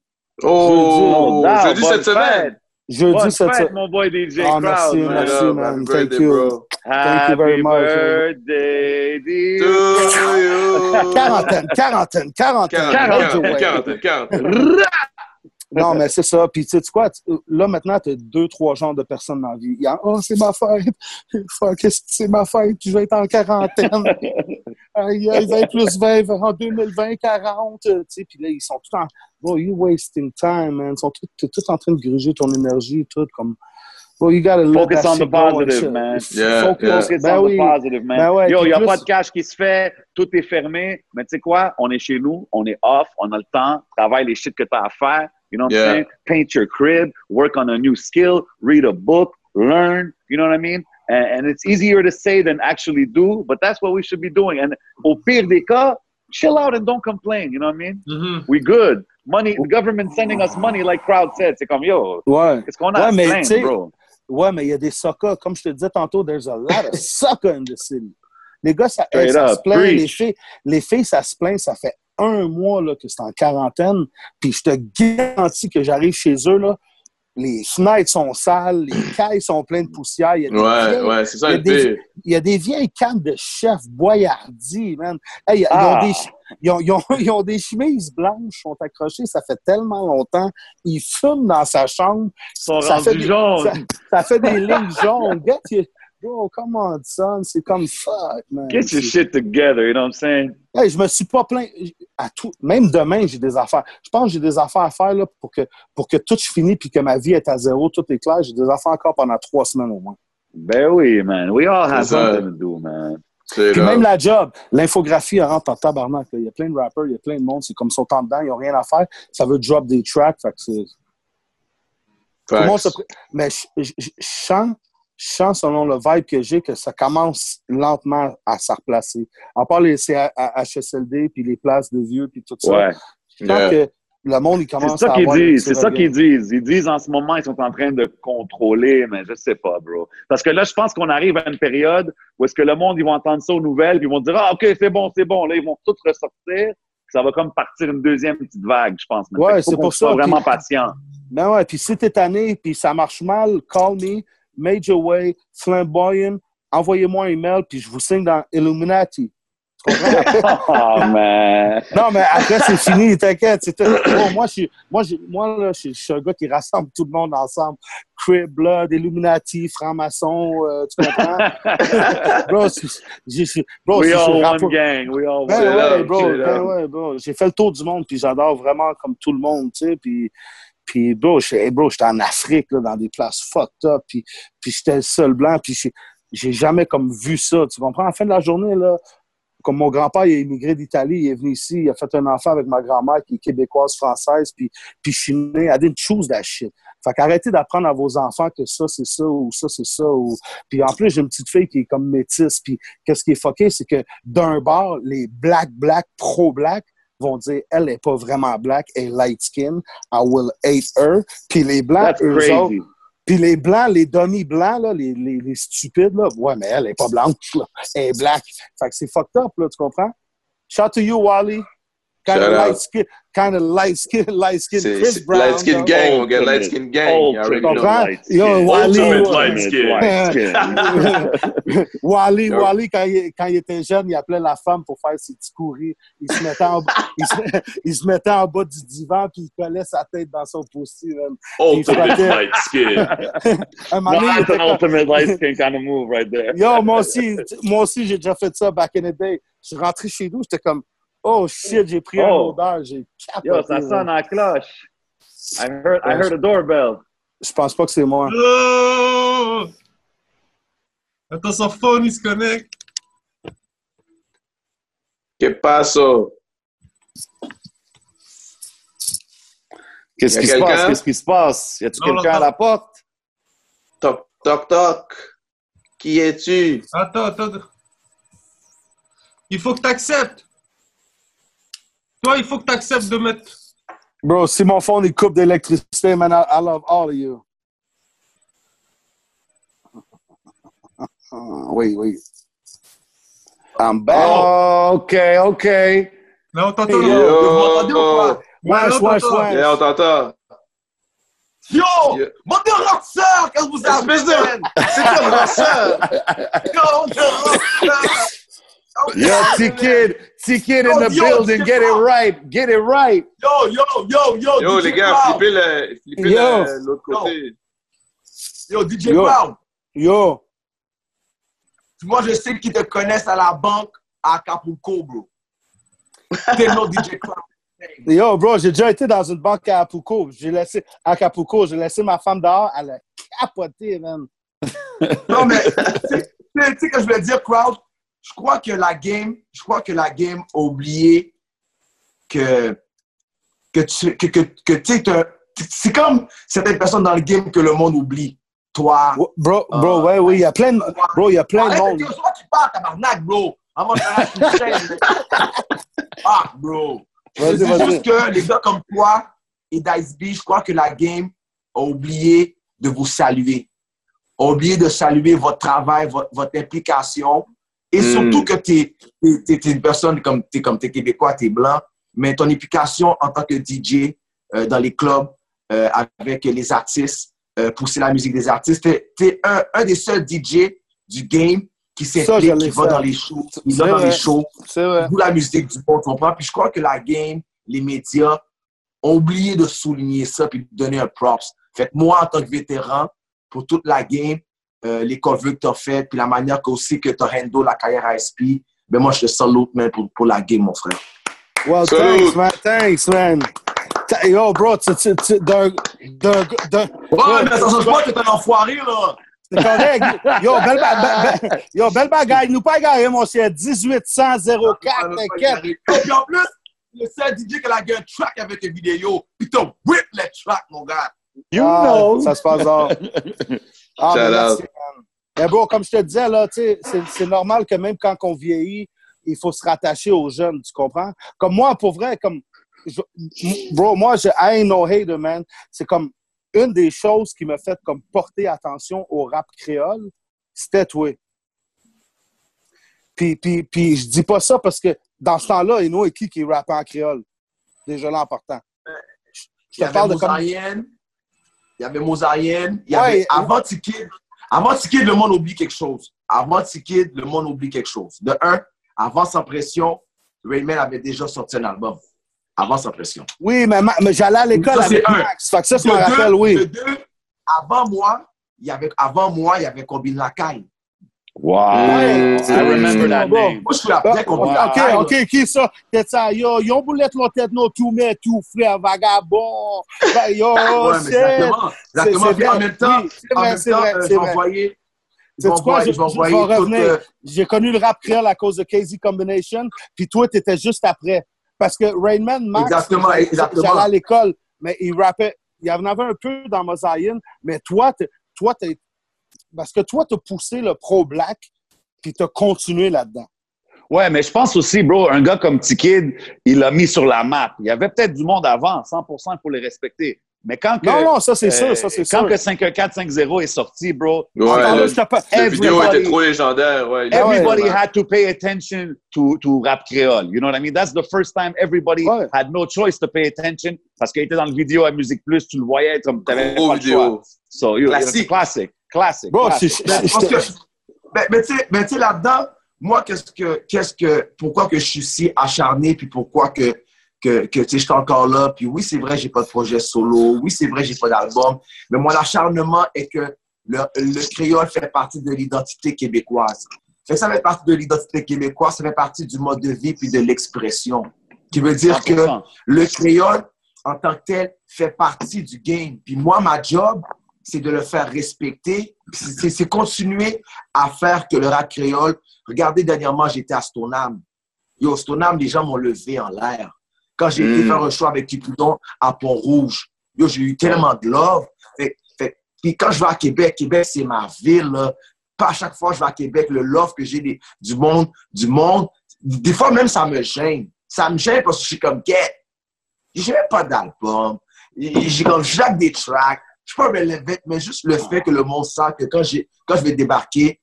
Oh, jeudi bonne cette semaine. fête. Jeudi, Bonne cette fête, mon boy DJ Ah, Crowd. merci, man. merci, Happy man. birthday, Thank you. bro. Thank you very Happy much. birthday, dear To you. Quarantaine, quarantaine, quarantaine. Quarantaine, quarantaine, quarantaine. Non, mais c'est ça. Puis, tu sais quoi? Là, maintenant, tu as deux, trois genres de personnes dans la vie. Il y a, oh, c'est ma fête. Fuck, qu'est-ce que c'est ma fête? Je vais être en quarantaine. Aïe, aïe, 20 plus 20, en 2020, 40. Tu sais, puis là, ils sont tout en. Bro, you wasting time, man. Ils sont tous, en train de gruger ton énergie, tout comme. Bro, you gotta Focus on the and positive, man. Yeah, Focus, yeah. Ben on oui. the positive, man. Ben ouais, Yo, il n'y a plus- pas de cash qui se fait, tout est fermé. Mais tu sais quoi? On est chez nous, on est off, on a le temps, travaille les shit que tu as à faire. You know what Yeah. I'm saying? Paint your crib, work on a new skill, read a book, learn. You know what I mean? And, and it's easier to say than actually do, but that's what we should be doing. And au pire des cas, chill out and don't complain. You know what I mean? Mhm. We good. Money, the government sending us money, like Crowd said. C'est comme, yo, Ouais. qu'est-ce qu'on a Ouais, à se mais plaindre, tu sais, bro? Ouais, mais il y a des suckers. Comme je te disais tantôt, there's a lot of suckers in the city. Les gars, ça, Straight ça up, se plaint. Les preach. filles, les filles, ça se plaint. Ça fait un mois là, que c'est en quarantaine. Puis je te garantis que j'arrive chez eux, là, les fenêtres sont sales, les cailles sont pleines de poussière. Il y a des, Ouais, vieilles, ouais, c'est ça il y a des- pire. il y a des vieilles cannes de chef boyardi, man. Hey, ils, Ah. ont des, ils, ont, ils ont- ils ont des chemises blanches, sont accrochées. Ça fait tellement longtemps. Ils fument dans sa chambre. Ils sont Ça fait rendus des- jaunes. Ça fait des lignes jaunes. Bro, come on, son. C'est comme fuck, man. Get your shit together, you know what I'm saying? Hey, je me suis pas plaint. À tout, même demain, j'ai des affaires. Je pense que j'ai des affaires à faire là, pour, que, pour que tout finisse puis que ma vie est à zéro, tout est clair. J'ai des affaires encore pendant trois semaines au moins. Ben oui, man. We all have something to do, man. C'est Puis là. même la job, l'infographie rentre en tabarnak. là. Il y a plein de rappers, il y a plein de monde. C'est comme ils sont en dedans, ils n'ont rien à faire. Ça veut drop des tracks. Fait que c'est- tout le monde se Facts. pré- Mais je, je- je sens, je sens selon le vibe que j'ai que ça commence lentement à se replacer. À part les CHSLD, puis les places de vieux, puis tout ça. Ouais. Je sens Yeah. que le monde, il commence ça à qu'ils avoir disent. C'est ça qu'ils disent. Ils disent en ce moment, ils sont en train de contrôler, mais je sais pas, bro. Parce que là, je pense qu'on arrive à une période où est-ce que le monde, ils vont entendre ça aux nouvelles, puis ils vont dire, ah, OK, c'est bon, c'est bon. Là, ils vont tout ressortir. Ça va comme partir une deuxième petite vague, je pense. Ouais, c'est pour soit ça, vraiment puis- patient. Ben ouais, puis si t'es tanné, puis ça marche mal, call me, Major Way, Flamboyant, envoyez-moi un email, puis je vous signe dans Illuminati. Tu comprends? Oh, man. non, mais après, c'est fini, t'inquiète. Bon, moi, je suis, moi, je, moi là, je, suis- je suis un gars qui rassemble tout le monde ensemble. Crib, Blood, Illuminati, franc-maçon, euh, tu comprends? bro, We c'est- je suis all one gang. We all Ben ouais, bro, ben ouais, bro. J'ai fait le tour du monde, puis j'adore vraiment comme tout le monde, tu sais, puis... Puis, bro, j'étais en Afrique, là, dans des places fucked up, puis, j'étais le seul blanc, puis j'ai- j'ai jamais comme vu ça, tu comprends? À la fin de la journée, là, comme mon grand-père, il est immigré d'Italie, il est venu ici, il a fait un enfant avec ma grand-mère qui est québécoise, française, puis, puis je suis né, I didn't choose that shit. Fait qu'arrêtez d'apprendre à vos enfants que ça, c'est ça, ou ça, c'est ça, ou... Puis en plus, j'ai une petite fille qui est comme métisse, puis qu'est-ce qui est fucké, c'est que d'un bord, les black, black, pro-black vont dire, elle n'est pas vraiment black, elle est light skin, I will hate her. Puis les blancs, That's eux autres, crazy. puis les blancs, les demi-blancs, là, les, les, les stupides, là, ouais, mais elle est pas blanche, là. Elle est black. Fait que c'est fucked up, là, tu comprends? Shout to you, Wally. Kind of out. light skin, kind of light skin, light skin Chris c'est Brown. light skin gang, on get Ultimate. light skin gang. You already Ultimate know. comprends? light Yo, skin. Wally, Ultimate light skin. Wally, Yeah. Wally quand, il, quand il était jeune, il appelait la femme pour faire ses petits courris. Il se mettait en, il se, il se mettait en bas du divan puis il collait sa tête dans son posti. man. Ultimate light skin. Un moment That's an ultimate light skin kind of move right there. Yo, moi aussi, moi aussi, j'ai déjà fait ça back in the day. Je suis rentré chez nous, j'étais comme, oh shit, j'ai pris un Oh. odeur, j'ai Yo, capoté, ça man. sonne à la cloche. I heard, I heard a doorbell. Je pense pas que c'est moi. Oh! Attends, son phone, il se connecte. Que? Qu'est-ce qui se passe? Qu'est-ce qui se passe? Y a-tu quelqu'un à la porte? Toc, toc, toc. Qui es-tu? Attends, attends. Il faut que tu acceptes. Toi, il faut que tu acceptes de mettre. Bro, si mon phone il coupe d'électricité, man, I, I love all of you. Oui, oui. I'm back. Oh, OK, OK. Là, on t'entend. Vous ou pas? Yeah, on t'entend. Yo! Yeah. Bande de! Qu'est-ce que vous avez? Espèce de... C'est quoi ça? Yo, de Yo, T-Kid, T-Kid in Yo, the yo, building. Get it right. Get it right. Yo, yo, yo, yo, Yo, DJ les gars, Cloud. flippez le- flippez Yo. l'autre côté. Yo, DJ Yo. Cloud. Yo. Moi, je sais qu'ils te connaissent à la banque à Acapulco, bro. T'es nom DJ Cloud. Yo, bro, j'ai déjà été dans une banque à Acapulco. J'ai laissé, à Acapulco, j'ai laissé ma femme dehors. Elle a capoté, man. Non, mais tu sais- tu sais ce que je veux dire, Crowd? Je crois que la game, je crois que la game a oublié que, que tu que, que, c'est comme certaines personnes dans le game que le monde oublie. Toi. Bro, bro, Ah. ouais, oui, il y a plein de, bro, il y a plein de Arrête de soit tu tabarnak, bro. Avant de. Ah, bro. C'est juste que les gars comme toi et Dice B, je crois que la game a oublié de vous saluer. A oublié de saluer votre travail, votre, votre implication. Et Mm. surtout que tu es, une personne comme tu es, comme t'es québécois, tu es blanc, mais ton implication en tant que DJ euh, dans les clubs euh, avec les artistes, euh, pousser la musique des artistes, tu es, un, un des seuls DJ du game qui s'implique, qui va dans les shows, qui va dans vrai. les shows, d'où la musique du monde, tu comprends? Puis je crois que la game, les médias ont oublié de souligner ça puis de donner un props. Fait que moi, en tant que vétéran, pour toute la game, euh, les covers que tu as fait, puis la manière que aussi que tu as handle la carrière à SP, ben moi, je te salute, man, pour, pour la game, mon frère. Well, Salut. thanks, man. Thanks, man. Yo, bro, tu, tu, tu, d'un, d'un, d'un, Ouais, mais ça change pas que t'es un enfoiré, là! c'est correct. Yo, belle, ba- ba- ba- yo, belle bagaille. Nous pas gagné, mon cher. 1800 04, t'inquiète. Et puis en plus, le seul DJ qui a gagné un track avec une vidéo, puis t'as whip le track, mon gars! You Ah, know. Ça se passe. Ah, mais. Mais bro, comme je te disais, là, tu sais, c'est, normal que même quand on vieillit, il faut se rattacher aux jeunes, tu comprends? Comme moi, pour vrai, comme. je- bro, moi, je, I ain't no hater, man. C'est comme une des choses qui m'a fait comme porter attention au rap créole, c'était toi. Puis, puis, puis je dis pas ça parce que dans ce temps-là, Eno et qui qui rappait en créole? Déjà là en partant. Je Il y te parle de comme. Il y avait Mosaïenne, il y avait avant Tikid. Avant Tikid, le monde oublie quelque chose. Avant Tikid, le monde oublie quelque chose. De un, avant Sans Pression, Rayman avait déjà sorti un album. Avant Sans Pression. Oui, mais, ma- mais j'allais à l'école avec un. Max. Fait que ça, je De me deux- rappelle, de oui. deux, avant moi, il y avait, avant moi, il y avait Combine Lacaille. Wow. Ouais, I remember that name. Moi, je suis la Ah, bien OK. OK, qui ça? Que ça? Yo, ont boulette leur tête, non, tout, mais tout, frère, vagabond. Ben, yo, Ouais, exactement. Exactement. Puis en même temps, en même temps, euh, c'est je vais vrai. envoyer. Je Sais-tu vais quoi? envoyer, Je- je vais je- je envoyer vais toute, revenir. euh, J'ai connu le rap créole à cause de KZ Combination, puis toi, t'étais juste après. Parce que Rainman, Max, Exactement, exactement. j'allais à l'école, mais il rappait, il y en avait un peu dans Mosaïne, mais toi, t'es- toi, t'es, parce que toi, t'as poussé le pro-black, puis t'as continué là-dedans. Ouais, mais je pense aussi, bro, un gars comme T-Kid, il l'a mis sur la map. Il y avait peut-être du monde avant, 100%, il faut les respecter. Mais quand que, Non, non, ça, c'est euh, sûr, ça, c'est quand sûr. que 51450 est sorti, bro, Ouais, le- je te parle- la vidéo everybody- était trop légendaire. Ouais, everybody ouais. had to pay attention to, to rap créole. You know what I mean? That's the first time everybody Ouais. had no choice to pay attention parce qu'il était dans le vidéo à Musique Plus, tu le voyais comme t'avais pas le vidéo. choix. So, you, Classique. Classic. Classic. Bro, classic. c'est- Ben, je- parce je- que- ben, mais tu sais- là-dedans, moi, qu'est-ce que, qu'est-ce que, pourquoi que je suis si acharné, puis pourquoi que, que, que tu sais, je suis encore là, puis oui, c'est vrai, j'ai pas de projet solo, oui, c'est vrai, j'ai pas d'album, mais mon acharnement est que le, le créole fait partie de l'identité québécoise. Fait ça fait partie de l'identité québécoise, ça fait partie du mode de vie puis de l'expression. Qui veut dire que 100%. le créole, en tant que tel, fait partie du game. Puis moi, ma job, c'est de le faire respecter. C'est continuer à faire que le rap créole. Regardez, dernièrement, j'étais à Stoneham. Yo, Stoneham, les gens m'ont levé en l'air. Quand j'ai été Mm. faire un show avec Cupidon à Pont-Rouge, yo, j'ai eu tellement de love. Fait- fait- Puis quand je vais à Québec, Québec, c'est ma ville. là. Pas à chaque fois que je vais à Québec, le love que j'ai du monde, du monde. Des fois, même, ça me gêne. Ça me gêne parce que je suis comme, get. J'ai même pas d'album. J'ai comme des tracks. Je pas relevant, mais juste le fait que le monde sent que quand, quand je vais débarquer,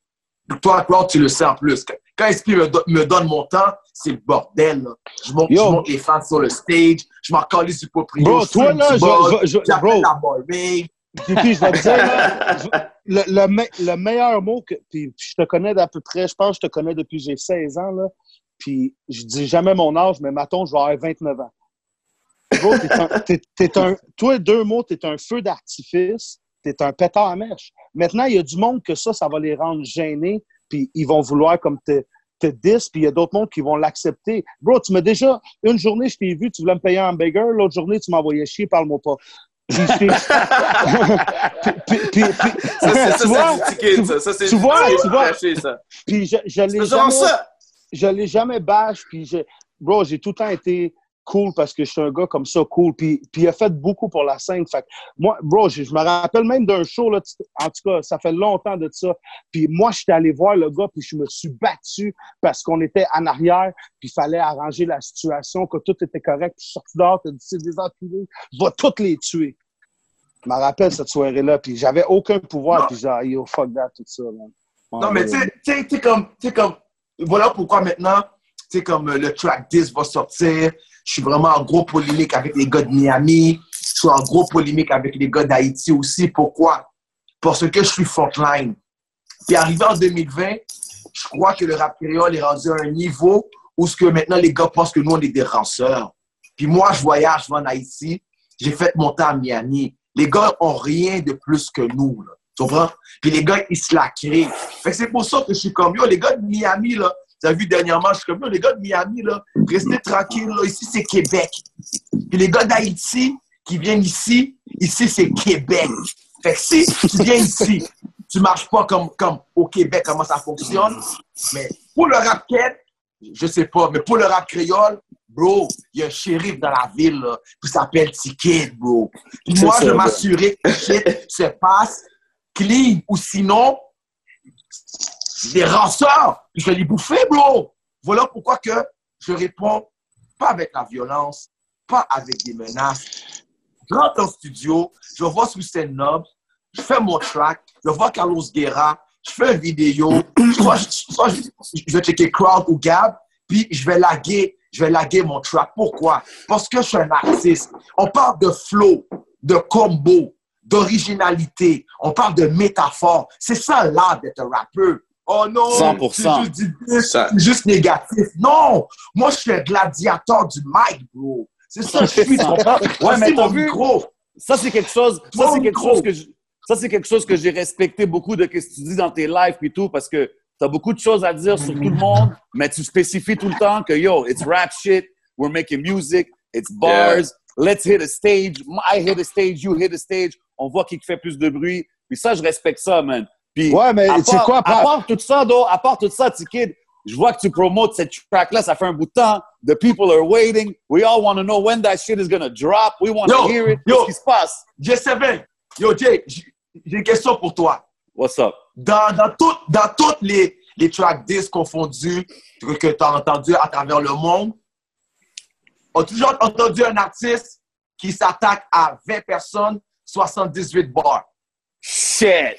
Toi, Claude, tu le sais en plus. Quand SP me, do- me donne mon temps, c'est le bordel. là. Je, monte, je monte les fans sur le stage, je m'en calisse du proprio. Bro, je toi, fume là, du je- bol, je- je- j'appelle bro. la boy babe. Puis, je vais te dire, là, le, le, me- le meilleur mot que. Puis, je te connais d'à peu près, je pense que je te connais depuis que j'ai 16 ans, là. Puis, je dis jamais mon âge, mais mettons, je vais avoir 29 ans. Bro, t'es un, toi, deux mots, t'es un feu d'artifice, t'es un pétard à mèche. Maintenant, il y a du monde que ça, ça va les rendre gênés, puis ils vont vouloir comme te, te dis, puis il y a d'autres mondes qui vont l'accepter. Bro, tu m'as déjà, une journée, je t'ai vu, tu voulais me payer un hamburger, l'autre journée, tu m'envoyais chier, parle-moi pas. Puis, puis, puis- Ça, tu vois, ça. C'est tu vois, tu puis je, je l'ai jamais, ça. je l'ai jamais bash, puis je, bro, j'ai tout le temps été cool parce que je suis un gars comme ça, cool. Puis, puis il a fait beaucoup pour la scène. Fait moi, bro, je, je me rappelle même d'un show, là, en tout cas, ça fait longtemps de ça. Puis moi, j'étais allé voir le gars, puis je me suis battu parce qu'on était en arrière, puis il fallait arranger la situation, que tout était correct. Puis je suis sorti dehors, t'as dit, c'est des enculés, je vais toutes les tuer. Je me rappelle cette soirée-là, puis j'avais aucun pouvoir, Non. puis genre, yo, fuck that, tout ça. man. Non, mais tu sais- tu comme, tu sais, comme, voilà pourquoi maintenant, tu sais, comme le track 10 va sortir, je suis vraiment en gros polémique avec les gars de Miami, je suis en gros polémique avec les gars d'Haïti aussi. Pourquoi? Parce que je suis frontline. Puis arrivé en 2020, je crois que le rap créole est rendu à un niveau où ce que maintenant les gars pensent que nous, on est des ranceurs. Puis moi, je voyage, je vais en Haïti, j'ai fait mon temps à Miami. Les gars ont rien de plus que nous, là. Tu comprends? Puis les gars, ils se la créent. C'est pour ça que je suis comme, yo, les gars de Miami, là, tu as vu dernièrement, je suis comme, les gars de Miami, là, restez tranquilles, là, ici, c'est Québec. Puis les gars d'Haïti qui viennent ici, ici, c'est Québec. Fait que si tu viens ici, tu marches pas comme, comme au Québec, comment ça fonctionne, mais pour le rap quête, je sais pas, mais pour le rap créole, bro, il y a un shérif dans la ville, là, qui s'appelle Ticket, bro. Puis moi, je m'assurer que shit se passe clean, ou sinon, des ranceurs, je vais les bouffer, bro. Voilà pourquoi que je réponds pas avec la violence, pas avec des menaces. Je rentre le studio, je vois Suicide Nob, je fais mon track, je vois Carlos Guerra, je fais une vidéo, soit je, je vais checker Crowd ou Gab, puis je vais laguer, je vais laguer mon track. Pourquoi? Parce que je suis un artiste. On parle de flow, de combo, d'originalité. On parle de métaphore. C'est ça l'art d'être un rappeur. Oh non, 100%. c'est juste, du Ça- juste négatif. Non, moi je suis un gladiateur du mic, bro. C'est ça que je suis. Voici mais t'as mon vu? micro. Ça, c'est quelque chose, ça, c'est quelque micro. chose que je- ça, c'est quelque chose que j'ai respecté beaucoup de ce que tu dis dans tes lives et tout, parce que tu as beaucoup de choses à dire sur tout le monde, mais tu spécifies tout le temps que yo, it's rap shit, we're making music, it's bars, let's hit a stage, I hit a stage, you hit a stage, on voit qui fait plus de bruit. Puis ça, je respecte ça, man. Puis, Ouais, mais à tu sais part- quoi, À part tout ça, though, à part tout ça, T-Kid, je vois que tu promotes cette track-là, ça fait un bout de temps. The people are waiting. We all want to know when that shit is gonna drop. We want to hear it. yo. Qu'est-ce qui se passe? J7, yo Jay, j'ai une question pour toi. What's up? Dans, dans, tout- dans toutes les, les track 10 confondus que, tu as entendu à travers le monde, as toujours entendu un artiste qui s'attaque à 20 personnes, 78 bars? Shit.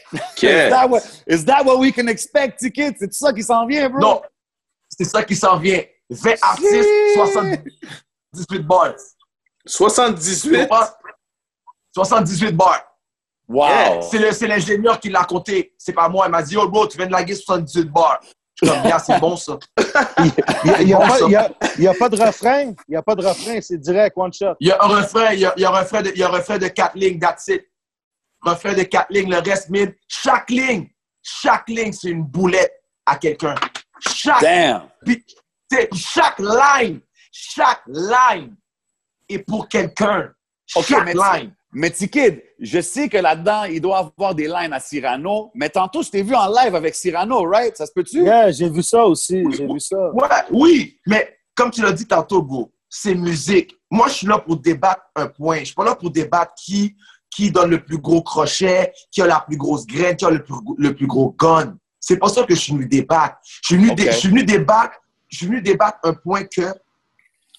Is that what, is that what we can expect, T-Kid? C'est ça qui s'en vient, bro? Non, c'est ça qui s'en vient. 20 artistes, 78 bars. Tu 78? comprends? 78 bars. Wow. C'est le- c'est l'ingénieur qui l'a compté. C'est pas moi. Il m'a dit, oh bro, tu viens de laguer 78 bars. Je suis comme, bien, c'est bon ça. Il n'y a, Bon, pas- a- a de refrain. Il n'y a pas de refrain. C'est direct, one shot. Il y a un refrain, il y a, il y a un refrain de, il y a un refrain de quatre lignes, that's it. Refrain de quatre lignes, le reste mid. Chaque ligne, chaque ligne, c'est une boulette à quelqu'un. Chaque, puis, chaque line, chaque line est pour quelqu'un. Chaque mais- line. Mais T-Kid, je sais que là-dedans, il doit avoir des lines à Cyrano, mais tantôt, je t'ai vu en live avec Cyrano, right? Ça se peut-tu? Yeah, j'ai vu ça aussi. J'ai vu ça. Ouais, oui, mais comme tu l'as dit tantôt, bro, c'est musique. Moi, je suis là pour débattre un point. Je suis pas là pour débattre qui, qui donne le plus gros crochet, qui a la plus grosse graine, qui a le plus, le plus gros gun. C'est pas ça que je suis venu débattre. Je suis venu, dé- je suis venu débattre, je suis venu débattre un point que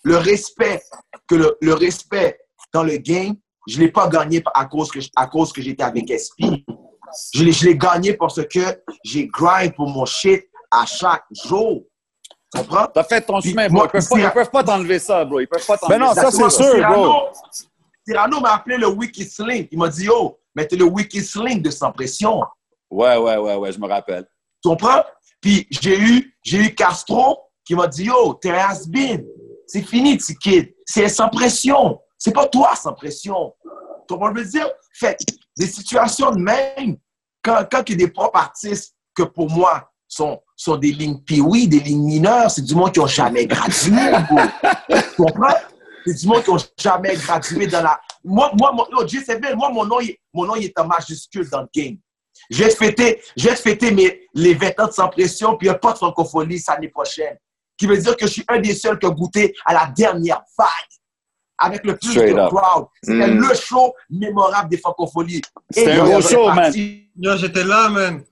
le respect, que le, le respect dans le game, je l'ai pas gagné à cause que, à cause que j'étais avec SP. Je l'ai, je l'ai gagné parce que j'ai grind pour mon shit à chaque jour. Tu comprends? T'as fait ton Puis chemin, bro. Ils peuvent pas, c'est- ils peuvent pas t'enlever ça, bro. Ils peuvent pas t'enlever Ben non, ça, c'est sûr, bro. Cyrano m'a appelé le Wiki Sling. Il m'a dit, mais t'es le Wiki Sling de Sans Pression. Ouais, ouais, ouais, ouais, je me rappelle. Tu comprends? Puis j'ai eu, j'ai eu Castro qui m'a dit, yo, t'es un has-been. C'est fini, petit kid. C'est sans pression. C'est pas toi sans pression. Tu comprends je veux dire? Fait des situations de même, quand, quand il y a des propres artistes que pour moi sont, sont des lignes oui des lignes mineures, c'est du monde qui ont jamais gradué. tu comprends? C'est du monde qui ont jamais gradué dans la. Moi, moi, mon, yo, J7, moi, mon nom, il- mon nom, il est en majuscule dans le game. Je vais te fêter, je vais te fêter mes, les 20 ans de sans pression, puis il n'y a pas de francophonie l'année prochaine. Qui veut dire que je suis un des seuls qui a goûté à la dernière vague avec le plus Straight de up. crowd. C'était Mm. le show mémorable des francophonies. C'était un gros show, man. Yo, j'étais là, man.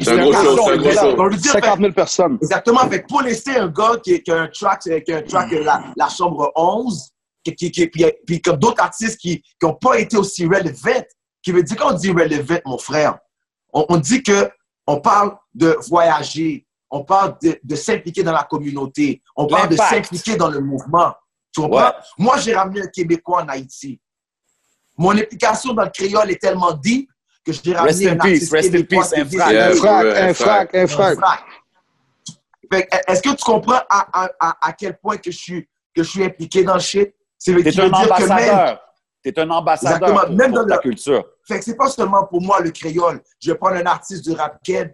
C'est un gros show, c'est un gros show. Donc, je veux dire, 50 000 personnes. Exactement. Fait pour laisser un gars qui, qui a un track, qui a un track euh, la, la chambre 11, qui, qui, qui- puis, puis comme d'autres artistes qui n'ont pas été aussi relevant, qui veut dire quand on dit relevant, mon frère, on, on dit que on parle de voyager, on parle de, de s'impliquer dans la communauté, on parle de s'impliquer dans le mouvement. Tu comprends? Ouais. Moi, j'ai ramené un Québécois en Haïti. Mon implication dans le créole est tellement deep que j'ai ramené Rest in un peace, artiste rest in peace, un Yeah. Frac, ouais, un frac, un frac. Frac. Fait que, Est-ce que tu comprends à, à- à- quel point que je suis, que je suis impliqué dans le shit? C'est un dire que même, ambassadeur. T'es un ambassadeur Exactement. pour, Même pour dans le- culture. fait que c'est pas seulement pour moi le créole. Je vais prendre un artiste du rap keb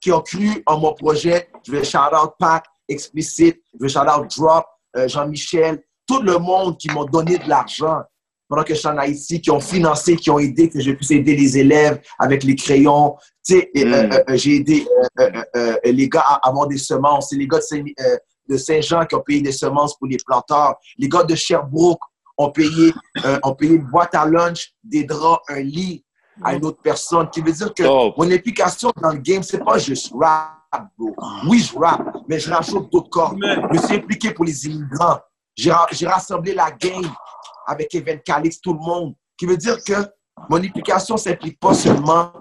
qui a cru en mon projet. Je vais shout out Pat, Explicit, je vais shout out Drop, euh, Jean-Michel, tout le monde qui m'ont donné de l'argent pendant que je suis en Haïti, qui ont financé, qui ont aidé, que je puisse aider les élèves avec les crayons. Tu sais, et, Mm. euh, euh, j'ai aidé euh, euh, euh, les gars à avoir des semences. C'est les gars de Saint- euh, de Saint-Jean qui ont payé des semences pour les planteurs. Les gars de Sherbrooke ont payé, euh, ont payé une boîte à lunch, des draps, un lit à une autre personne. Qui veut dire que mon implication dans le game, c'est pas juste rap, bro. Oui, je rap, mais je rajoute d'autres corps. Je me suis impliqué pour les immigrants. J'ai ra- j'ai rassemblé la gang avec Evan Calix, tout le monde. Qui veut dire que mon implication ne s'implique pas seulement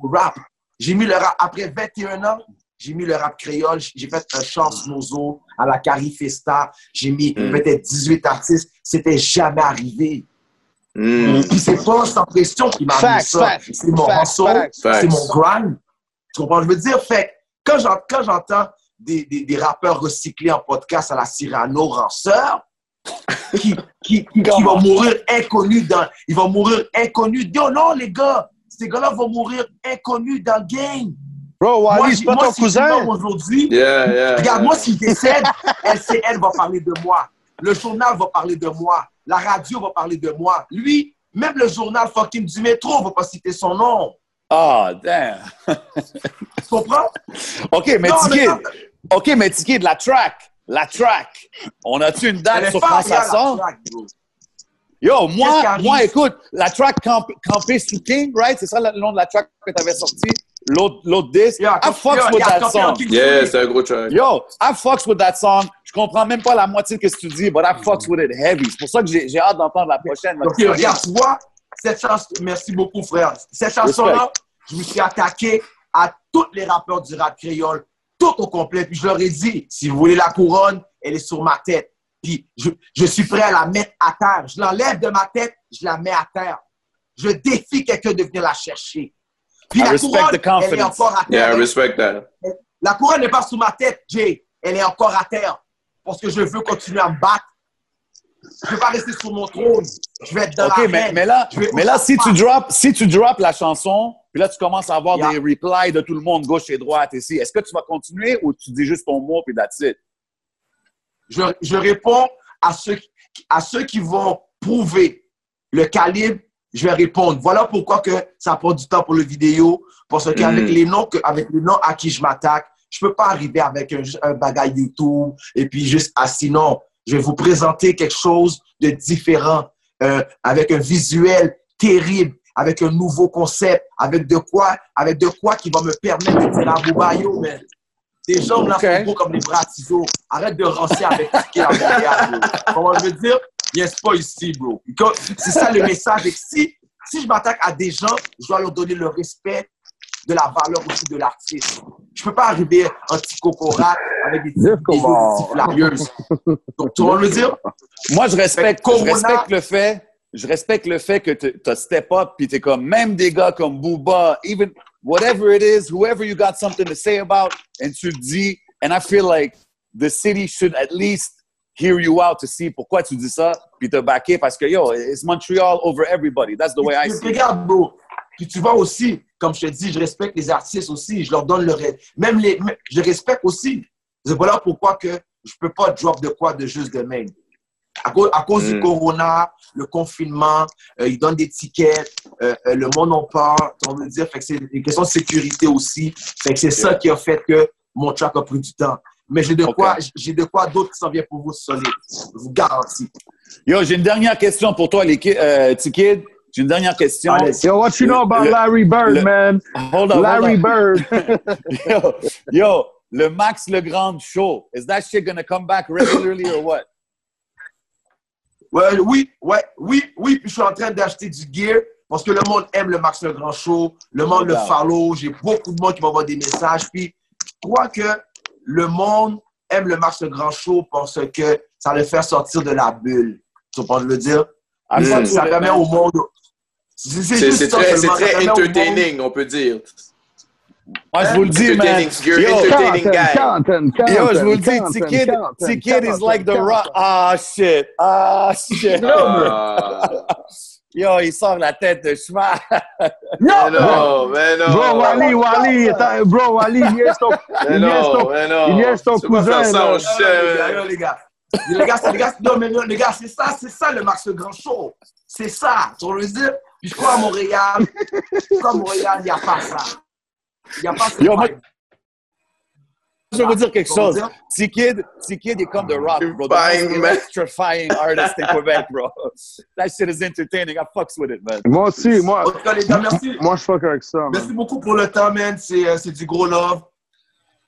au rap. J'ai mis le rap, après 21 ans, j'ai mis le rap créole. J'ai fait un chant Snozo à la Carifesta. J'ai mis Mm. peut-être 18 artistes. C'était jamais arrivé. Mm. C'est pas sans pression qui m'a mis ça. C'est mon morceau, c'est mon grind. Tu comprends? Je veux dire, fait quand j'en- quand j'entends des, des, des rappeurs recyclés en podcast à la Cyrano Ranceur, qui, qui, qui, qui vont mourir inconnus dans. Ils vont mourir inconnus. Yo, non, les gars, ces gars-là vont mourir inconnus dans le game. Bro, Moi, Wally, c'est pas moi, ton si je cousin. aujourd'hui, Yeah, yeah. Regarde, moi, s'il décède, LCN va parler de moi. Le journal va parler de moi. La radio va parler de moi. Lui, même le journal fucking du métro va pas citer son nom. Ah, damn. Tu comprends? OK, mais Tiki, OK, mais Tiki, de la track. La track. On a-tu une date sur quand ça sort? track. Yo, moi, moi, écoute, la track camp, Campé sous King, right? C'est ça le nom de la track que tu avais sorti? L'autre, l'autre disque? Yeah, I fucks yeah, with yeah, that song. Yeah, c'est un gros track. Yo, I fucks with that song. Je comprends même pas la moitié de ce que tu dis, but I fucks with it heavy. C'est pour ça que j'ai j'ai hâte d'entendre la prochaine. Ok, regarde, tu vois, cette chanson, merci beaucoup, frère. Cette chanson-là, je me suis attaqué à tous les rappeurs du rap créole, tout au complet. Puis je leur ai dit, si vous voulez la couronne, elle est sur ma tête. Puis je, je suis prêt à la mettre à terre. Je l'enlève de ma tête, je la mets à terre. Je défie quelqu'un de venir la chercher. Puis I la couronne, elle est encore à Yeah, terre. I respect that. La couronne n'est pas sous ma tête, Jay. Elle est encore à terre. Parce que je veux continuer à me battre. Je ne veux pas rester sur mon trône. Je vais être dans OK, la mais, reine. mais là, Je vais- mais là si, tu drop, si tu drop la chanson, puis là, tu commences à avoir Yeah. des replies de tout le monde, gauche et droite ici, est-ce que tu vas continuer ou tu dis juste ton mot puis that's it? je, je réponds à ceux, qui- à ceux qui vont prouver le calibre, je vais répondre. Voilà pourquoi que ça prend du temps pour le vidéo, parce qu'avec Mm. les noms que, avec les noms à qui je m'attaque, je peux pas arriver avec un, un bagage YouTube et puis juste ah sinon, je vais vous présenter quelque chose de différent, euh, avec un visuel terrible, avec un nouveau concept, avec de quoi, avec de quoi qui va me permettre de dire à Boubayo, man. Tes jambes là Ok. sont gros comme des bras ciseaux. Arrête de rancer avec Tiki à Montréal, bro. Comment je veux dire? Yes, pas ici, bro. C'est ça le message. Et si, si je m'attaque à des gens, je dois leur donner le respect de la valeur aussi de l'artiste. Je peux pas arriver en petit cocorat avec des comment- vidéos flyers. Donc, tu vois le dire? Moi, je respecte, Fait je respecte le fait, je respecte le fait que tu as step up puis t'es comme même des gars comme Booba, even whatever it is, whoever you got something to say about, and tu le dis, and I feel like the city should at least hear you out to see pourquoi tu dis ça, puis te backer parce que yo, it's Montreal over everybody. That's the way I see it. regarde, bro. Puis tu vois aussi, comme je te dis, je respecte les artistes aussi. Je leur donne le Même les. Je respecte aussi. C'est voilà pourquoi que je peux pas drop de quoi de juste de même. À cause, à cause du Mm. corona, le confinement, euh, ils donnent des tickets, euh, euh, le monde en parle, on veut dire, fait que c'est une question de sécurité aussi. Fait que c'est ça qui a fait que mon track a pris du temps. Mais j'ai de quoi, j'ai de quoi d'autres qui s'en viennent pour vous solide. Je vous garantis. Yo, j'ai une dernière question pour toi, les ki- euh, T-Kid. J'ai une dernière question. Allez. Yo, what you know about Le- Larry Bird, le- man? Hold on, Larry hold on. Bird. Yo, yo, le Max Legrand show, is that shit gonna come back regularly or what? Ouais, oui, ouais, oui, oui. Puis je suis en train d'acheter du gear parce que le monde aime le Max Le Grand Show. Le monde le follow. J'ai beaucoup de monde qui m'envoie des messages. Puis je crois que le monde aime le Max Le Grand Show parce que ça le fait sortir de la bulle. Tu comprends ce que je veux dire? Fuck ça, ça permet au monde. C'est très. Ça très monde- entertaining, on peut dire. Moi, je vous le dis, man. Yo, entertaining guy. Compton, Compton, Yo, je vous le dis, T-Kid is like the rock. Ah, shit. Ah, shit. Ah, Yo, il sort la tête de cheval. mais non, mais non. Bro, Wally, Wally, attends, bro, Wally, il est ton, il est non, ton, non. il est ton cousin, faire ça, Non, non, les gars, non, les gars. Les gars, non, mais non, les gars, c'est ça, c'est ça le Max Grand Show. C'est ça, tu veux dire? Puis je crois à Montréal, je crois à Montréal, il n'y a pas ça. Il n'y a pas. Yo, moi, Je vais vous dire quelque chose. T-Kid, T-Kid, il est comme The Rock, bro. The most electrifying artist in Quebec, bro. That shit is entertaining. I fucks with it, man. Moi aussi, moi, En tout cas, les gars, merci. moi, je fuck avec ça, man. Merci beaucoup pour le temps, man. C'est euh, c'est du gros love.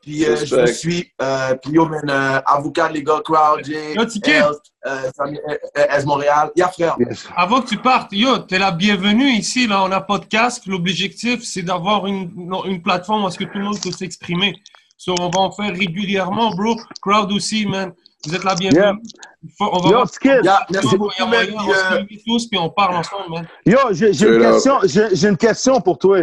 Puis euh, je suis. Euh, puis yo, man, euh, avocat, les gars, Crowd, J, Yo, euh, euh, Els Montréal. Ya, frère. Yes. Avant que tu partes, yo, t'es la bienvenue ici, là, on a podcast. L'objectif, c'est d'avoir une, une plateforme où est-ce que tout le monde peut s'exprimer. So, on va en faire régulièrement, bro. Crowd aussi, man. Vous êtes la bienvenue. Yeah. Faut- on va Yo, Skid, merci beaucoup, man. on se tous, puis on parle ensemble, man. Yo, j'ai une une question pour toi.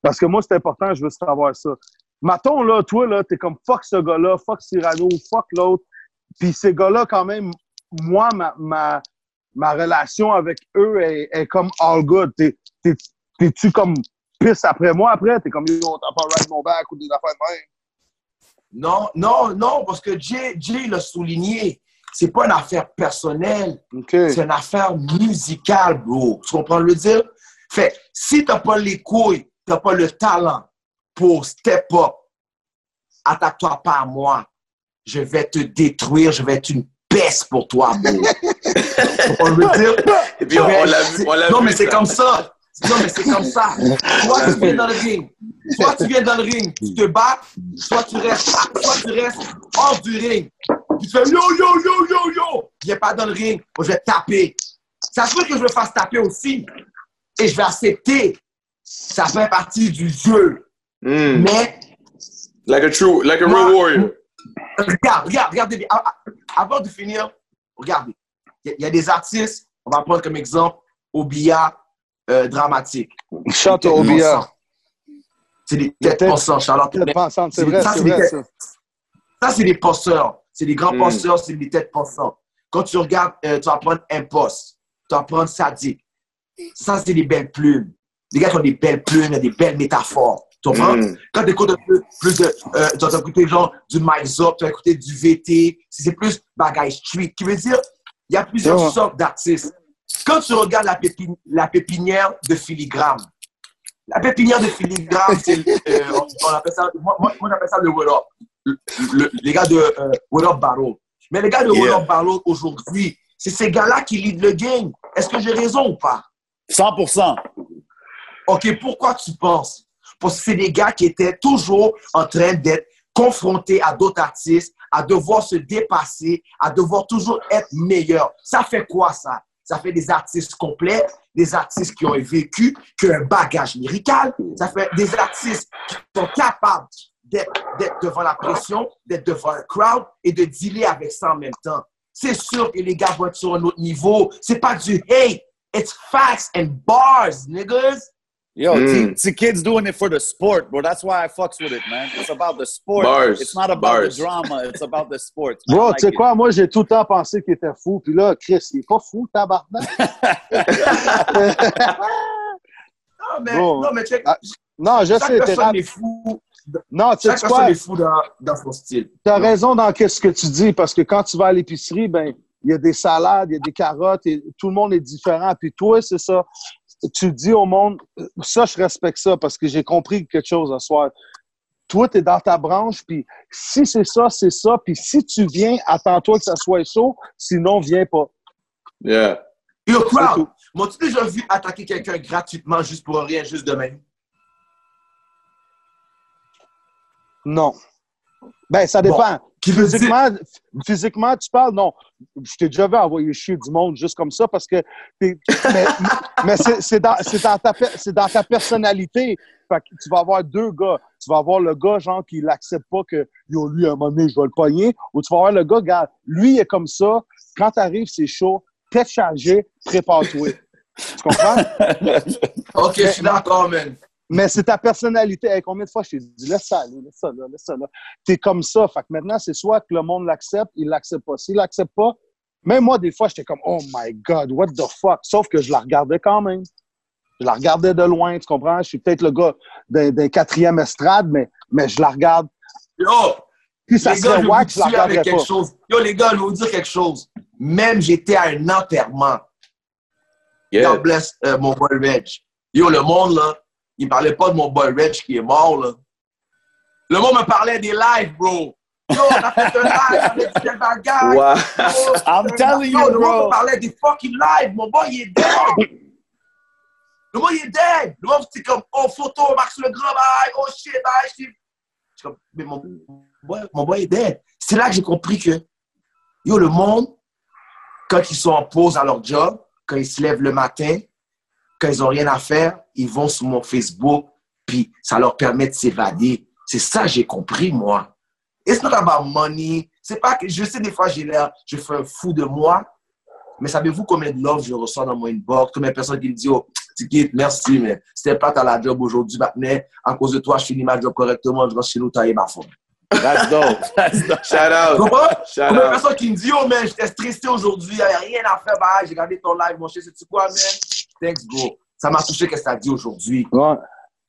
Parce que moi, c'est important, je veux savoir ça. Maton, là, toi, là, t'es comme fuck ce gars-là, fuck Cyrano, fuck l'autre. Puis ces gars-là, quand même, moi, ma, ma, ma relation avec eux est, est comme all good. T'es- t'es- T'es-tu comme pisse après moi après? T'es comme, yo, t'as pas ride mon back ou des affaires de même? Non, non, non, parce que Jay, Jay l'a souligné. C'est pas une affaire personnelle. OK. C'est une affaire musicale, bro. Tu comprends le dire? Fait, si t'as pas les couilles, t'as pas le talent pour step up, attaque-toi pas à moi. Je vais te détruire, je vais être une peste pour toi, comprends le dire? Et puis, on, on l'a vu. On l'a Non, mais c'est comme ça. Non, mais c'est comme ça. Soit tu viens dans le ring, soit tu viens dans le ring, tu te bats, soit tu restes, soit tu restes hors du ring. Puis tu fais yo, yo, yo, yo, yo. Viens pas dans le ring, moi je vais taper. Ça se peut que je me fasse taper aussi. Et je vais accepter. Ça fait partie du jeu. Hmm. Mais Like a true, like a Moi- real warrior. regarde, regarde, regardez bien. A- a- Avant de finir, regardez. Il y a- il y, a des artistes, on va prendre comme exemple Obia euh, Dramatique. Au Obia. C'est des têtes pensantes, Charlotte. Tête pensante, c'est vrai, ça, c'est vrai, des- ça. Ça, c'est des penseurs. C'est des grands Mm. penseurs, c'est des têtes pensantes. Quand tu regardes, euh, tu vas prendre Impost, tu vas prendre Sadik. Ça, c'est des belles plumes. Les gars qui ont des belles plumes, des belles métaphores. Tu comprends? Mm. Quand tu écoutes un peu plus de. euh, tu vas écouter genre du Mike Zop, tu vas écouter du VT. Si c'est plus bagaille street, qui veut dire, il y a plusieurs Ouais. sortes d'artistes. Quand tu regardes la, pépi- la pépinière de filigrane, la pépinière de filigrane, c'est, euh, on, on appelle ça, moi, moi, moi, j'appelle ça le Up. Le- les gars de euh, Up Battle. Mais les gars de Yeah. Up Battle aujourd'hui, c'est ces gars-là qui lead le game. Est-ce que j'ai raison ou pas? 100%. OK, pourquoi tu penses? Parce que c'est des gars qui étaient toujours en train d'être confrontés à d'autres artistes, à devoir se dépasser, à devoir toujours être meilleurs. Ça fait quoi, ça? Ça fait des artistes complets, des artistes qui ont vécu, qui ont un bagage lyrical. Ça fait des artistes qui sont capables d'être devant la pression, d'être devant un crowd et de dealer avec ça en même temps. C'est sûr que les gars vont être sur un autre niveau. C'est pas du hate. It's facts and bars, niggas. Yo, Mm. T, T Kid's doing it for the sport, bro. That's why I fucks with it, man. It's about the sport. Bars. It's not about Bars. the drama. It's about the sport. Bro, like tu sais quoi, moi, j'ai tout le temps pensé qu'il était fou. Puis là, Chris, il est pas fou, tabarnak. Non, mais, non, mais check. Ah, non, je chaque sais, t'es personne rap. est fou. Non, tu sais quoi, personne est fou dans, dans son style. t'as raison dans ce que tu dis, parce que quand tu vas à l'épicerie, ben, il y a des salades, il y a des carottes, et tout le monde est différent. Puis toi, c'est ça. Tu dis au monde, ça, je respecte ça, parce que j'ai compris quelque chose ce soir. Toi, tu es dans ta branche, puis si c'est ça, c'est ça. Puis si tu viens, attends-toi que ça soit chaud, sinon, viens pas. Yeah. Yo, crowd, m'as-tu déjà vu attaquer quelqu'un gratuitement juste pour rien, juste de même? Non. Ben, ça dépend. Qui veut dire. Physiquement, physiquement, tu parles, non. Je t'ai déjà vu envoyer chier du monde juste comme ça parce que. t'es- mais mais c'est c'est dans, c'est dans, ta c'est dans ta personnalité. Fait que tu vas avoir deux gars. Tu vas avoir le gars, genre, qui l'accepte pas que, yo, lui, à un moment donné, je vais le pogner. Ou tu vas avoir le gars, regarde, lui, il est comme ça. Quand t'arrives, c'est chaud. Tête chargée, prépare-toi. Tu comprends? Ok, je suis d'accord, man. Mais c'est ta personnalité. Hey, combien de fois je t'ai dit, laisse ça aller, laisse ça là, laisse ça là. T'es comme ça. Fait que maintenant, c'est soit que le monde l'accepte, il l'accepte pas. S'il l'accepte pas, même moi, des fois, j'étais comme, oh my God, what the fuck? Sauf que je la regardais quand même. Je la regardais de loin, tu comprends? Je suis peut-être le gars d'un d'un quatrième estrade, mais, mais je la regarde. Yo, Puis ça les gars, wack, vous je la tuer avec regarderais quelque pas. chose. Yo, les gars, je vais vous dire quelque chose. Même j'étais à un enterrement. Yeah. God bless euh, mon boy Reg. Yo, le monde, là, il me parlait pas de mon boy Reg qui est mort, là. Le monde me parlait des lives, bro. Yo, on a fait un live avec tel bagage. Wow. Yo, I'm telling yo, you, Le monde bro. me parlait des fucking lives. Mon boy, il est dead. Le monde, il est dead. Le monde, c'est comme, oh, photo, Max le grand, bye. Oh, shit, bye. Je suis comme, mais mon boy, mon boy est dead. C'est là que j'ai compris que, yo, le monde, quand ils sont en pause à leur job, quand ils se lèvent le matin, quand ils n'ont rien à faire, ils vont sur mon Facebook, puis ça leur permet de s'évader. C'est ça que j'ai compris, moi. It's not about money. C'est pas que, je sais, des fois, j'ai l'air, je fais un fou de moi, mais savez-vous combien de love je reçois dans mon inbox? Combien de personnes qui me disent, oh, Tiki, merci, mais c'était pas à la job aujourd'hui, maintenant, à cause de toi, je finis ma job correctement, je rentre chez nous, tailler ma femme. That's dope. That's dope. Shout out. Shout Combien de personnes qui me disent, oh, man, j'étais stressé aujourd'hui, il n'y avait rien à faire, bah, j'ai regardé ton live, mon cher, sais-tu quoi, man? Thanks, bro. Ça m'a touché, qu'est-ce que t'as dit aujourd'hui. Ouais.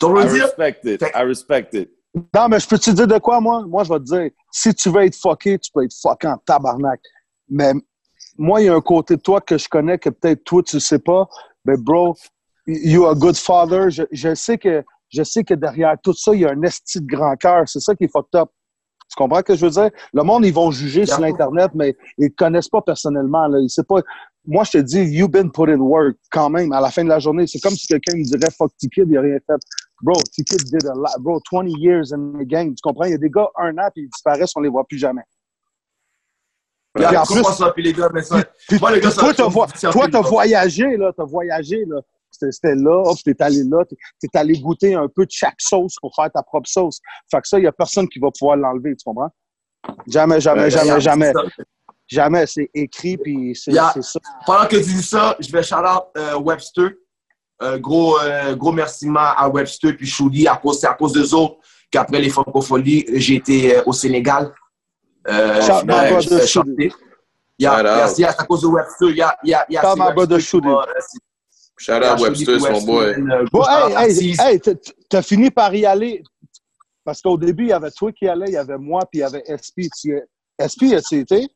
I dire? respect it. I respect it. Non, mais je peux te dire de quoi, moi? Moi, je vais te dire, si tu veux être fucké, tu peux être fucké en tabarnak. Mais moi, il y a un côté de toi que je connais que peut-être toi, tu sais pas. Mais bro, you are a good father. Je, je sais que, je sais que derrière tout ça, il y a un esti de grand cœur. C'est ça qui est fucked up. Tu comprends ce que je veux dire? Le monde, ils vont juger sur l'Internet, mais ils te connaissent pas personnellement. Là. Ils savent pas. Moi, je te dis, you've been put in work quand même à la fin de la journée. C'est comme si quelqu'un me dirait, fuck T-Kid, il a rien fait. Bro, T-Kid did a lot. Bro, 20 years in the game. Tu comprends? Il y a des gars, un an, puis ils disparaissent, on les voit plus jamais. Puis en plus- ça, puis les gars, mais ça. Puis, Moi, les gars, puis ça- toi, t'as voyagé, là. T'as voyagé, là. C'était là, hop, t'es allé là, t'es allé goûter un peu de chaque sauce pour faire ta propre sauce. Fait que ça, il y a personne qui va pouvoir l'enlever, tu comprends? Jamais, jamais, jamais, jamais. Jamais, c'est écrit, puis c'est ça. Pendant que tu dis ça, je vais shout out euh, Webster. Euh, gros, euh, gros merci à Webster puis Chouli. À cause, c'est à cause d'eux autres qu'après les francophonies, j'ai été euh, au Sénégal. Euh, Shout out. y a- c'est à cause de Webster. Il y a, il y a, il y a Shout Webster Shout out mon boy. Bon, hey, hey, t'as- fini par y aller? Parce qu'au début, il y avait toi qui allais, il y avait moi, puis il y avait SP. SP, as-tu été?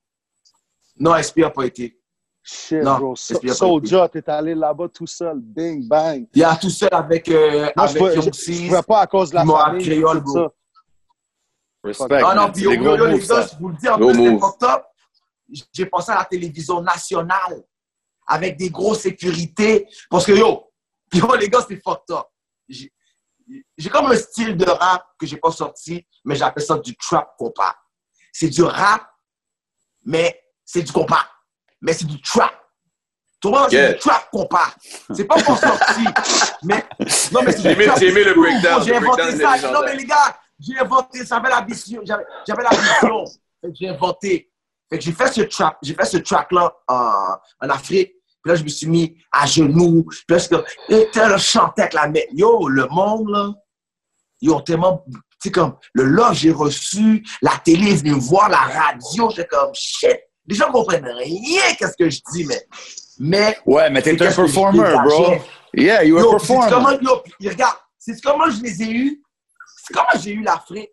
Non, SP n'a pas été. Shit, Non, bro. Pas Soulja, t'es allé là-bas tout seul. Bing, bang. Il y a tout seul avec, euh, Moi, je avec je- je pouvais pas à cause de la moi, famille. Créole, bro. ça. Respect. Ah non, man. puis yo, les gars, je vous le dis, en Gros plus, c'est move. fucked up. J'ai pensé à la télévision nationale avec des grosses sécurités. Parce que yo, yo les gars, c'est fucked up. J'ai j'ai comme un style de rap que j'ai pas sorti, mais j'appelle ça du trap compas. C'est du rap, mais c'est du compas. Mais c'est du trap. Tu vois, c'est Yeah. du trap parle. C'est pas pour sortir. mais, non, mais c'est J'ai du trap j'ai aimé le breakdown. J'ai inventé breakdown, ça. Non, mais les gars, j'ai inventé, j'avais la vision. J'avais la vision. J'ai inventé. Fait que j'ai fait ce trap, j'ai fait ce track-là en, en Afrique. Puis là, je me suis mis à genoux. Puis là, je chantait avec la main. Yo, le monde, là, ils ont tellement, tu sais, comme, le love, j'ai reçu, la télé est venue me voir, la radio, j'étais comme, shit. Les gens comprennent rien, qu'est-ce que je dis, mais, mais, Ouais, mais t'es un je performer, bro. Yeah, you a performer. comment, yo, regarde, c'est comment je les ai eus. C'est comment j'ai eu l'Afrique.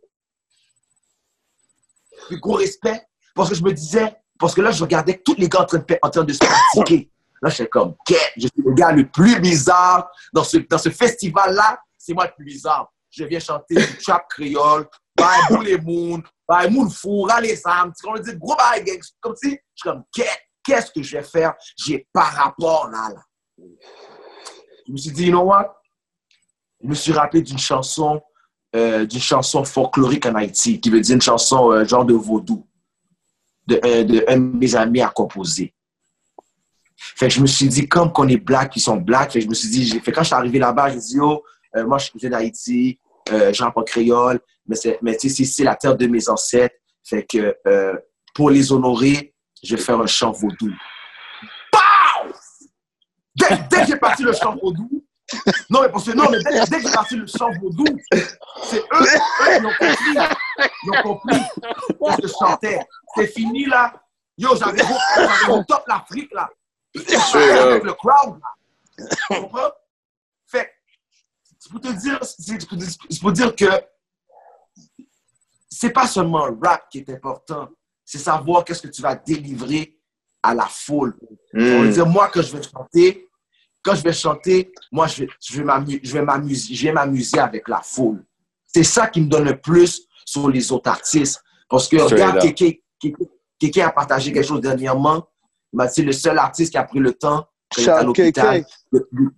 Puis gros respect. Parce que je me disais, parce que là, je regardais tous les gars en train de, en train de se pratiquer. Là, j'étais comme, quête, je suis le gars le plus bizarre dans ce, dans ce festival-là. C'est moi le plus bizarre. Je viens chanter du trap créole, bye boule les moon, bye moon fou, les sam. Tu comprends? dit gros gang. Comme si, je suis comme, qu'est-ce que je vais faire? J'ai par rapport là, là. Je me suis dit, you know what? Je me suis rappelé d'une chanson, euh, d'une chanson folklorique en Haïti, qui veut dire une chanson euh, genre de vaudou, de, euh, de un de mes amis à composer. Fait que je me suis dit, comme qu'on est black, ils sont black, fait que je me suis dit, fait quand je suis arrivé là-bas, j'ai dit, oh, moi, je viens d'Haïti, euh, je rappe en créole, mais, c'est- mais c'est- la terre de mes ancêtres. Fait que euh, pour les honorer, je vais faire un chant vaudou. Pow! Dès, dès que j'ai parti le chant vaudou, non, mais parce que non, mais dès, dès que j'ai parti le chant vaudou, c'est eux, eux qui ont compris. Ils ont compris ce que je chantais. C'est fini là. Yo, j'avais au top l'Afrique là. Avec le crowd là. Tu comprends? C'est pour te dire, c'est pour, dire que c'est pas seulement le rap qui est important, c'est savoir qu'est-ce que tu vas délivrer à la foule. On Mm. dire, moi, quand je vais chanter, quand je vais chanter, moi, je vais, je vais m'amu- je vais m'amuser, avec la foule. C'est ça qui me donne le plus sur les autres artistes. Parce que, Straight regarde. Kéké, Kéké- Kéké a partagé quelque chose dernièrement. Il m'a dit, c'est le seul artiste qui a pris le temps, quand il était à l'hôpital, Kéké. de- de-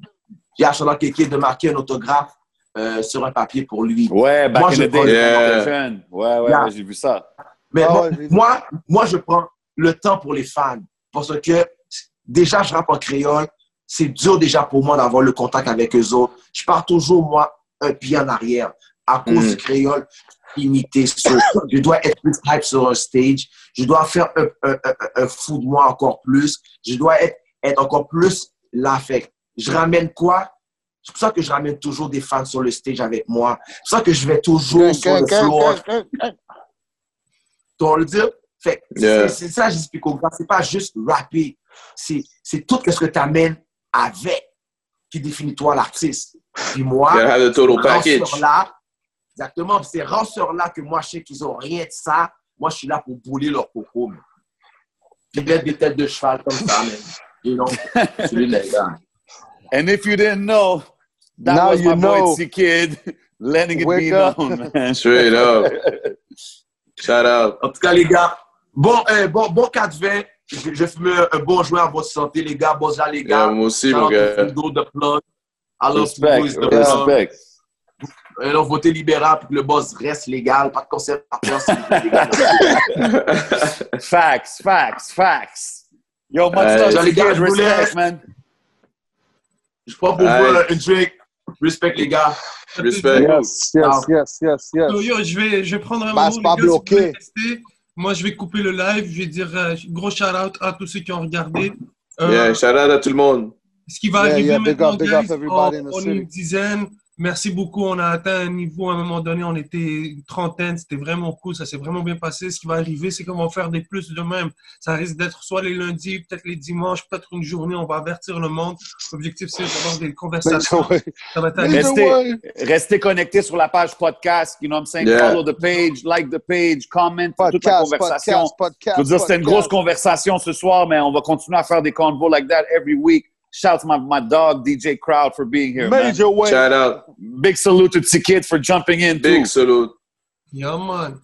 il a chanté Kéké de marquer un autographe euh, sur un papier pour lui. Ouais, back Moi, in je the day, Yeah. Ouais, ouais, Yeah. ouais, j'ai vu ça. Mais Ah moi, vu. moi, moi, je prends le temps pour les fans. Parce que déjà, je rappe en créole. C'est dur déjà pour moi d'avoir le contact avec eux autres. Je pars toujours, moi, un pied en arrière. À cause Mm. du créole, imité. Je dois être plus hype sur un stage. Je dois faire un, un- un- un fou de moi encore plus. Je dois être, être encore plus là. Que je ramène quoi? C'est pour ça que je ramène toujours des fans sur le stage avec moi. C'est pour ça que je vais toujours sur le floor. Tu vas le dire? Fait que Yeah. c'est ça, j'explique aux gars. C'est pas juste rapper. C'est c'est tout ce que tu amènes avec qui définit toi l'artiste. Puis moi, the total package. là, exactement, ces ranceurs-là que moi, je sais qu'ils ont rien de ça. Moi, je suis là pour bouler leur coco. Puis mettre des têtes de cheval comme ça, know? C'est les gars. And if you didn't know, that Now was you my boy know. T-Kid letting it Wake be up. known, man. Straight up. Shout out. En tout cas, les gars, bon, euh, bon, bon 4-20. Je, je fume un, bon joint en bonne santé, les gars. Bon, les Yeah, gars. moi aussi, mon gars. the plug. Love Respect, Fundo is the plug. respect. Euh, non, votez libéral pour que le boss reste légal. Pas de conservateur, c'est légal. Facts, facts, facts. Yo, much love, les gars, je vous respect, laisse. man. Je prends pour Aye. vous un drink. Respect, les gars. Respect. Yes, yes, yes, yes, yes. So, yo, je vais, je vais prendre un Bah, moment, pas les gars, bloqué. Moi, je vais couper le live. Je vais dire euh, gros shout-out à tous ceux qui ont regardé. Euh, Yeah, shout out à tout le monde. Ce qui va Yeah, arriver yeah, maintenant, up, big guys, up everybody on, on une dizaine. Merci beaucoup. On a atteint un niveau, à un moment donné, on était une trentaine. C'était vraiment cool. Ça s'est vraiment bien passé. Ce qui va arriver, c'est qu'on va faire des plus de même. Ça risque d'être soit les lundis, peut-être les dimanches, peut-être une journée. On va avertir le monde. L'objectif, c'est d'avoir des conversations. Mais Ça va être Either Restez- connectés sur la page podcast. You know what I'm saying? Yeah. Follow the page, like the page, comment, toute la conversation. podcast, podcast. Je veux dire, c'était une grosse conversation ce soir, mais on va continuer à faire des convos like that every week. Shout out to my, my dog, DJ Crowd, for being here. Man. Major way. Shout out. Big salute to T-Kid for jumping in, too. Big salute. Yeah, man.